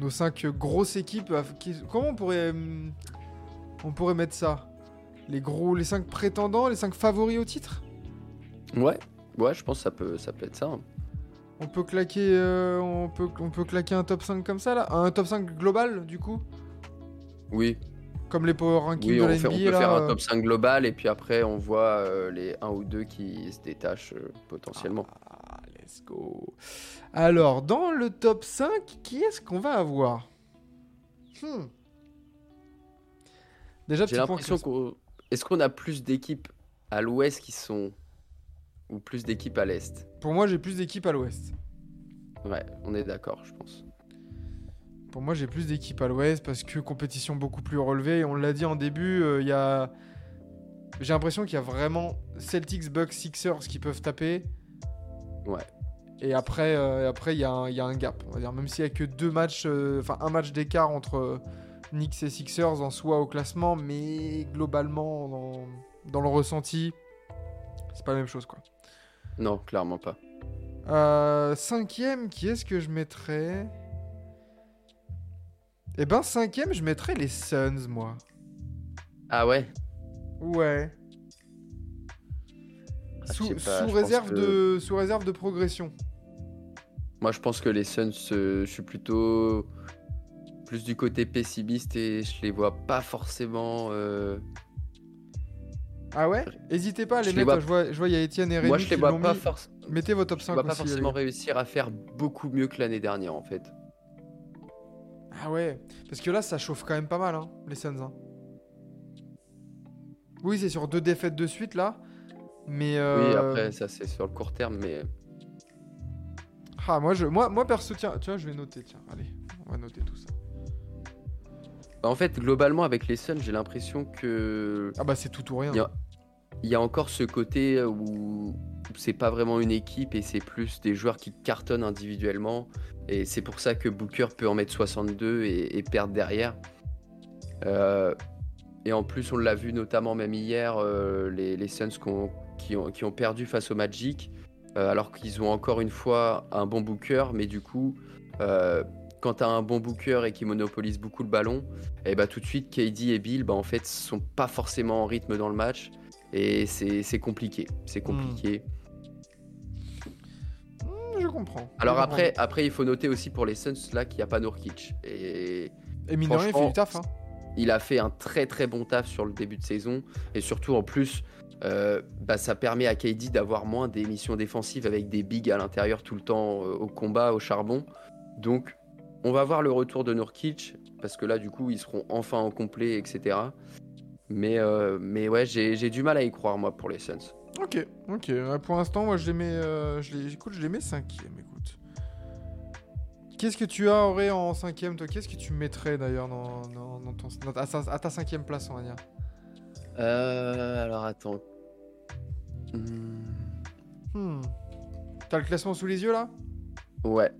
nos cinq grosses équipes. Qui- Comment on pourrait, hum, on pourrait mettre ça? Les gros, les cinq prétendants, les cinq favoris au titre? Ouais, ouais, je pense que ça peut, ça peut être ça. hein. On peut claquer, euh, on peut, on peut claquer un top 5 comme ça là, un top 5 global du coup, Oui, comme les power rankings oui de on, fait- on peut là. faire un top 5 global et puis après, on voit euh, les 1 ou 2 qui se détachent euh, potentiellement. Ah, let's go. Alors, dans le top 5, qui est-ce qu'on va avoir? Hmm. Déjà, J'ai l'impression qu'on. Est-ce qu'on a plus d'équipes à l'ouest qui sont. ou plus d'équipes à l'est? Pour moi, j'ai plus d'équipes à l'ouest. Ouais, on est d'accord, je pense. Pour moi, j'ai plus d'équipes à l'ouest parce que compétition beaucoup plus relevée. Et on l'a dit en début, euh, il y a. J'ai l'impression qu'il y a vraiment Celtics, Bucks, Sixers qui peuvent taper. Ouais. Et après, euh, après il y, a un- il y a un gap. On va dire, même s'il y a que deux matchs, euh, enfin un match d'écart entre Knicks et Sixers en soi au classement, mais globalement dans, dans le ressenti, c'est pas la même chose quoi. Non, clairement pas. Euh, cinquième, qui est-ce que je mettrais? Eh ben cinquième, je mettrais les Suns moi. Ah ouais Ouais. Ah, je Sous, pas, je réserve que- de, sous réserve de progression. Moi, je pense que les Suns, euh, je suis plutôt plus du côté pessimiste et je les vois pas forcément. euh, Ah ouais? Hésitez pas à les Je les mettre. vois- Je vois, je vois, il y a Étienne et Rémi Moi, je les vois pas mis. forcément. Mettez vos top Je 5 vois pas aussi, forcément réussir à faire beaucoup mieux que l'année dernière, en fait. Ah ouais, parce que là, ça chauffe quand même pas mal, hein, les Suns. hein. Oui, c'est sur deux défaites de suite, là. Mais... euh, Oui, après, ça c'est sur le court terme, mais Ah, moi, je... moi, moi, perso, tiens, tu vois, je vais noter, tiens. Allez, on va noter tout ça. en fait, globalement, avec les Suns, j'ai l'impression que Ah bah, c'est tout ou rien. Il y a- il y a encore ce côté où c'est pas vraiment une équipe et c'est plus des joueurs qui cartonnent individuellement. Et c'est pour ça que Booker peut en mettre 62 et, perdre derrière. Euh, et en plus, on l'a vu notamment même hier, euh, les, Suns qui, ont, perdu face au Magic, euh, alors qu'ils ont encore une fois un bon Booker, mais du coup, quand tu as un bon Booker et qui monopolise beaucoup le ballon, et bah tout de suite, KD et Bill, bah, en fait, sont pas forcément en rythme dans le match. Et c'est compliqué. C'est compliqué. Hmm, je comprends. Alors Je après, comprends. après, il faut noter aussi pour les Suns là qu'il n'y a pas Nurkic. Et Et mine rien, il fait du taf, hein. il a fait un très très bon taf sur le début de saison. Et surtout en plus, euh, bah, ça permet à KD d'avoir moins des missions défensives avec des bigs à l'intérieur tout le temps euh, au combat, au charbon. Donc on va voir le retour de Nurkic. Parce que là, du coup, ils seront enfin en complet, etc. Mais, euh, mais ouais, j'ai j'ai du mal à y croire, moi, pour les Suns. Ok, ok. Ouais, Pour l'instant, moi, je les mets, euh, je les, écoute, je les mets cinquième. Écoute. Qu'est-ce que tu as Auré en cinquième, toi? Qu'est-ce que tu mettrais d'ailleurs dans, dans- dans ton, dans- à, ta cinquième place, on va dire? Euh, alors, attends. Hmm, Hmm. T'as le classement sous les yeux là? Ouais,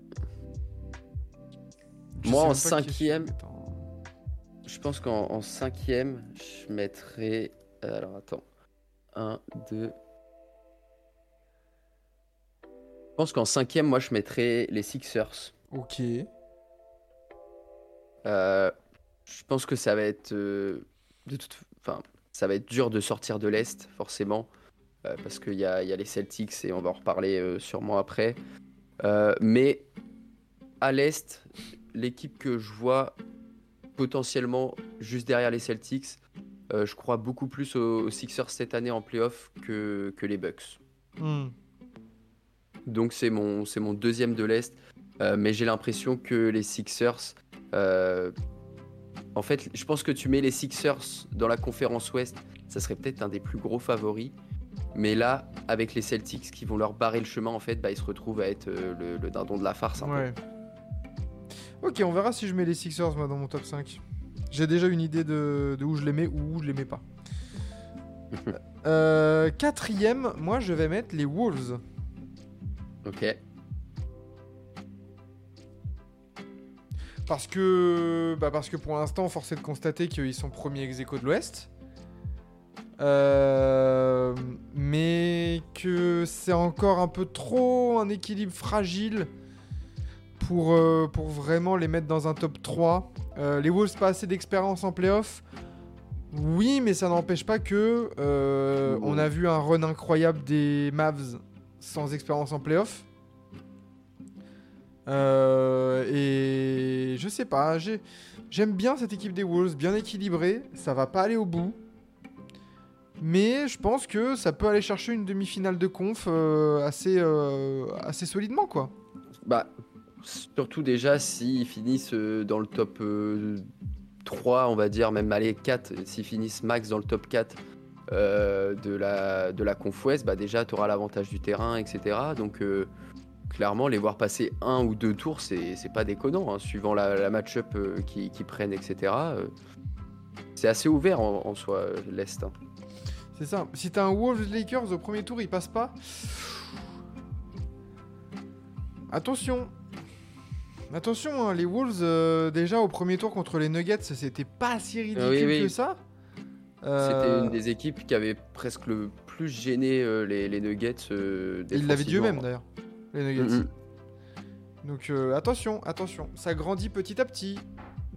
Je Moi, en qui je je pense qu'en en cinquième, je mettrais... euh, Alors, attends. Un, deux... Je pense qu'en cinquième, moi, je mettrais les Sixers. Ok. Euh, je pense que ça va être euh, de toute, enfin, ça va être dur de sortir de l'est forcément euh, parce qu'il y a, il y a les Celtics et on va en reparler sûrement après. Mais à l'est, l'équipe que je vois potentiellement juste derrière les Celtics, euh, je crois beaucoup plus aux, aux Sixers cette année en playoff que, que les Bucks. Hmm. Donc c'est mon, c'est mon deuxième de l'Est. Euh, mais j'ai l'impression que les Sixers... euh, en fait, je pense que tu mets les Sixers dans la conférence Ouest, ça serait peut-être un des plus gros favoris. Mais là, avec les Celtics qui vont leur barrer le chemin, en fait, bah, ils se retrouvent à être le, le dindon de la farce. un peu. Ok, on verra si je mets les Sixers moi dans mon top 5. J'ai déjà une idée de, de où je les mets ou où je les mets pas. Euh, quatrième, moi je vais mettre les Wolves. Ok. Parce que, bah parce que pour l'instant, force est de constater qu'ils sont premiers ex de l'Ouest. Euh, mais que c'est encore un peu trop un équilibre fragile pour, euh, pour vraiment les mettre dans un top 3. Euh, les Wolves, pas assez d'expérience en playoff. Oui, mais ça n'empêche pas que euh, on a vu un run incroyable des Mavs sans expérience en playoff. Et je sais pas, j'ai- j'aime bien cette équipe des Wolves, bien équilibrée. Ça va pas aller au bout. Mais je pense que ça peut aller chercher une demi-finale de conf assez, assez solidement, quoi. Bah, surtout déjà s'ils finissent euh, dans le top euh, 3, on va dire, même aller 4, s'ils finissent max dans le top 4 euh, de, la, de la Conf bah déjà tu auras l'avantage du terrain, etc. Donc euh, clairement, les voir passer un ou deux tours, c'est pas déconnant, hein, suivant la, la match-up euh, qu'ils qu'ils prennent, etc. euh, c'est assez ouvert en, soi, euh, l'Est. hein. C'est ça. Si t'as un Wolves Lakers au premier tour, il passe pas. Attention. Attention, hein, les Wolves, euh, déjà au premier tour contre les Nuggets, c'était pas si ridicule oui, oui. que ça. C'était Euh, une des équipes qui avait presque le plus gêné euh, les, les Nuggets. Ils l'avaient dit eux-mêmes d'ailleurs, les Nuggets. Donc attention, attention, ça grandit petit à petit.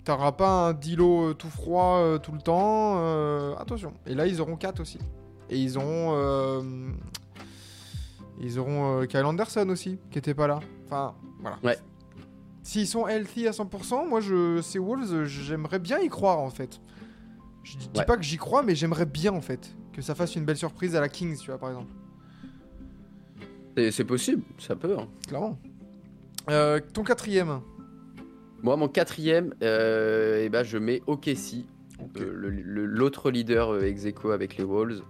T'auras pas un Dilo tout froid tout le temps. attention. Et là, ils auront 4 aussi. Et ils auront. ils auront Kyle Anderson aussi, qui était pas là. Enfin, voilà. Ouais. S'ils sont healthy à 100%, moi, je, ces Wolves, j'aimerais bien y croire en fait. Je dis Ouais. pas que j'y crois, mais j'aimerais bien en fait. Que ça fasse une belle surprise à la Kings, tu vois, par exemple. C'est- possible, ça peut. hein. Clairement. Euh, ton quatrième. Moi, mon quatrième, euh, eh ben, je mets OKC, Ok. euh, l'autre leader ex aequo avec les Wolves.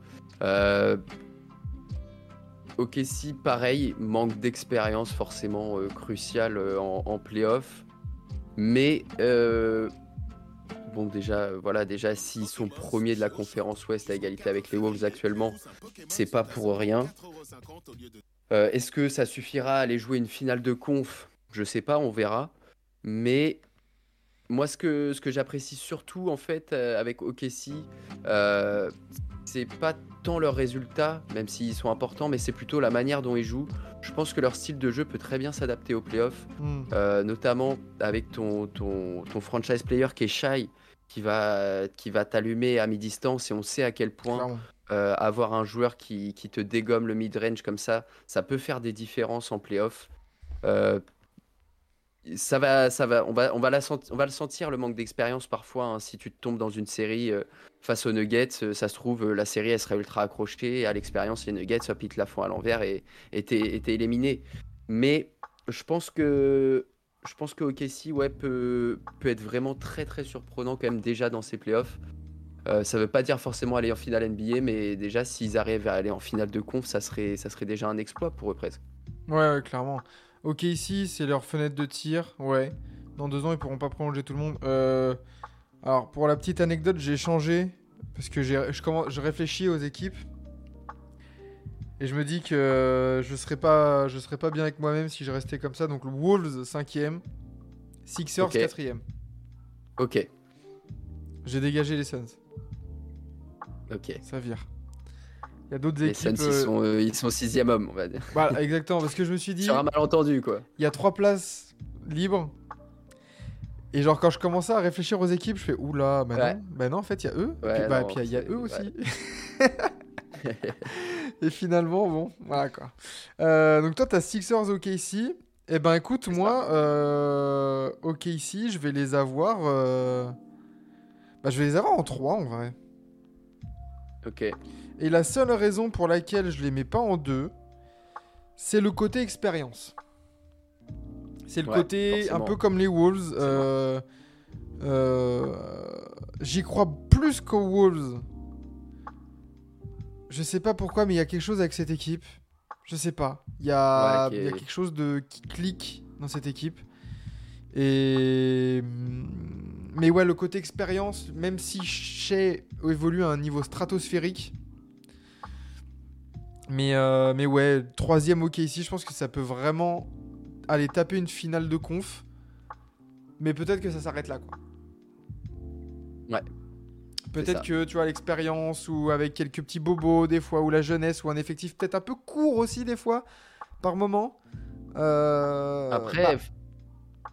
Euh, OKC, pareil, manque d'expérience forcément euh, cruciale euh, en, playoff. Mais euh, bon, déjà, voilà, déjà s'ils sont premiers de la conférence Ouest à égalité avec les Wolves actuellement, c'est pas pour rien. Est-ce que ça suffira à aller jouer une finale de conf? Je sais pas, on verra. Mais moi, ce que, ce que j'apprécie surtout en fait avec OKC, c'est pas tant leurs résultats, même s'ils sont importants, mais c'est plutôt la manière dont ils jouent. Je pense que leur style de jeu peut très bien s'adapter aux playoffs, Hmm. euh, notamment avec ton, ton, ton franchise player qui est shy, qui va, qui va t'allumer à mi-distance et on sait à quel point euh, avoir un joueur qui, qui te dégomme le mid-range comme ça, ça peut faire des différences en playoff. Euh, ça va, ça va, on va, on va, la senti- on va le sentir le manque d'expérience parfois. hein. si tu te tombes dans une série euh, face aux Nuggets, euh, ça se trouve euh, la série elle serait ultra accrochée. À l'expérience, les Nuggets, hop, ils te la font à l'envers et et t'es et t'es éliminé. Mais je pense que je pense OKC peut, être vraiment très très surprenant quand même déjà dans ces playoffs. Euh, ça veut pas dire forcément aller en finale NBA, mais déjà s'ils arrivent à aller en finale de conf, ça serait, déjà un exploit pour eux presque. Ouais, clairement. Ok, ici, c'est leur fenêtre de tir. Ouais. Dans deux ans, ils pourront pas prolonger tout le monde. Alors, pour la petite anecdote, j'ai changé. Parce que je, commence... je réfléchis aux équipes. Et je me dis que je serais pas, je serais pas bien avec moi-même si je restais comme ça. Donc, Wolves, 5ème. Sixers, Ok. 4ème. Ok, J'ai dégagé les Suns. ok. Ça vire. Il y a d'autres Les équipes. Suns, ils euh, sont, euh, ils sont sixième homme, on va dire. voilà, exactement. Parce que je me suis dit. Sur un malentendu, quoi. il y a trois places libres. Et genre quand je commençais à réfléchir aux équipes, je fais oula, bah Ouais. non, bah non en fait il y a eux, Ouais, Puis- bah, puis il y a eux aussi. et finalement bon, voilà quoi. Euh, donc toi t'as Sixers OKC. Et ben écoute moi euh, OKC je vais les avoir, euh, bah je vais les avoir en 3 en vrai. ok, Et la seule raison pour laquelle je les mets pas en deux, c'est le côté expérience. C'est le Ouais, côté un peu comme les Wolves. euh, euh, J'y crois plus qu'aux Wolves. Je sais pas pourquoi, mais il y a quelque chose avec cette équipe. Je sais pas. Il y a, Ouais, y quelque chose de qui clique dans cette équipe. Et mais ouais, le côté expérience, même si Shea évolue à un niveau stratosphérique. Mais, euh, mais ouais, troisième OK ici, je pense que ça peut vraiment aller taper une finale de conf. Mais peut-être que ça s'arrête là, quoi. Ouais. Peut-être que tu vois l'expérience ou avec quelques petits bobos des fois ou la jeunesse ou un effectif peut-être un peu court aussi des fois par moment. Euh, Après, bah,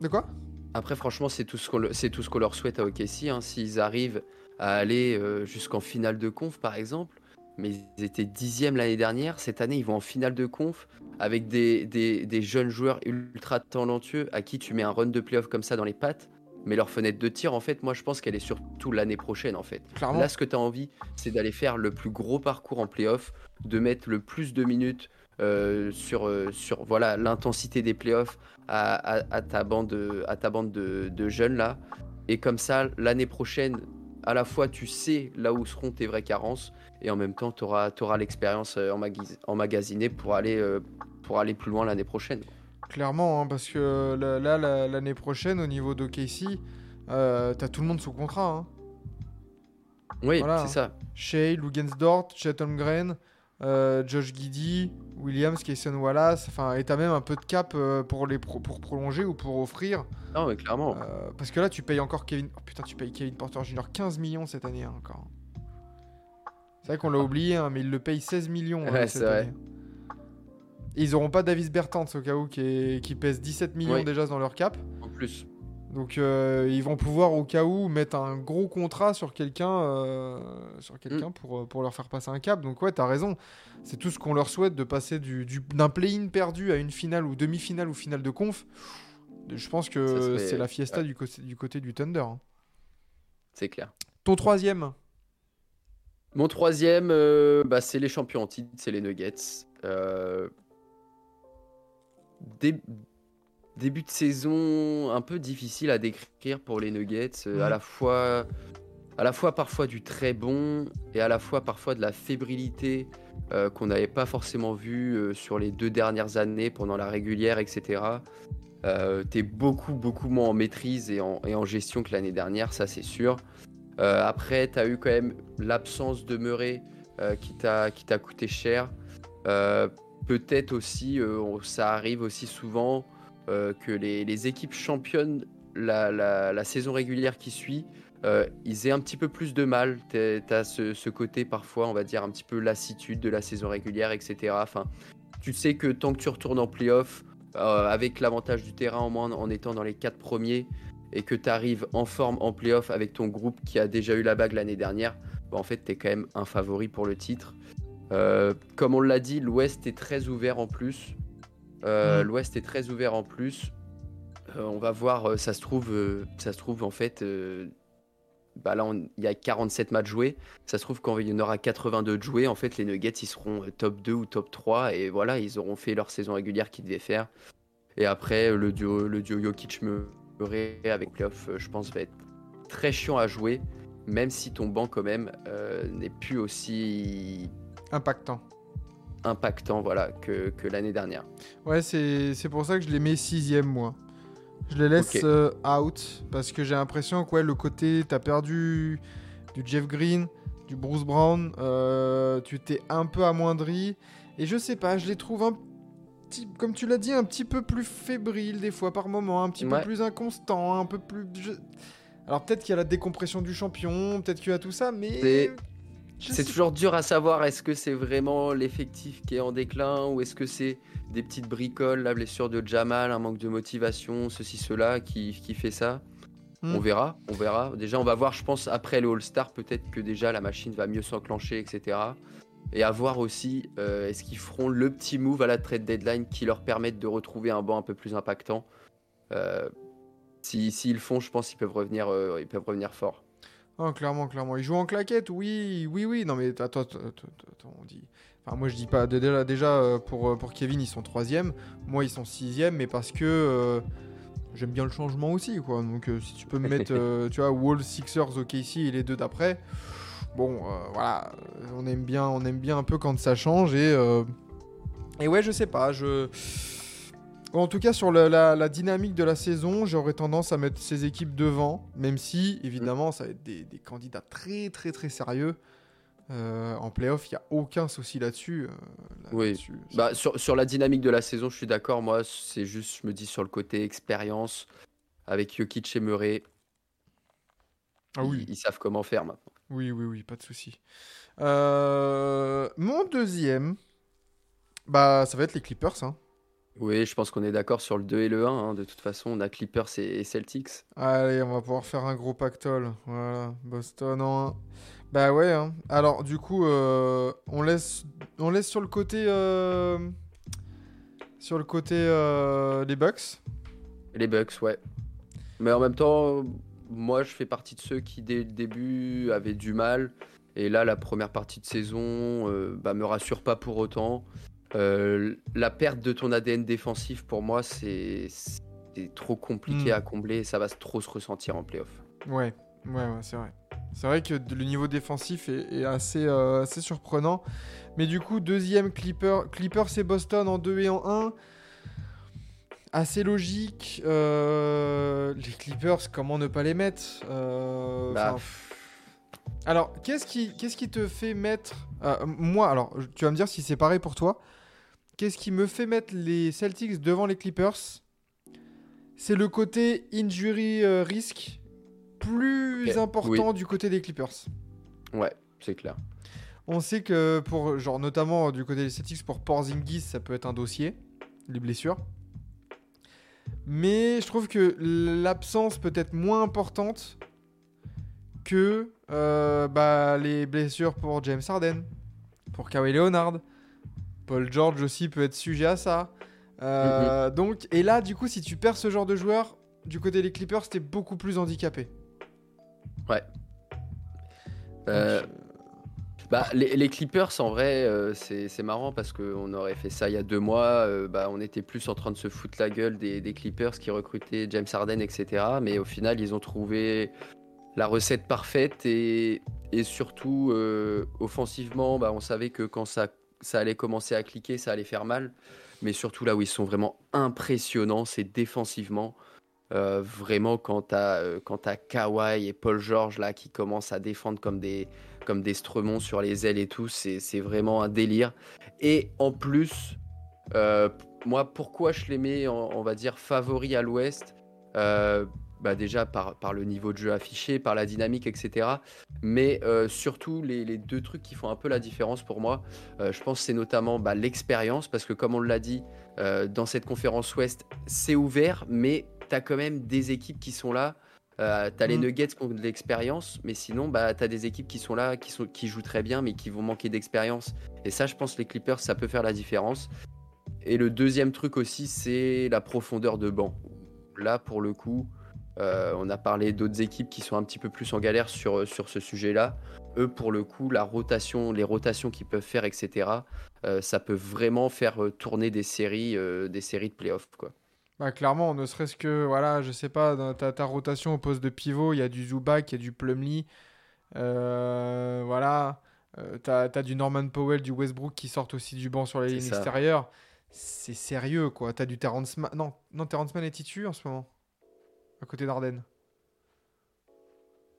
de quoi? Après, franchement, c'est tout ce qu'on le- tout ce qu'on leur souhaite à OKC. Hein. S'ils arrivent à aller euh, jusqu'en finale de conf, par exemple, mais ils étaient dixièmes l'année dernière. Cette année, ils vont en finale de conf avec des, des- des jeunes joueurs ultra talentueux à qui tu mets un run de playoff comme ça dans les pattes. Mais leur fenêtre de tir, en fait, moi, je pense qu'elle est surtout l'année prochaine, en fait. Clairement. Là, ce que tu as envie, c'est d'aller faire le plus gros parcours en playoff, de mettre le plus de minutes euh, sur, euh, sur voilà l'intensité des playoffs à, à- à ta bande, à ta bande de, de jeunes là. Et comme ça, l'année prochaine, à la fois tu sais là où seront tes vraies carences et en même temps tu auras, l'expérience euh, emmagasi- emmagasinée pour aller, euh, pour aller plus loin l'année prochaine. Clairement, hein, parce que là, là, la- l'année prochaine, au niveau d'OKC, euh, t'as tout le monde sous contrat. Hein. Oui, Voilà. c'est ça. Shea, Lugensdort, Chet Holmgren, euh, Josh Giddy, Williams, Kayson Wallace. Enfin, et t'as même un peu de cap euh, pour, les pro- pour prolonger ou pour offrir. Non, mais clairement. Euh, parce que là, tu payes encore Kevin. oh, putain, tu payes Kevin Porter Jr. 15 millions cette année hein, encore. C'est vrai qu'on l'a oublié, hein, mais il le paye 16 millions hein, Ouais, cette c'est vrai. année. Et ils auront pas Davis Bertans au cas où qui, est- qui pèse 17 millions Oui. déjà dans leur cap. En plus. Donc euh, ils vont pouvoir au cas où mettre un gros contrat sur quelqu'un euh, sur quelqu'un pour, euh, pour leur faire passer un cap. Donc ouais, t'as raison. C'est tout ce qu'on leur souhaite de passer du, du- d'un play-in perdu à une finale ou demi-finale ou finale de conf. Je pense que c'est la fiesta ouais. du, côté, du côté du Thunder. hein. C'est clair. Ton troisième Mon troisième, euh, bah, c'est les champions en titre, c'est les Nuggets. Euh, dé- Début de saison un peu difficile à décrire pour les Nuggets, euh, à la fois, à la fois parfois du très bon et à la fois parfois de la fébrilité euh, qu'on n'avait pas forcément vu euh, sur les deux dernières années pendant la régulière, etc. Euh, T'es beaucoup beaucoup moins en maîtrise et en, et en gestion que l'année dernière, ça c'est sûr. Euh, après, tu as eu quand même l'absence de Murray euh, qui t'a coûté cher. Euh, Peut-être aussi, euh, ça arrive aussi souvent que les, équipes championnes la, la- saison régulière qui suit, ils aient un petit peu plus de mal. Tu as ce, côté parfois, on va dire, un petit peu lassitude de la saison régulière, etc. Enfin, tu sais que tant que tu retournes en playoff, avec l'avantage du terrain en moins en étant dans les quatre premiers, et que tu arrives en forme en playoff avec ton groupe qui a déjà eu la bague l'année dernière, bah, en fait, tu es quand même un favori pour le titre. Euh, comme on l'a dit, l'Ouest est très ouvert en plus. Euh. L'Ouest est très ouvert en plus. Euh, on va voir, ça se trouve, ça se trouve en fait, bah là il y a 47 matchs joués. Ça se trouve quand il y en aura 82 de joués, en fait les Nuggets ils seront top 2 ou top 3 et voilà ils auront fait leur saison régulière qu'ils devaient faire. Et après le duo, le duo Jokic Avec playoff, euh, je pense va être très chiant à jouer. même si ton banc quand même euh, n'est plus aussi Impactant. impactant voilà, que, que l'année dernière. Ouais, c'est c'est pour ça que je les mets sixième, moi. Je les laisse euh, out parce que j'ai l'impression que ouais, le côté, t'as perdu du Jeff Green, du Bruce Brown, euh, tu t'es un peu amoindri. Et je sais pas, je les trouve un petit, comme tu l'as dit, un petit peu plus fébriles des fois par moment, un petit peu plus inconstant, un peu plus. je- Alors peut-être qu'il y a la décompression du champion, peut-être qu'il y a tout ça, mais. C'est- toujours dur à savoir est-ce que c'est vraiment l'effectif qui est en déclin ou est-ce que c'est des petites bricoles, la blessure de Jamal, un manque de motivation, ceci, cela qui, qui fait ça. Hmm. On verra, on verra. Déjà, on va voir, je pense, après le All-Star, peut-être que déjà la machine va mieux s'enclencher, etc. Et à voir aussi, euh, est-ce qu'ils feront le petit move à la trade deadline qui leur permette de retrouver un banc un peu plus impactant. Euh, si- S'ils le font, je pense qu'ils peuvent revenir, euh, ils peuvent revenir fort. Ah, clairement, clairement. Ils jouent en claquette, oui, oui, oui. Non, mais attends, attends, on dit. Enfin, moi, je dis pas. Déjà, déjà euh, pour, pour Kevin, ils sont troisième. Moi, ils sont sixième, mais parce que j'aime bien le changement aussi, quoi. Donc, si tu peux me mettre, tu vois, Wolves, Sixers, OKC et les deux d'après. Bon, euh, voilà, on aime bien, on aime bien un peu quand ça change et euh, et ouais, je sais pas, je. En tout cas, sur la, la- la dynamique de la saison, j'aurais tendance à mettre ces équipes devant, même si, évidemment, ça va être des, des candidats très, très, très sérieux. Euh, en playoff, il n'y a aucun souci là-dessus. euh, là- Oui. Bah, sur, sur la dynamique de la saison, je suis d'accord. Moi, c'est juste, je me dis sur le côté expérience, avec Jokic et Murray, ah oui, ils, ils savent comment faire maintenant. Oui, oui, oui, pas de souci. Euh, mon deuxième, bah, ça va être les Clippers. Hein. Oui, je pense qu'on est d'accord sur le 2 et le 1. hein. De toute façon, on a Clippers et, Celtics. Allez, on va pouvoir faire un gros pactole. Voilà, Boston en 1. Bah ouais. hein. Alors, du coup, euh, on, laisse, on laisse sur le côté. euh, sur le côté euh, les Bucks. Les Bucks, ouais. Mais en même temps, moi, je fais partie de ceux qui, dès le début, avaient du mal. Et là, la première partie de saison, euh, bah, me rassure pas pour autant. Euh, la perte de ton ADN défensif, pour moi, c'est c'est trop compliqué Mm. à combler et ça va trop se ressentir en playoff. Ouais, ouais, ouais, c'est vrai. C'est vrai que le niveau défensif est, est assez, euh, assez surprenant. Mais du coup, deuxième Clipper, Clippers et Boston en 2 et en 1. Assez logique. Euh, les Clippers, comment ne pas les mettre Euh, Bah, Alors, qu'est-ce qui, qu'est-ce qui te fait mettre. euh, moi, alors, tu vas me dire si c'est pareil pour toi. Qu'est-ce qui me fait mettre les Celtics devant les Clippers? C'est le côté injury risk plus important du côté des Clippers. Ouais, c'est clair. On sait que pour, genre, notamment du côté des Celtics, pour Porzingis, ça peut être un dossier, les blessures. Mais je trouve que l'absence peut être moins importante que euh, bah, les blessures pour James Harden, pour Kawhi Leonard. Paul George aussi peut être sujet à ça. Euh, Donc, et là, du coup, si tu perds ce genre de joueur, du côté des Clippers, t'es beaucoup plus handicapé. Euh, Donc, Bah, les, Clippers, en vrai, euh, c'est marrant parce qu'on aurait fait ça il y a deux mois. euh, bah, on était plus en train de se foutre la gueule des, Clippers qui recrutaient James Harden, etc. Mais au final, ils ont trouvé la recette parfaite et, surtout, euh, offensivement, bah, on savait que quand ça, ça allait commencer à cliquer, ça allait faire mal. Mais surtout, là où ils sont vraiment impressionnants, c'est défensivement. Vraiment, quand t'as Kawhi et Paul George là qui commencent à défendre comme des comme des Stremons sur les ailes et tout, c'est vraiment un délire. Et en plus, euh, moi, pourquoi je les mets, on va dire, favoris à l'Ouest Euh, bah Déjà par, par le niveau de jeu affiché, par la dynamique, etc. Mais euh, surtout, les, les deux trucs qui font un peu la différence pour moi, je pense c'est notamment bah, l'expérience, parce que comme on l'a dit, dans cette conférence Ouest, c'est ouvert, mais tu as quand même des équipes qui sont là. Euh, t'as les Mm. Nuggets qui ont de l'expérience, mais sinon, bah, t'as des équipes qui sont là, qui, sont, qui jouent très bien, mais qui vont manquer d'expérience. Et ça, je pense, les Clippers, ça peut faire la différence. Et le deuxième truc aussi, c'est la profondeur de banc. Là, pour le coup, euh, on a parlé d'autres équipes qui sont un petit peu plus en galère sur, sur ce sujet-là. Eux, pour le coup, la rotation, les rotations qu'ils peuvent faire, etc., euh, ça peut vraiment faire tourner des séries, des séries de playoffs. Quoi. Bah clairement, ne serait-ce que, voilà, je sais pas, dans ta, ta rotation au poste de pivot, il y a du Zubac, il y a du Plumlee. Euh, voilà. Euh, t'as, t'as du Norman Powell, du Westbrook qui sortent aussi du banc sur la ligne extérieure. C'est sérieux, quoi. T'as du Terrence Mann. Non, non Terrence Mann est titu en ce moment. À côté d'Arden.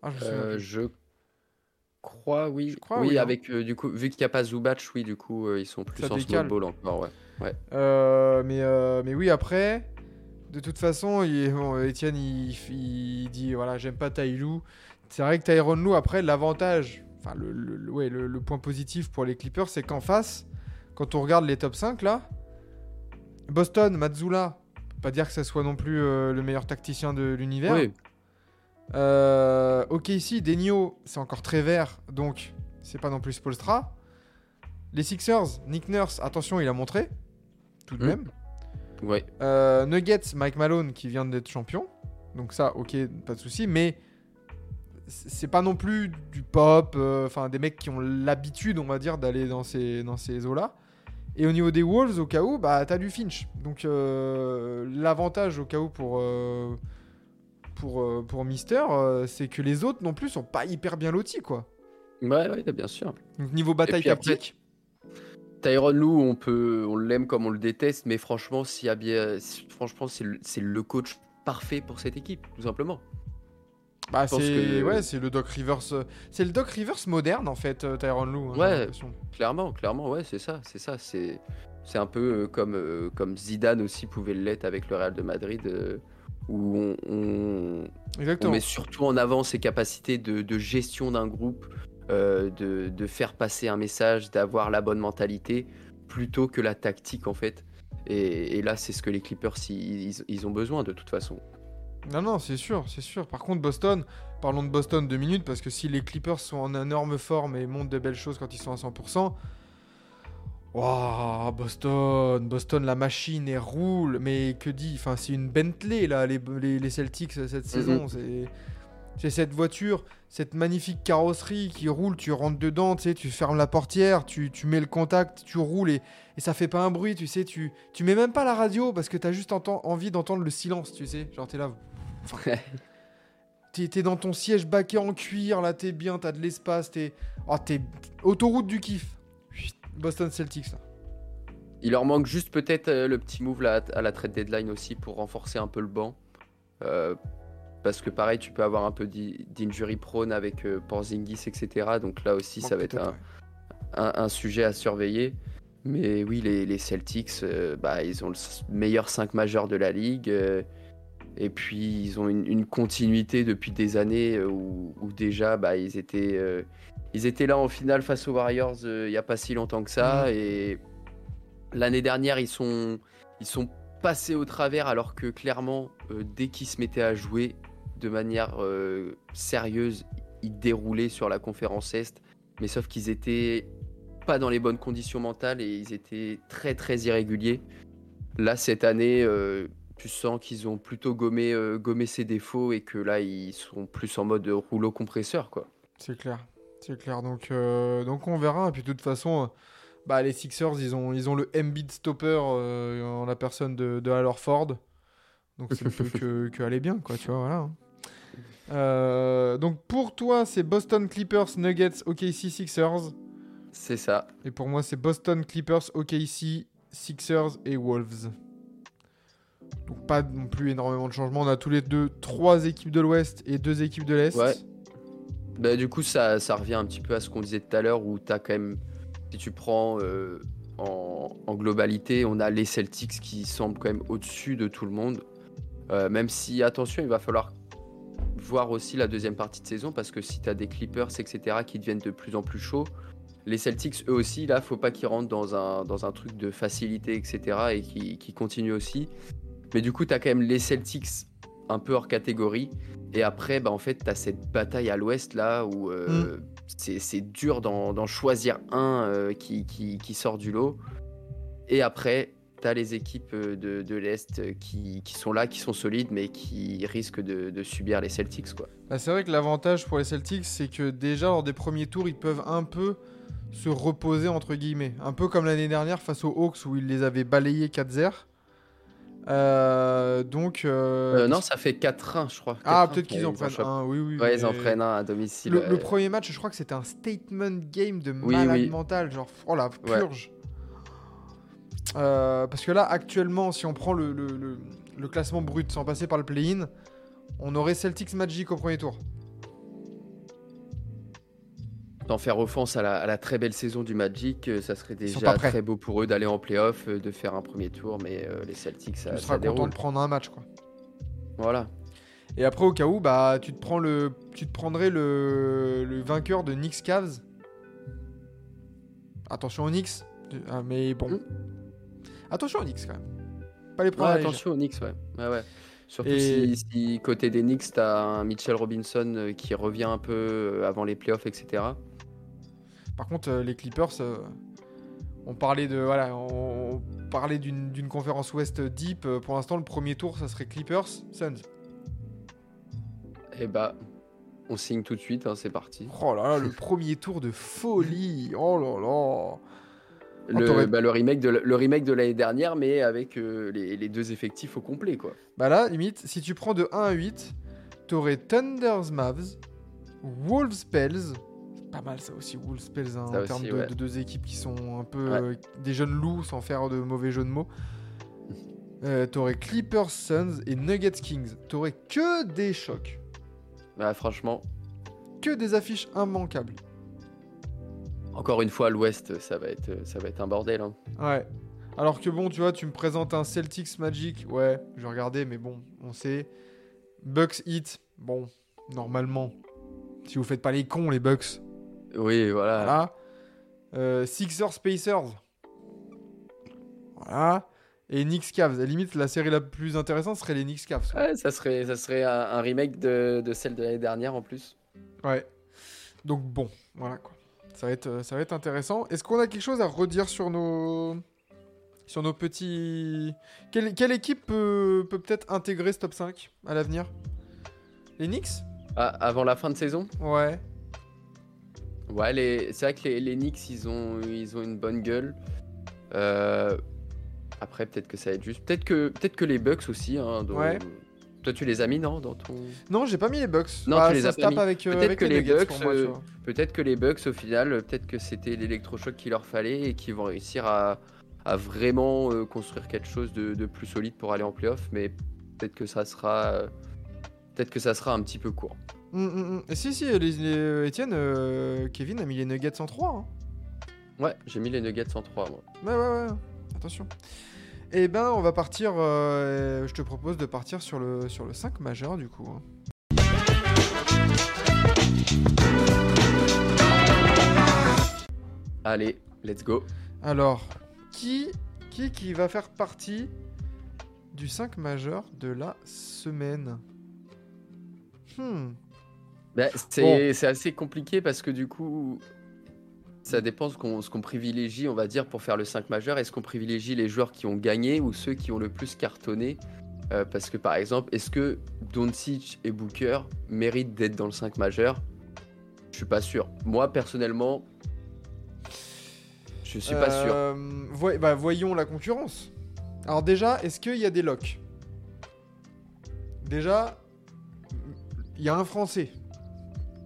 Ah, je Euh, je crois, oui. Je crois, oui, oui, hein. avec euh, du coup, vu qu'il n'y a pas Zubac, oui, du coup, euh, ils sont plus Ça en décale. small ball encore, ouais. Euh, mais, mais oui, après, de toute façon, il, bon, Etienne, il, il dit voilà, j'aime pas Taïlou. C'est vrai que Tyron Lou, après, l'avantage, enfin, le, le- le- ouais, le, le point positif pour les Clippers, c'est qu'en face, quand on regarde les top 5 là, Boston, Mazzula, pas dire que ça soit non plus euh, le meilleur tacticien de l'univers. Oui, Euh, ok, ici, Denio, c'est encore très vert, donc c'est pas non plus Spolstra. Les Sixers, Nick Nurse, attention, il a montré, tout de Mm. même. Ouais. Euh, Nuggets, Mike Malone qui vient d'être champion. Donc ça, ok, pas de souci. Mais c'est pas non plus du pop. euh, Enfin, des mecs qui ont l'habitude, on va dire, d'aller dans ces, dans ces eaux-là. Et au niveau des Wolves, au cas où, bah, t'as du Finch. Donc euh, l'avantage, au cas où, pour, pour, pour Mister, c'est que les autres non plus sont pas hyper bien lotis, quoi. Ouais, ouais, bien sûr. Donc niveau bataille tactique, Tyron Lou, on peut, on l'aime comme on le déteste, mais franchement, a bien, si- franchement, c'est le, coach parfait pour cette équipe, tout simplement. bah, c'est que- ouais, c'est le Doc Rivers. euh, C'est le Doc Rivers moderne, en fait, euh, Tyronn Lue. hein, Ouais. Clairement, clairement, ouais, c'est ça, c'est ça, c'est, c'est un peu euh, comme, comme Zidane aussi pouvait l'être avec le Real de Madrid, euh, où on, on, on met surtout en avant ses capacités de, de gestion d'un groupe, euh, de, de faire passer un message, d'avoir la bonne mentalité, plutôt que la tactique en fait. Et, et là, c'est ce que les Clippers ils, ont besoin de toute façon. Non, non, c'est sûr, c'est sûr. Par contre, Boston, parlons de Boston deux minutes, parce que si les Clippers sont en énorme forme et montrent de belles choses quand ils sont à 100%, waouh, Boston, Boston, la machine, elle roule, mais que dit Enfin, c'est une Bentley, là, les, les, les Celtics cette saison. C'est. C'est cette voiture, cette magnifique carrosserie qui roule, tu rentres dedans, tu sais, tu fermes la portière, tu, tu mets le contact, tu roules et, et ça fait pas un bruit, tu sais, tu, tu mets même pas la radio parce que t'as juste envie d'entendre le silence, tu sais. Genre t'es là, T'es t'es dans ton siège baquet en cuir, là t'es bien, t'as de l'espace, t'es. Oh, t'es. Autoroute du kiff. Boston Celtics, là. Il leur manque juste peut-être euh, le petit move là, à la trade deadline aussi pour renforcer un peu le banc. Euh, parce que pareil, tu peux avoir un peu d'i- d'injury prone avec euh, Porzingis, etc. Donc là aussi, ça va être un, un, un sujet à surveiller. Mais oui, les, les Celtics, euh, bah, ils ont le meilleur 5 majeur de la ligue. euh, et puis, ils ont une, une continuité depuis des années où, où déjà, bah, ils, étaient, ils étaient là en finale face aux Warriors il n'y a pas si longtemps que ça. Et l'année dernière, ils sont, ils sont passés au travers alors que clairement, dès qu'ils se mettaient à jouer de manière euh, sérieuse, ils déroulaient sur la conférence Est. Mais sauf qu'ils étaient pas dans les bonnes conditions mentales et ils étaient très très irréguliers. Là, cette année, euh, tu sens qu'ils ont plutôt gommé, euh, gommé ses défauts et que là, ils sont plus en mode rouleau compresseur. quoi. C'est clair. C'est clair. Donc, donc on verra. Et puis de toute façon, bah, les Sixers, ils ont, ils ont le Embiid stopper en la personne de, de Al Horford. Donc ça ne peut que, que aller bien, quoi, tu vois, voilà. Euh, donc pour toi, c'est Boston Clippers, Nuggets, OKC, Sixers. C'est ça. Et pour moi, c'est Boston Clippers, OKC, Sixers et Wolves. Donc pas non plus énormément de changements. On a tous les deux trois équipes de l'Ouest et deux équipes de l'Est. Ouais. Bah, du coup, ça, ça revient un petit peu à ce qu'on disait tout à l'heure où tu as quand même, si tu prends euh, en, en globalité, on a les Celtics qui semblent quand même au-dessus de tout le monde. Euh, même si, attention, il va falloir voir aussi la deuxième partie de saison parce que si tu as des Clippers, etc., qui deviennent de plus en plus chauds, les Celtics, eux aussi, là, faut pas qu'ils rentrent dans un, dans un truc de facilité, etc., et qui, qui continuent aussi. Mais du coup, tu as quand même les Celtics un peu hors catégorie. Et après, bah, en fait, tu as cette bataille à l'ouest là où euh, c'est c'est dur d'en d'en choisir un euh, qui, qui, qui sort du lot. Et après, tu as les équipes euh, de, de l'Est euh, qui, qui sont là, qui sont solides, mais qui risquent de, de subir les Celtics. Quoi. Bah, c'est vrai que l'avantage pour les Celtics, c'est que déjà lors des premiers tours, ils peuvent un peu se reposer entre guillemets. Un peu comme l'année dernière face aux Hawks où ils les avaient balayés 4-0. Euh, donc. euh, Euh, non, ça fait 4-1, je crois. Ah, 4-1, peut-être qu'ils en prennent un, oui, oui. Ouais, ils en prennent un à domicile. Le, premier match, je crois que c'était un statement game de Oui, malade oui. mental, genre oh la Ouais. Euh, parce que là, actuellement, si on prend le, le- le- le classement brut sans passer par le play-in, on aurait Celtics Magic au premier tour. D'en faire offense à la, à la très belle saison du Magic, euh, ça serait déjà très beau pour eux d'aller en playoff, euh, de faire un premier tour, mais euh, les Celtics, ça, ça seras content déroule. de prendre un match, quoi. Voilà. Et après, au cas où, bah, tu te prends le, tu te prendrais le, le vainqueur de Knicks Cavs. Attention aux Knicks, Ah, mais bon. Hmm. Attention aux Knicks quand même. Pas les Ouais, prendre légère. attention aux Knicks, ouais. ouais, ouais. Surtout Et- si, si côté des Knicks, t'as un Mitchell Robinson euh, qui revient un peu euh, avant les playoffs, etc. Par contre, euh, les Clippers, on parlait de voilà, on, parlait d'une conférence Ouest deep. Pour l'instant, le premier tour, ça serait Clippers, Suns. Et bah, on signe tout de suite, hein, c'est parti. Oh là là, le premier tour de folie. Oh là là. Le, t'aurais- bah, le remake de, le remake de l'année dernière, mais avec euh, les, les deux effectifs au complet, quoi. Bah là, limite, si tu prends de 1 à 8, t'aurais Thunders Mavs, Wolves Pels. C'est Pas mal ça aussi, Wolves Pels, hein, en aussi, termes de, ouais. de deux équipes qui sont un peu Ouais. euh, des jeunes loups sans faire de mauvais jeux de mots. Euh, t'aurais Clippers Suns et Nuggets Kings. T'aurais que des chocs. Bah, franchement, Que des affiches immanquables. Encore une fois, l'Ouest, ça va être, ça va être un bordel. hein. Ouais. Alors que bon, tu vois, tu me présentes un Celtics Magic. Ouais, je vais regarder, mais bon, on sait. Bucks Heat. Bon, normalement. Si vous faites pas les cons, les Bucks. Oui, voilà. Voilà. Euh, Sixers Pacers. Voilà. Et Knicks Cavs. À la limite, la série la plus intéressante serait les Knicks Cavs. Ouais, ça serait, ça serait un, un remake de, de celle de l'année dernière en plus. Ouais. Donc bon, voilà quoi. Ça va être, euh, ça va être intéressant. Est-ce qu'on a quelque chose à redire sur nos, sur nos petits. Quelle, quelle équipe peut, peut peut-être intégrer ce top 5 à l'avenir? Les Knicks? Ah, avant la fin de saison? Ouais. Ouais, les... c'est vrai que les, les Knicks, ils ont, ils ont une bonne gueule. Euh, Après, peut-être que ça va être juste. Peut-être que, peut que les Bucks aussi. Hein, dont- Ouais. Toi, tu les as mis, non dans ton... Non, j'ai pas mis les Bucks. Non, Bah, tu les as pas mis. avec, euh, Peut-être avec que les euh, vois. Peut-être que les Bucks, au final, euh, peut-être que c'était l'électrochoc qu'il leur fallait et qu'ils vont réussir à, à vraiment euh, construire quelque chose de, de plus solide pour aller en playoff. Mais peut-être que ça sera. euh, Peut-être que ça sera un petit peu court. Hum, hum. Et si, si, les- Etienne, euh, Kevin a mis les Nuggets en 3. hein. Ouais, j'ai mis les Nuggets en 3, moi. Ouais, ouais, ouais. Attention. Eh ben, on va partir. euh, je te propose de partir sur le, sur le 5 majeur, du coup. hein. Allez, let's go. Alors, qui, qui, qui va faire partie du 5 majeur de la semaine? Hmm. Bah, c'est c'est assez compliqué parce que du coup, ça dépend ce qu'on privilégie, on va dire, pour faire le 5 majeur. Est-ce qu'on privilégie les joueurs qui ont gagné ou ceux qui ont le plus cartonné? Euh, Parce que par exemple, est-ce que Doncic et Booker méritent d'être dans le 5 majeur? Je suis pas sûr. Moi, personnellement, je suis pas sûr. Euh, voy- bah, voyons la concurrence. Alors déjà, est-ce qu'il y a des locks? Déjà, il y a un Français.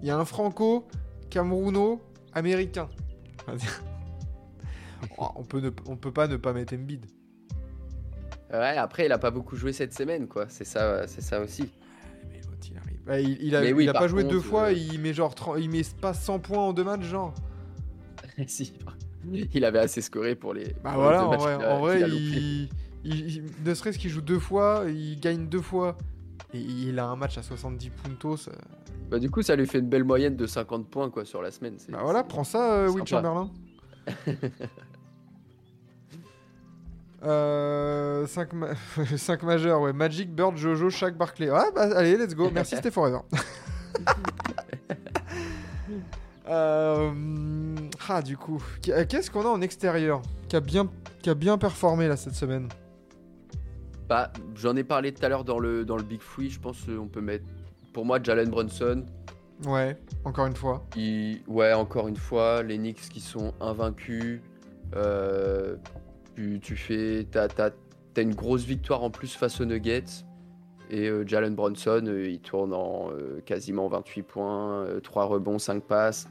Il y a un Franco, Camerouno, Américain. On. Oh, on, peut ne- on peut pas ne pas mettre Embiid. Ouais, après, il a pas beaucoup joué cette semaine, quoi. C'est ça, c'est ça aussi. Mais l'autre, il arrive. Bah, il, il a, oui, il a pas joué deux fois, euh, il met genre 30 il met pas 100 points en deux matchs, genre. si, il avait assez scoré pour les. Bah pour les voilà, deux en matchs vrai, a- en vrai il, il- il- ne serait-ce qu'il joue deux fois, il gagne deux fois, et il a un match à 70 puntos. euh, Bah, du coup, ça lui fait une belle moyenne de 50 points quoi sur la semaine. Bah voilà, prends ça, euh, Will. Chamberlain. euh, 5, majeurs, ouais. Magic, Bird, Jojo, Shaq, Barclay. Ouais, bah allez, let's go. Merci, c'était forever. Euh, ah, du coup, qu'est-ce qu'on a en extérieur qui a, bien, qui a bien performé là cette semaine? Bah, j'en ai parlé tout à l'heure dans le, dans le Big Free. Je pense qu'on peut mettre. Pour moi, Jalen Brunson. Ouais, encore une fois. il- Ouais, encore une fois, les Knicks qui sont invaincus. Euh, tu, tu fais. T'as, t'as- t'as une grosse victoire en plus face aux Nuggets. Et euh, Jalen Bronson, euh, il tourne en quasiment 28 points, 3 rebonds, 5 passes,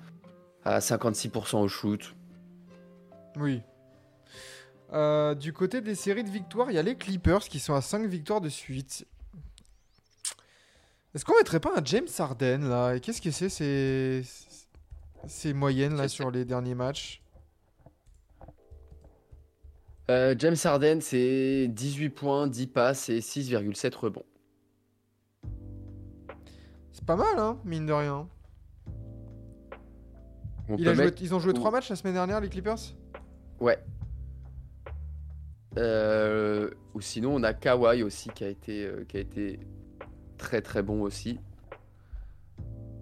à 56% au shoot. Oui. Du côté des séries de victoires, il y a les Clippers qui sont à 5 victoires de suite. Est-ce qu'on mettrait pas un James Harden là? Et qu'est-ce que c'est ces... ces moyennes là sur les derniers matchs? Euh, James Harden, c'est 18 points, 10 passes et 6,7 rebonds. C'est pas mal, hein, mine de rien. On Il peut a joué- mettre- Ils ont joué ou- 3 matchs la semaine dernière, les Clippers? Ouais. Euh, ou sinon, on a Kawhi aussi qui a été, euh, qui a été très très bon aussi.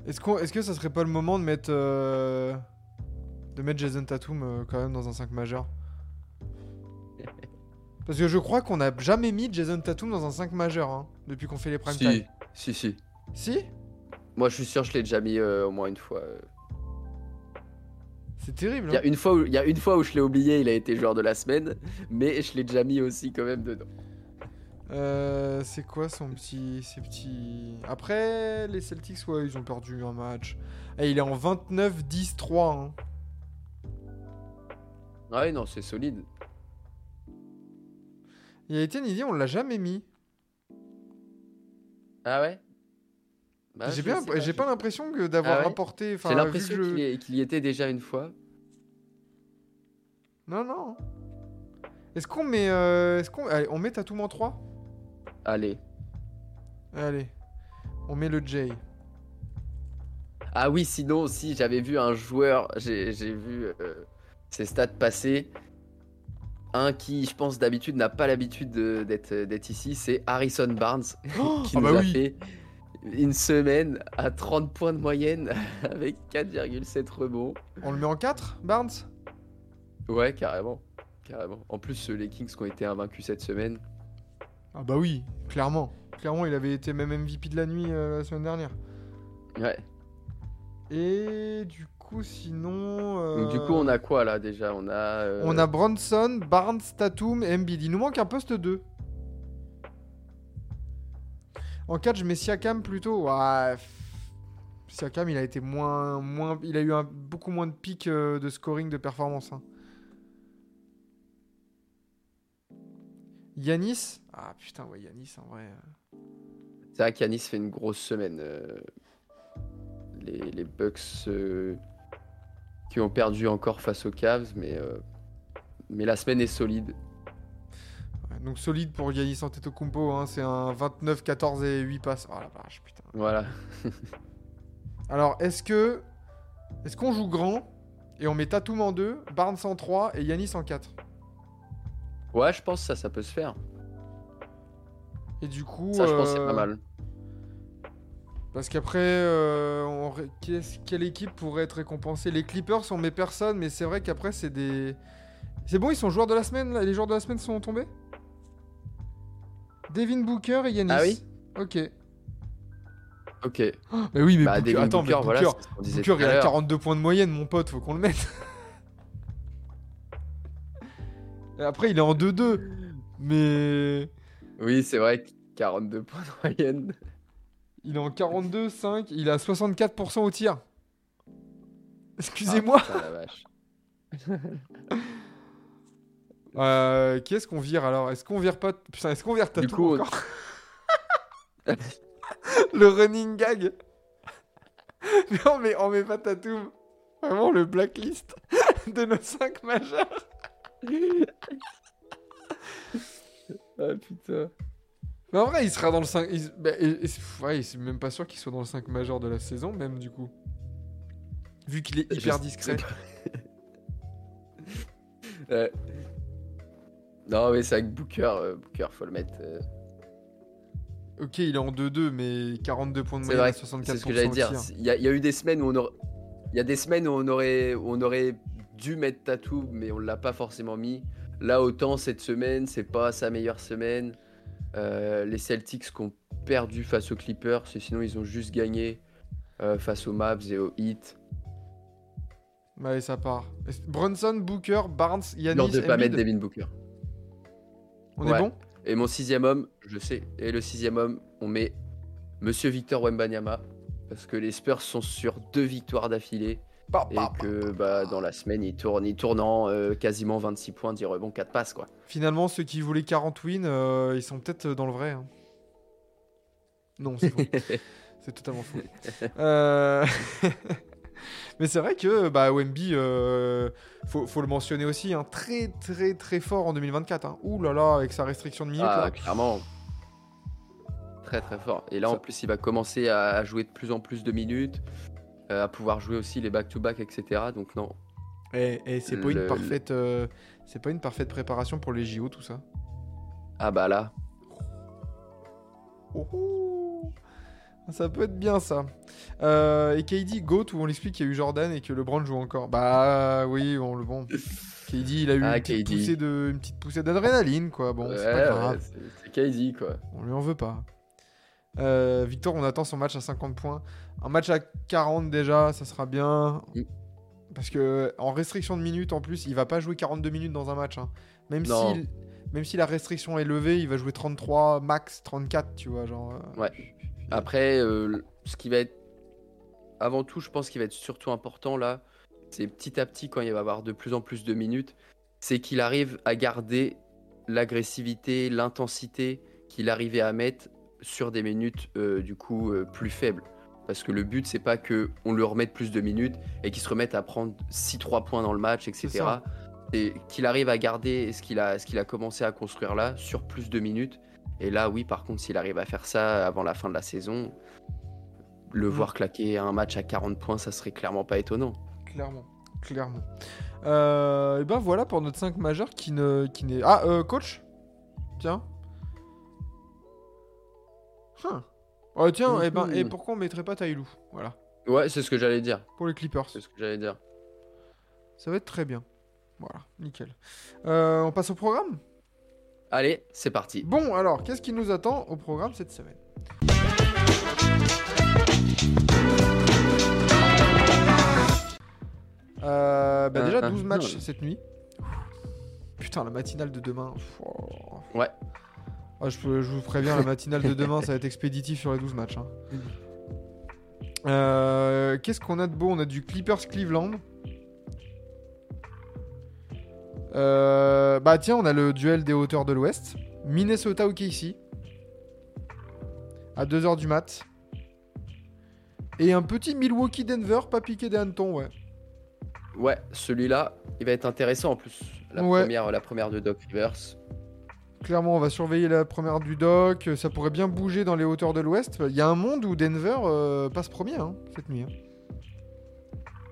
Est-ce que ça serait pas le moment de mettre, euh, de mettre Jason Tatum euh, quand même dans un 5 majeur? Parce que je crois qu'on n'a jamais mis Jason Tatum dans un 5 majeur hein, depuis qu'on fait les prime Si, time. si, si. Si? Moi, je suis sûr, je l'ai déjà mis euh, au moins une fois. C'est terrible. Il y, hein. a une fois où, il y a une fois où je l'ai oublié, il a été joueur de la semaine, mais je l'ai déjà mis aussi quand même dedans. Euh, c'est quoi son petit, ses petits. Après, les Celtics, ouais, ils ont perdu un match. Et il est en 29-10-3. hein. Ouais, non, c'est solide. Il a été une idée, on l'a jamais mis. Ah ouais? Bah, j'ai pas, l'impression que d'avoir Ah ouais? rapporté. J'ai l'impression je- qu'il y- était déjà une fois. Non, non. Est-ce qu'on met, euh, est-ce qu'on, on met Tatum en 3 Allez. Allez, on met le J. Ah oui, sinon, si j'avais vu un joueur, j'ai vu euh, ses stats passer. Un qui, je pense, d'habitude n'a pas l'habitude de- d'être ici, c'est Harrison Barnes, qui ah nous bah a oui. fait une semaine à 30 points de moyenne avec 4,7 rebonds. On le met en 4, Barnes? Ouais, carrément. carrément. En plus, les Kings qui ont été invaincus cette semaine. Ah bah oui, clairement. Clairement, il avait été même MVP de la nuit euh, la semaine dernière. Ouais. Et du coup, sinon. euh, Donc, du coup, on a quoi là déjà? On a. euh, On a Bronson, Barnes, Tatum et Embiid. Il nous manque un poste 2. En 4, je mets Siakam plutôt. Ouais. Siakam, il a été moins. moins il a eu un, beaucoup moins de pics de scoring de performance. hein. Yanis Ah putain, ouais, Yanis en vrai. euh. C'est vrai qu'Yanis fait une grosse semaine. euh, Les, les Bucks euh, qui ont perdu encore face aux Cavs, mais, euh, mais la semaine est solide. Ouais, donc solide pour Yanis Antetokounmpo. Hein, c'est un 29, 14 et 8 passes. Oh la vache, putain. Voilà. Alors, est-ce que. Est-ce qu'on joue grand et on met Tatum en 2, Barnes en 3 et Yanis en 4 Ouais, je pense que ça, ça peut se faire. Et du coup. Ça, je pense c'est euh, pas mal. Parce qu'après, euh, on quelle équipe pourrait être récompensée? Les Clippers, on met personne, mais c'est vrai qu'après, c'est des. C'est bon, ils sont joueurs de la semaine là Les joueurs de la semaine sont tombés? Devin Booker et Yanis. Ah oui Ok. Ok. Mais oui, mais bah, Booker, attends, Booker, mais Booker, Booker, il a l'heure. 42 points de moyenne, mon pote, faut qu'on le mette. Et après, il est en 2-2. Mais. Oui, c'est vrai, 42 points de moyenne. Il est en 42, 5, il a 64% au tir. Excusez-moi. Ah, putain, la vache. Euh, qui est-ce qu'on vire alors? Est-ce qu'on vire pas Putain, est-ce qu'on vire coup, on- encore? Le running gag. non, mais on met pas Tatum. Vraiment le blacklist de nos 5 majeurs. Ah putain. Mais en vrai, il sera dans le 5. il- bah, et- et- pff, ouais, c'est même pas sûr qu'il soit dans le 5 majeur de la saison, même du coup. Vu qu'il est hyper discret. Non, mais c'est avec Booker. euh, Booker, faut le mettre. euh, Ok, il est en 2-2, mais 42 points de C'est moyenne vrai, à 64% c'est ce que j'allais dire. tir. Il y, a- il y a eu des semaines où on aurait. Il y a des semaines où on aurait, où on aurait dû mettre Tatou, mais on l'a pas forcément mis. Là, autant cette semaine, c'est pas sa meilleure semaine. Euh, les Celtics qui ont perdu face aux Clippers, sinon ils ont juste gagné euh, face aux Mavs et aux Heat. Allez, ça part. Brunson, Booker, Barnes, de pas mettre Devin Booker. On est bon? Et mon sixième homme, je sais. Et le sixième homme, on met Monsieur Victor Wembanyama. Parce que les Spurs sont sur deux victoires d'affilée. Bah, Et bah, que bah, dans la semaine, ils tournent, ils tournent en euh, quasiment 26 points, 10 rebonds, 4 passes. Quoi. Finalement, ceux qui voulaient 40 wins, euh, ils sont peut-être dans le vrai. hein. Non, c'est faux. c'est totalement faux. Euh, Mais c'est vrai que bah, Wemby, euh, faut, faut le mentionner aussi, hein, très très très fort en 2024. Hein. Ouh là là, avec sa restriction de minutes. Ah, là. clairement. Très très fort. Et là, Ça- en plus, il va commencer à, jouer de plus en plus de minutes, à pouvoir jouer aussi les back-to-back, etc. Donc non. Et, et c'est pas, une parfaite, euh, c'est pas une parfaite préparation pour les JO, tout ça? Ah bah là, Oh, oh. Ça peut être bien ça. Euh, et KD, GOAT, où on explique qu'il y a eu Jordan et que LeBron joue encore. Bah oui, on le bon. KD, il a eu Ah, une, petite poussée de, une petite poussée d'adrénaline, quoi. Bon, c'est pas grave. ouais, c'est KD quoi. On lui en veut pas. Euh, Victor, on attend son match à 50 points. Un match à 40 déjà, ça sera bien. Mm. Parce que en restriction de minutes, en plus, il va pas jouer 42 minutes dans un match. hein. Même, Non. si, même si la restriction est levée, il va jouer 33, max 34, tu vois. Genre, euh, Ouais. Après, euh, ce qui va être. Avant tout, je pense qu'il va être surtout important là, c'est petit à petit, quand il va avoir de plus en plus de minutes, c'est qu'il arrive à garder l'agressivité, l'intensité qu'il arrivait à mettre sur des minutes euh, du coup euh, plus faibles. Parce que le but, c'est pas que on lui remette plus de minutes et qu'il se remette à prendre 6-3 points dans le match, etc. Et qu'il arrive à garder ce qu'il a, ce qu'il a commencé à construire là sur plus de minutes. Et là, oui, par contre, s'il arrive à faire ça avant la fin de la saison, le Mm. voir claquer un match à 40 points, ça serait clairement pas étonnant. Clairement, clairement. Euh, et ben voilà pour notre 5 majeur qui ne qui n'est ah euh, coach? Tiens Oh tiens et ben et Mhm. pourquoi on mettrait pas Tailou voilà Ouais, c'est ce que j'allais dire. pour les Clippers C'est ce que j'allais dire. ça va être très bien voilà nickel Euh, on passe au programme? Allez, c'est parti. bon alors qu'est-ce qui nous attend au programme cette semaine? Euh, bah déjà Euh, 12 euh, matchs non. cette nuit. Putain, la matinale de demain. Oh. Ouais. Ah, je, peux- je vous préviens, la matinale de demain, ça va être expéditif sur les 12 matchs. hein. Euh, Qu'est-ce qu'on a de beau? On a du Clippers Cleveland. Euh, bah tiens, on a le duel des hauteurs de l'Ouest. Minnesota ou KC. À 2h du mat. Et un petit Milwaukee Denver, pas piqué des hannetons, ouais. Ouais, celui-là, il va être intéressant en plus. La, Ouais. première, la première de Doc Rivers. Clairement, on va surveiller la première du doc. Ça pourrait bien bouger dans les hauteurs de l'Ouest. Il y a un monde où Denver euh, passe premier hein, cette nuit. hein.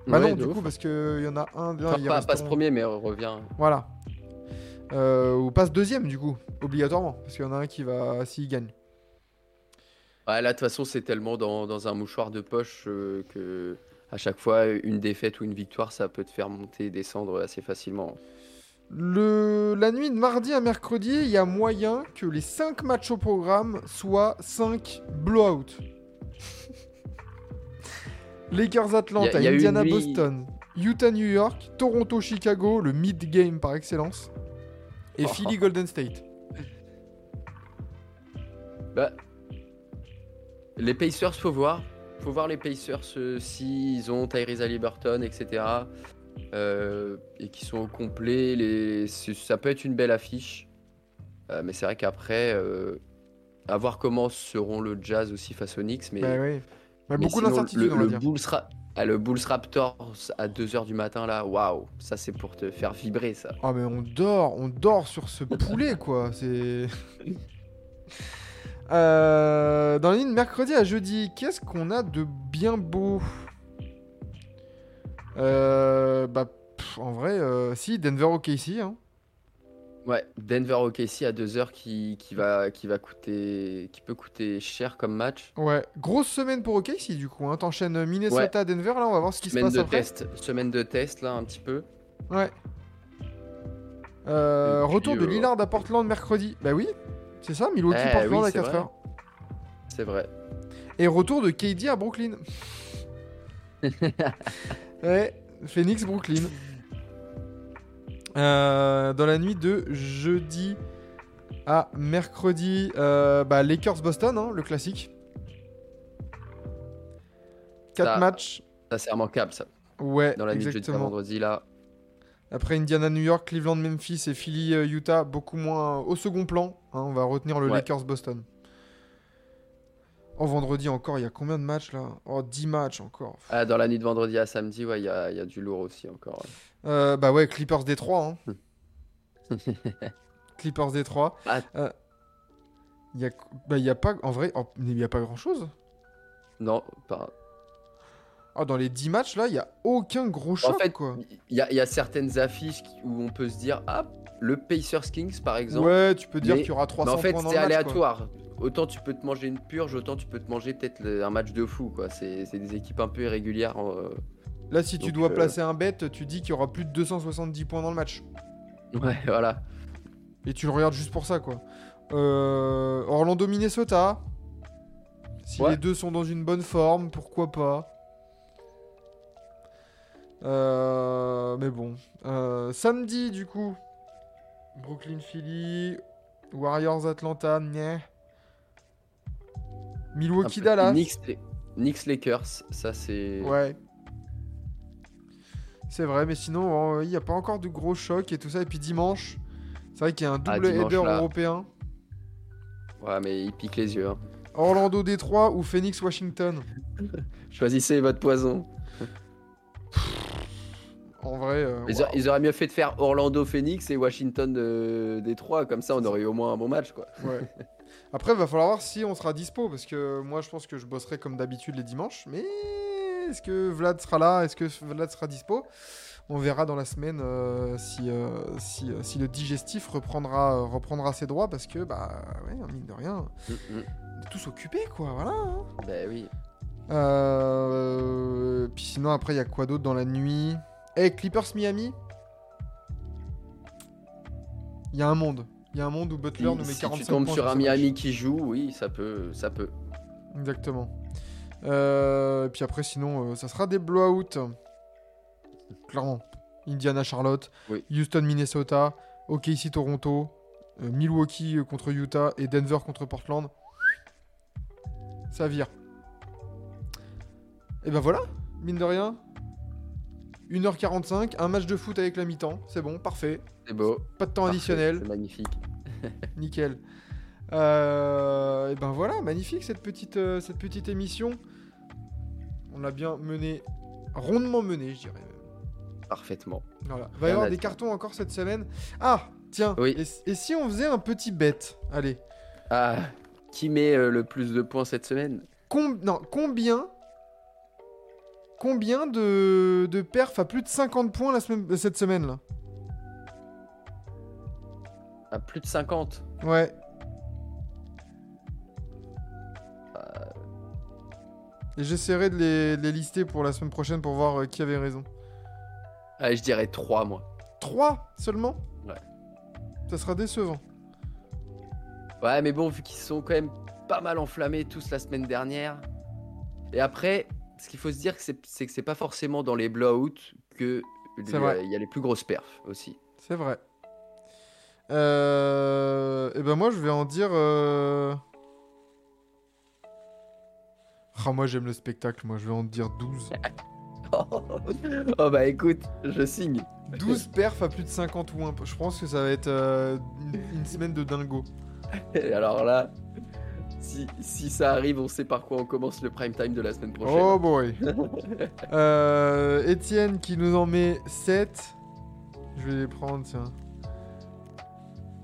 Bah Ouais, non, du ouf. coup, parce qu'il y en a un. Enfin, pas, reste pas ce un- premier, mais revient. Voilà. Euh, ou passe deuxième, du coup, obligatoirement. Parce qu'il y en a un qui va. S'il gagne. Ouais, là, de toute façon, c'est tellement dans, dans un mouchoir de poche euh, que à chaque fois, une défaite ou une victoire, ça peut te faire monter et descendre assez facilement. Le... La nuit de mardi à mercredi, il y a moyen que les 5 matchs au programme soient 5 blowout. Lakers Atlanta, Il y a- il y a eu Indiana nuit- Boston, Utah New York, Toronto Chicago, le mid game par excellence, et Oh. Philly Golden State. Bah, les Pacers, faut voir. Faut voir les Pacers euh, s'ils ont Tyrese Haliburton, etc. euh, et qui sont au complet. Les... Ça peut être une belle affiche. Euh, mais c'est vrai qu'après, euh, à voir comment seront le Jazz aussi face aux Knicks. Mais, Bah oui. Bah, mais beaucoup d'incertitudes, le. Bulls Ra- ah, le Bulls Raptors à 2h du matin, là, waouh, ça c'est pour te faire vibrer ça. Ah mais on dort, on dort sur ce poulet quoi, c'est... Euh, dans la ligne de mercredi à jeudi, qu'est-ce qu'on a de bien beau? Euh, Bah pff, en vrai, euh, si, Denver OKC, hein. Ouais, Denver OKC à 2h qui, qui, va, qui va coûter. qui peut coûter cher comme match. Ouais, grosse semaine pour OKC du coup, hein. T'enchaînes Minnesota, Denver, là on va voir ce qui se Semaine passe de après. test, semaine de test là un petit peu. Ouais. Euh, puis, retour de Lillard à Portland mercredi. Bah oui, c'est ça, Milwaukee Eh Portland oui, à c'est 4h. vrai. C'est vrai. Et retour de KD à Brooklyn. ouais, Phoenix, Brooklyn. Euh, dans la nuit de jeudi à mercredi. Euh, bah, Lakers-Boston, hein, le classique. 4 Ça- matchs. Ça, c'est immanquable, ça. Ouais, Dans la nuit de jeudi à exactement. vendredi, là. Après Indiana-New York, Cleveland-Memphis et Philly-Utah, beaucoup moins au second plan. hein, on va retenir le Ouais. Lakers-Boston. Oh, vendredi encore, il y a combien de matchs là? Oh, 10 matchs encore. Ah, dans la nuit de vendredi à samedi, ouais, il y a, il y a du lourd aussi encore. Euh, bah ouais, Clippers Détroit. Hein. Clippers Détroit. Ah. Euh, Il y a, bah, y a pas, en vrai, oh, il n'y a pas grand chose. Non, pas. Ah, dans les 10 matchs là, il y a aucun gros choc En fait, quoi. il y y a certaines affiches où on peut se dire, ah, le Pacers Kings par exemple. Ouais, tu peux dire mais- qu'il y aura Mais 300 en fait, points dans c'est le match, quoi. aléatoire. Autant tu peux te manger une purge, autant tu peux te manger peut-être un match de fou. quoi. C'est c'est des équipes un peu irrégulières. euh. Là, si tu dois euh, placer un bet, tu dis qu'il y aura plus de 270 points dans le match. Ouais, voilà. Et tu le regardes juste pour ça, quoi. Euh, Orlando, Minnesota. Si Ouais. les deux sont dans une bonne forme, pourquoi pas. Euh, mais bon. Euh, samedi, du coup. Brooklyn, Philly. Warriors, Atlanta. Milwaukee, peu- Dallas. Knicks, Knicks Lakers, ça c'est. Ouais. C'est vrai, mais sinon, il n'y a pas encore de gros chocs et tout ça. Et puis dimanche, c'est vrai qu'il y a un Ah, double dimanche, header là. européen. Ouais, mais il pique les yeux. hein. Orlando Détroit ou Phoenix Washington. Choisissez votre poison. En vrai, euh, Ils, auraient mieux fait de faire Orlando Phoenix et Washington euh, Détroit, comme ça on aurait eu au moins un bon match quoi. Ouais. Après, va falloir voir si on sera dispo parce que moi, je pense que je bosserai comme d'habitude les dimanches. Mais est-ce que Vlad sera là? Est-ce que Vlad sera dispo? On verra dans la semaine euh, si, euh, si, si le digestif reprendra, reprendra ses droits parce que, bah, ouais, mine de rien, Mm, on est tous occupés, quoi. Voilà. hein. Ben oui. Euh, Puis sinon, après, il y a quoi d'autre dans la nuit? Eh, Clippers Miami Il y a un monde. Il y a un monde où Butler nous met si 45 tu tombes points sur un. Miami qui joue, oui, ça peut, ça peut. Exactement. Euh, et puis après, sinon, euh, ça sera des blowouts. Clairement. Indiana Charlotte, Oui. Houston Minnesota, OKC Toronto, euh, Milwaukee contre Utah et Denver contre Portland. Ça vire. Et ben voilà, mine de rien. 1h45, un match de foot avec la mi-temps, c'est bon, parfait. C'est beau. Pas de temps Parfait, additionnel. C'est magnifique. Nickel. Euh, et ben voilà, magnifique cette petite, euh, cette petite émission. On l'a bien menée, rondement menée, je dirais. même. Parfaitement. Voilà. Va y avoir des cartons encore cette semaine. Ah, tiens. Oui. Et, et si on faisait un petit bet Allez. Ah, qui met euh, le plus de points cette semaine? Com- non, combien Combien de, de perfs à plus de 50 points la semaine, cette semaine là? À plus de 50. Ouais. Euh. Et j'essaierai de les, de les lister pour la semaine prochaine pour voir euh, qui avait raison. Allez, je dirais 3 moi. 3 seulement? Ouais. Ça sera décevant. Ouais, mais bon, vu qu'ils sont quand même pas mal enflammés tous la semaine dernière. Et après, ce qu'il faut se dire, c'est que c'est pas forcément dans les blowouts que il y a les plus grosses perfs aussi. C'est vrai. Euh... Et ben moi je vais en dire... euh, Ah moi j'aime le spectacle, moi je vais en dire 12. oh bah écoute, je signe. 12 perfs à plus de 50 ou un peu. Je pense que ça va être euh, une, une semaine de dingo. Et alors là, si, si ça arrive, on sait par quoi on commence le prime time de la semaine prochaine. Oh boy. euh, Étienne qui nous en met 7. Je vais les prendre, tiens.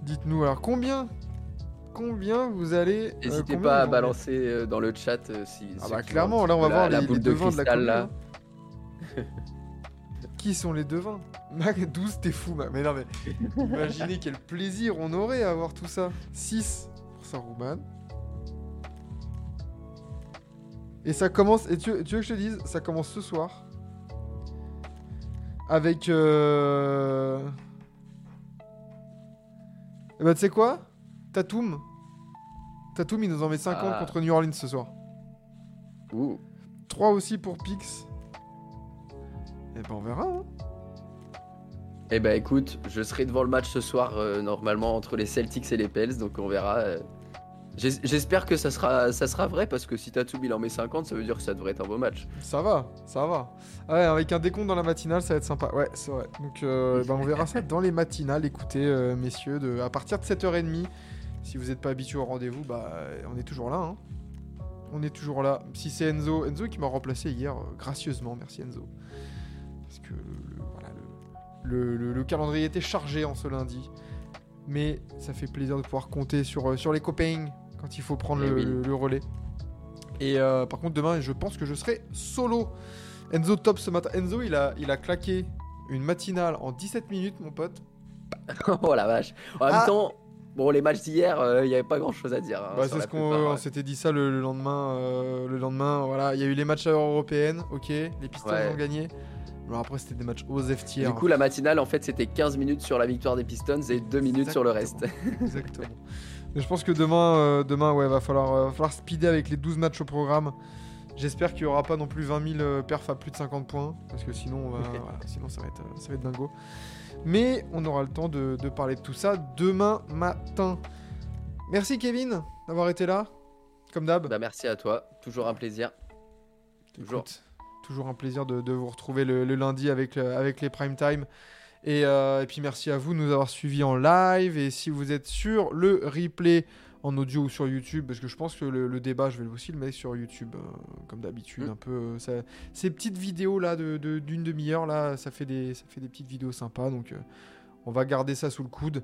Dites-nous alors combien Combien vous allez... euh, N'hésitez pas à balancer euh, dans le chat euh, si. Ah bah clairement, là on va voir la, la les, boule les de devins de la cristal là. Qui sont les devins? Mac 12, t'es fou, Mac. Mais non, mais imaginez quel plaisir on aurait à avoir tout ça. 6 pour Saruman. Et ça commence, et tu, tu veux que je te dise, ça commence ce soir. Avec. Euh... Et bah, tu sais quoi? Tatum. Tatum, il nous en met 50 Ah. contre New Orleans ce soir. Ouh. 3 aussi pour Pix. Et ben on verra. hein. Eh ben écoute, je serai devant le match ce soir euh, normalement entre les Celtics et les Pels, donc on verra. euh. J'es- J'espère que ça sera, ça sera vrai parce que si Tatsumi il en met 50, ça veut dire que ça devrait être un beau match. Ça va, ça va. Ouais, avec un décompte dans la matinale, ça va être sympa. Ouais, c'est vrai. Donc, euh, ben, on verra ça dans les matinales. Écoutez, euh, messieurs, de, à partir de 7h30, si vous n'êtes pas habitué au rendez-vous, bah, on est toujours là. hein. On est toujours là. Si c'est Enzo, Enzo qui m'a remplacé hier, euh, gracieusement, merci Enzo. Parce que le, voilà, le, le- le- le calendrier était chargé en ce lundi. Mais ça fait plaisir de pouvoir compter sur, sur les copains quand il faut prendre Eh le, oui. le- le relais. Et euh, par contre, demain, je pense que je serai solo. Enzo top ce matin. Enzo, il a, il a claqué une matinale en 17 minutes, mon pote. oh la vache. En même Ah. temps, bon, les matchs d'hier, euh, il n'y avait pas grand chose à dire. hein, Bah, c'est ce qu'on ouais. s'était dit ça le, le lendemain. euh, le lendemain, voilà, il y a eu les matchs européennes, ok. Les Pistons Ouais. ont gagné. Alors après, c'était des matchs aux F tiers. Du coup, la matinale, en fait, c'était 15 minutes sur la victoire des Pistons et 2 minutes sur le reste. Exactement. Mais je pense que demain, euh, demain ouais, va falloir, euh, falloir speeder avec les 12 matchs au programme. J'espère qu'il n'y aura pas non plus 20 000 euh, perfs à plus de 50 points, parce que sinon, voilà, sinon ça, va être, ça va être dingo. Mais on aura le temps de, de parler de tout ça demain matin. Merci Kevin d'avoir été là, comme d'hab. bah, merci à toi, toujours un plaisir. Toujours. Écoute, toujours un plaisir de, de vous retrouver le, le lundi avec, avec les prime time. Et, euh, et puis merci à vous de nous avoir suivis en live. Et si vous êtes sur le replay en audio ou sur YouTube, parce que je pense que le, le débat, je vais aussi le mettre sur YouTube, euh, comme d'habitude. Mm. Un peu, euh, ça- ces petites vidéos là de- de- d'une demi-heure, là, ça fait, des, ça fait des petites vidéos sympas. Donc euh, on va garder ça sous le coude.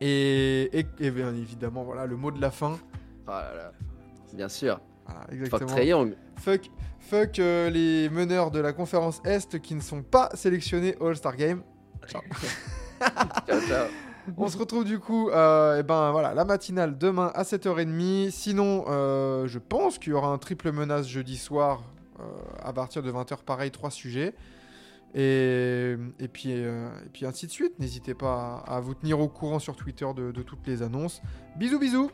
Et, et, et bien évidemment, voilà, le mot de la fin. Ah là là. Bien sûr. Voilà, exactement. Fuck, fuck euh, les meneurs de la conférence Est qui ne sont pas sélectionnés au All-Star Game. Ciao, ciao. On se retrouve du coup, euh, et ben voilà, la matinale demain à 7h30. Sinon, euh, je pense qu'il y aura un triple menace jeudi soir euh, à partir de 20h, pareil, trois sujets. Et, et, puis, et puis ainsi de suite. N'hésitez pas à, à vous tenir au courant sur Twitter de, de toutes les annonces. Bisous, bisous.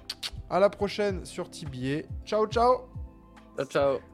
À la prochaine sur TBA. Ciao, ciao. Ciao, ciao.